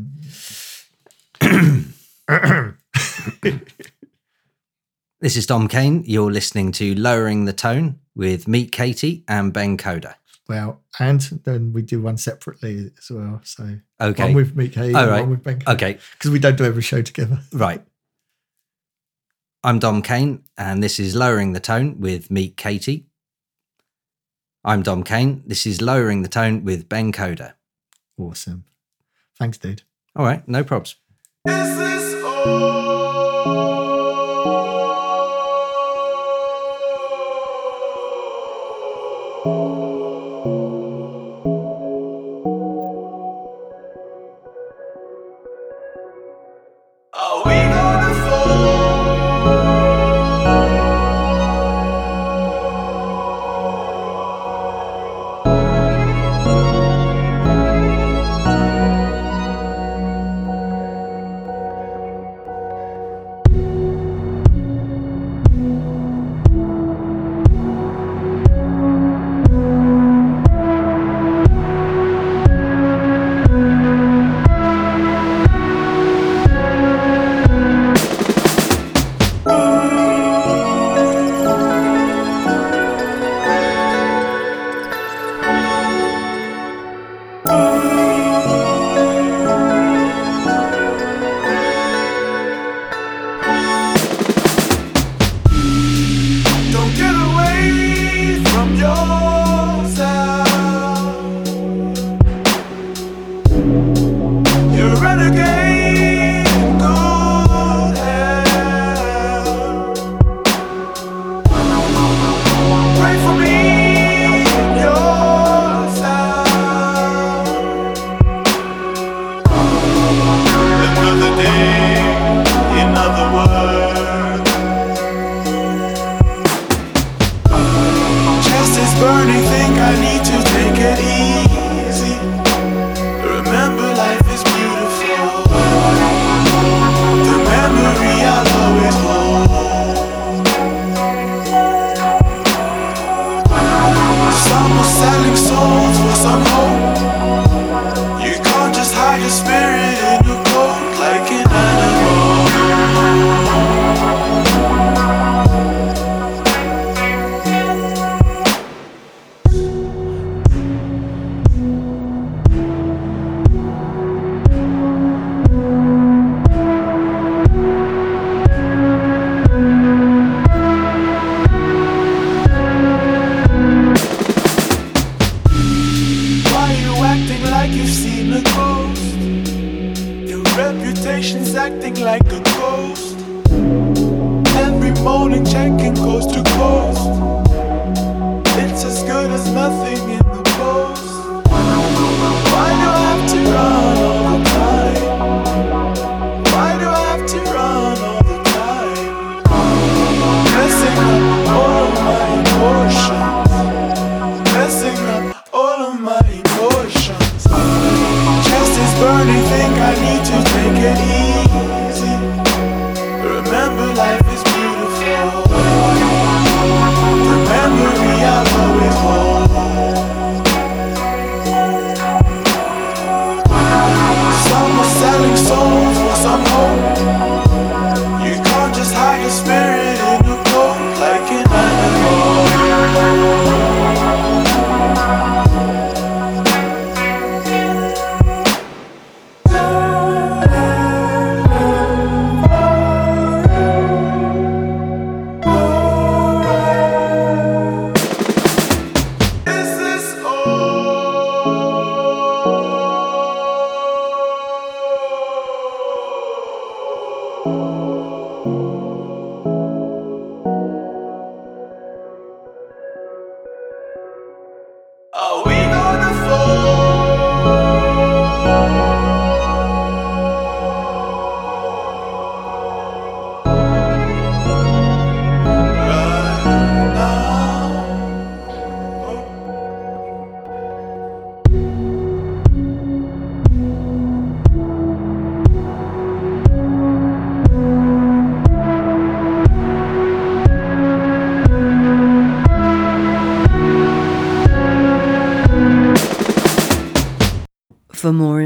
This is Dom Kane. You're listening to Lowering the Tone with Meat Katie and Ben Coda. Well, and then we do one separately as well. So Okay. one with Meat Katie, All and right. one with Ben. Okay. because we don't do every show together. Right. I'm Dom Kane, and this is Lowering the Tone with Meat Katie. I'm Dom Kane. This is Lowering the Tone with Ben Coda. Awesome. Thanks, dude. All right, no probs.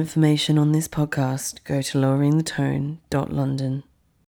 Information on this podcast, go to loweringthetone.london.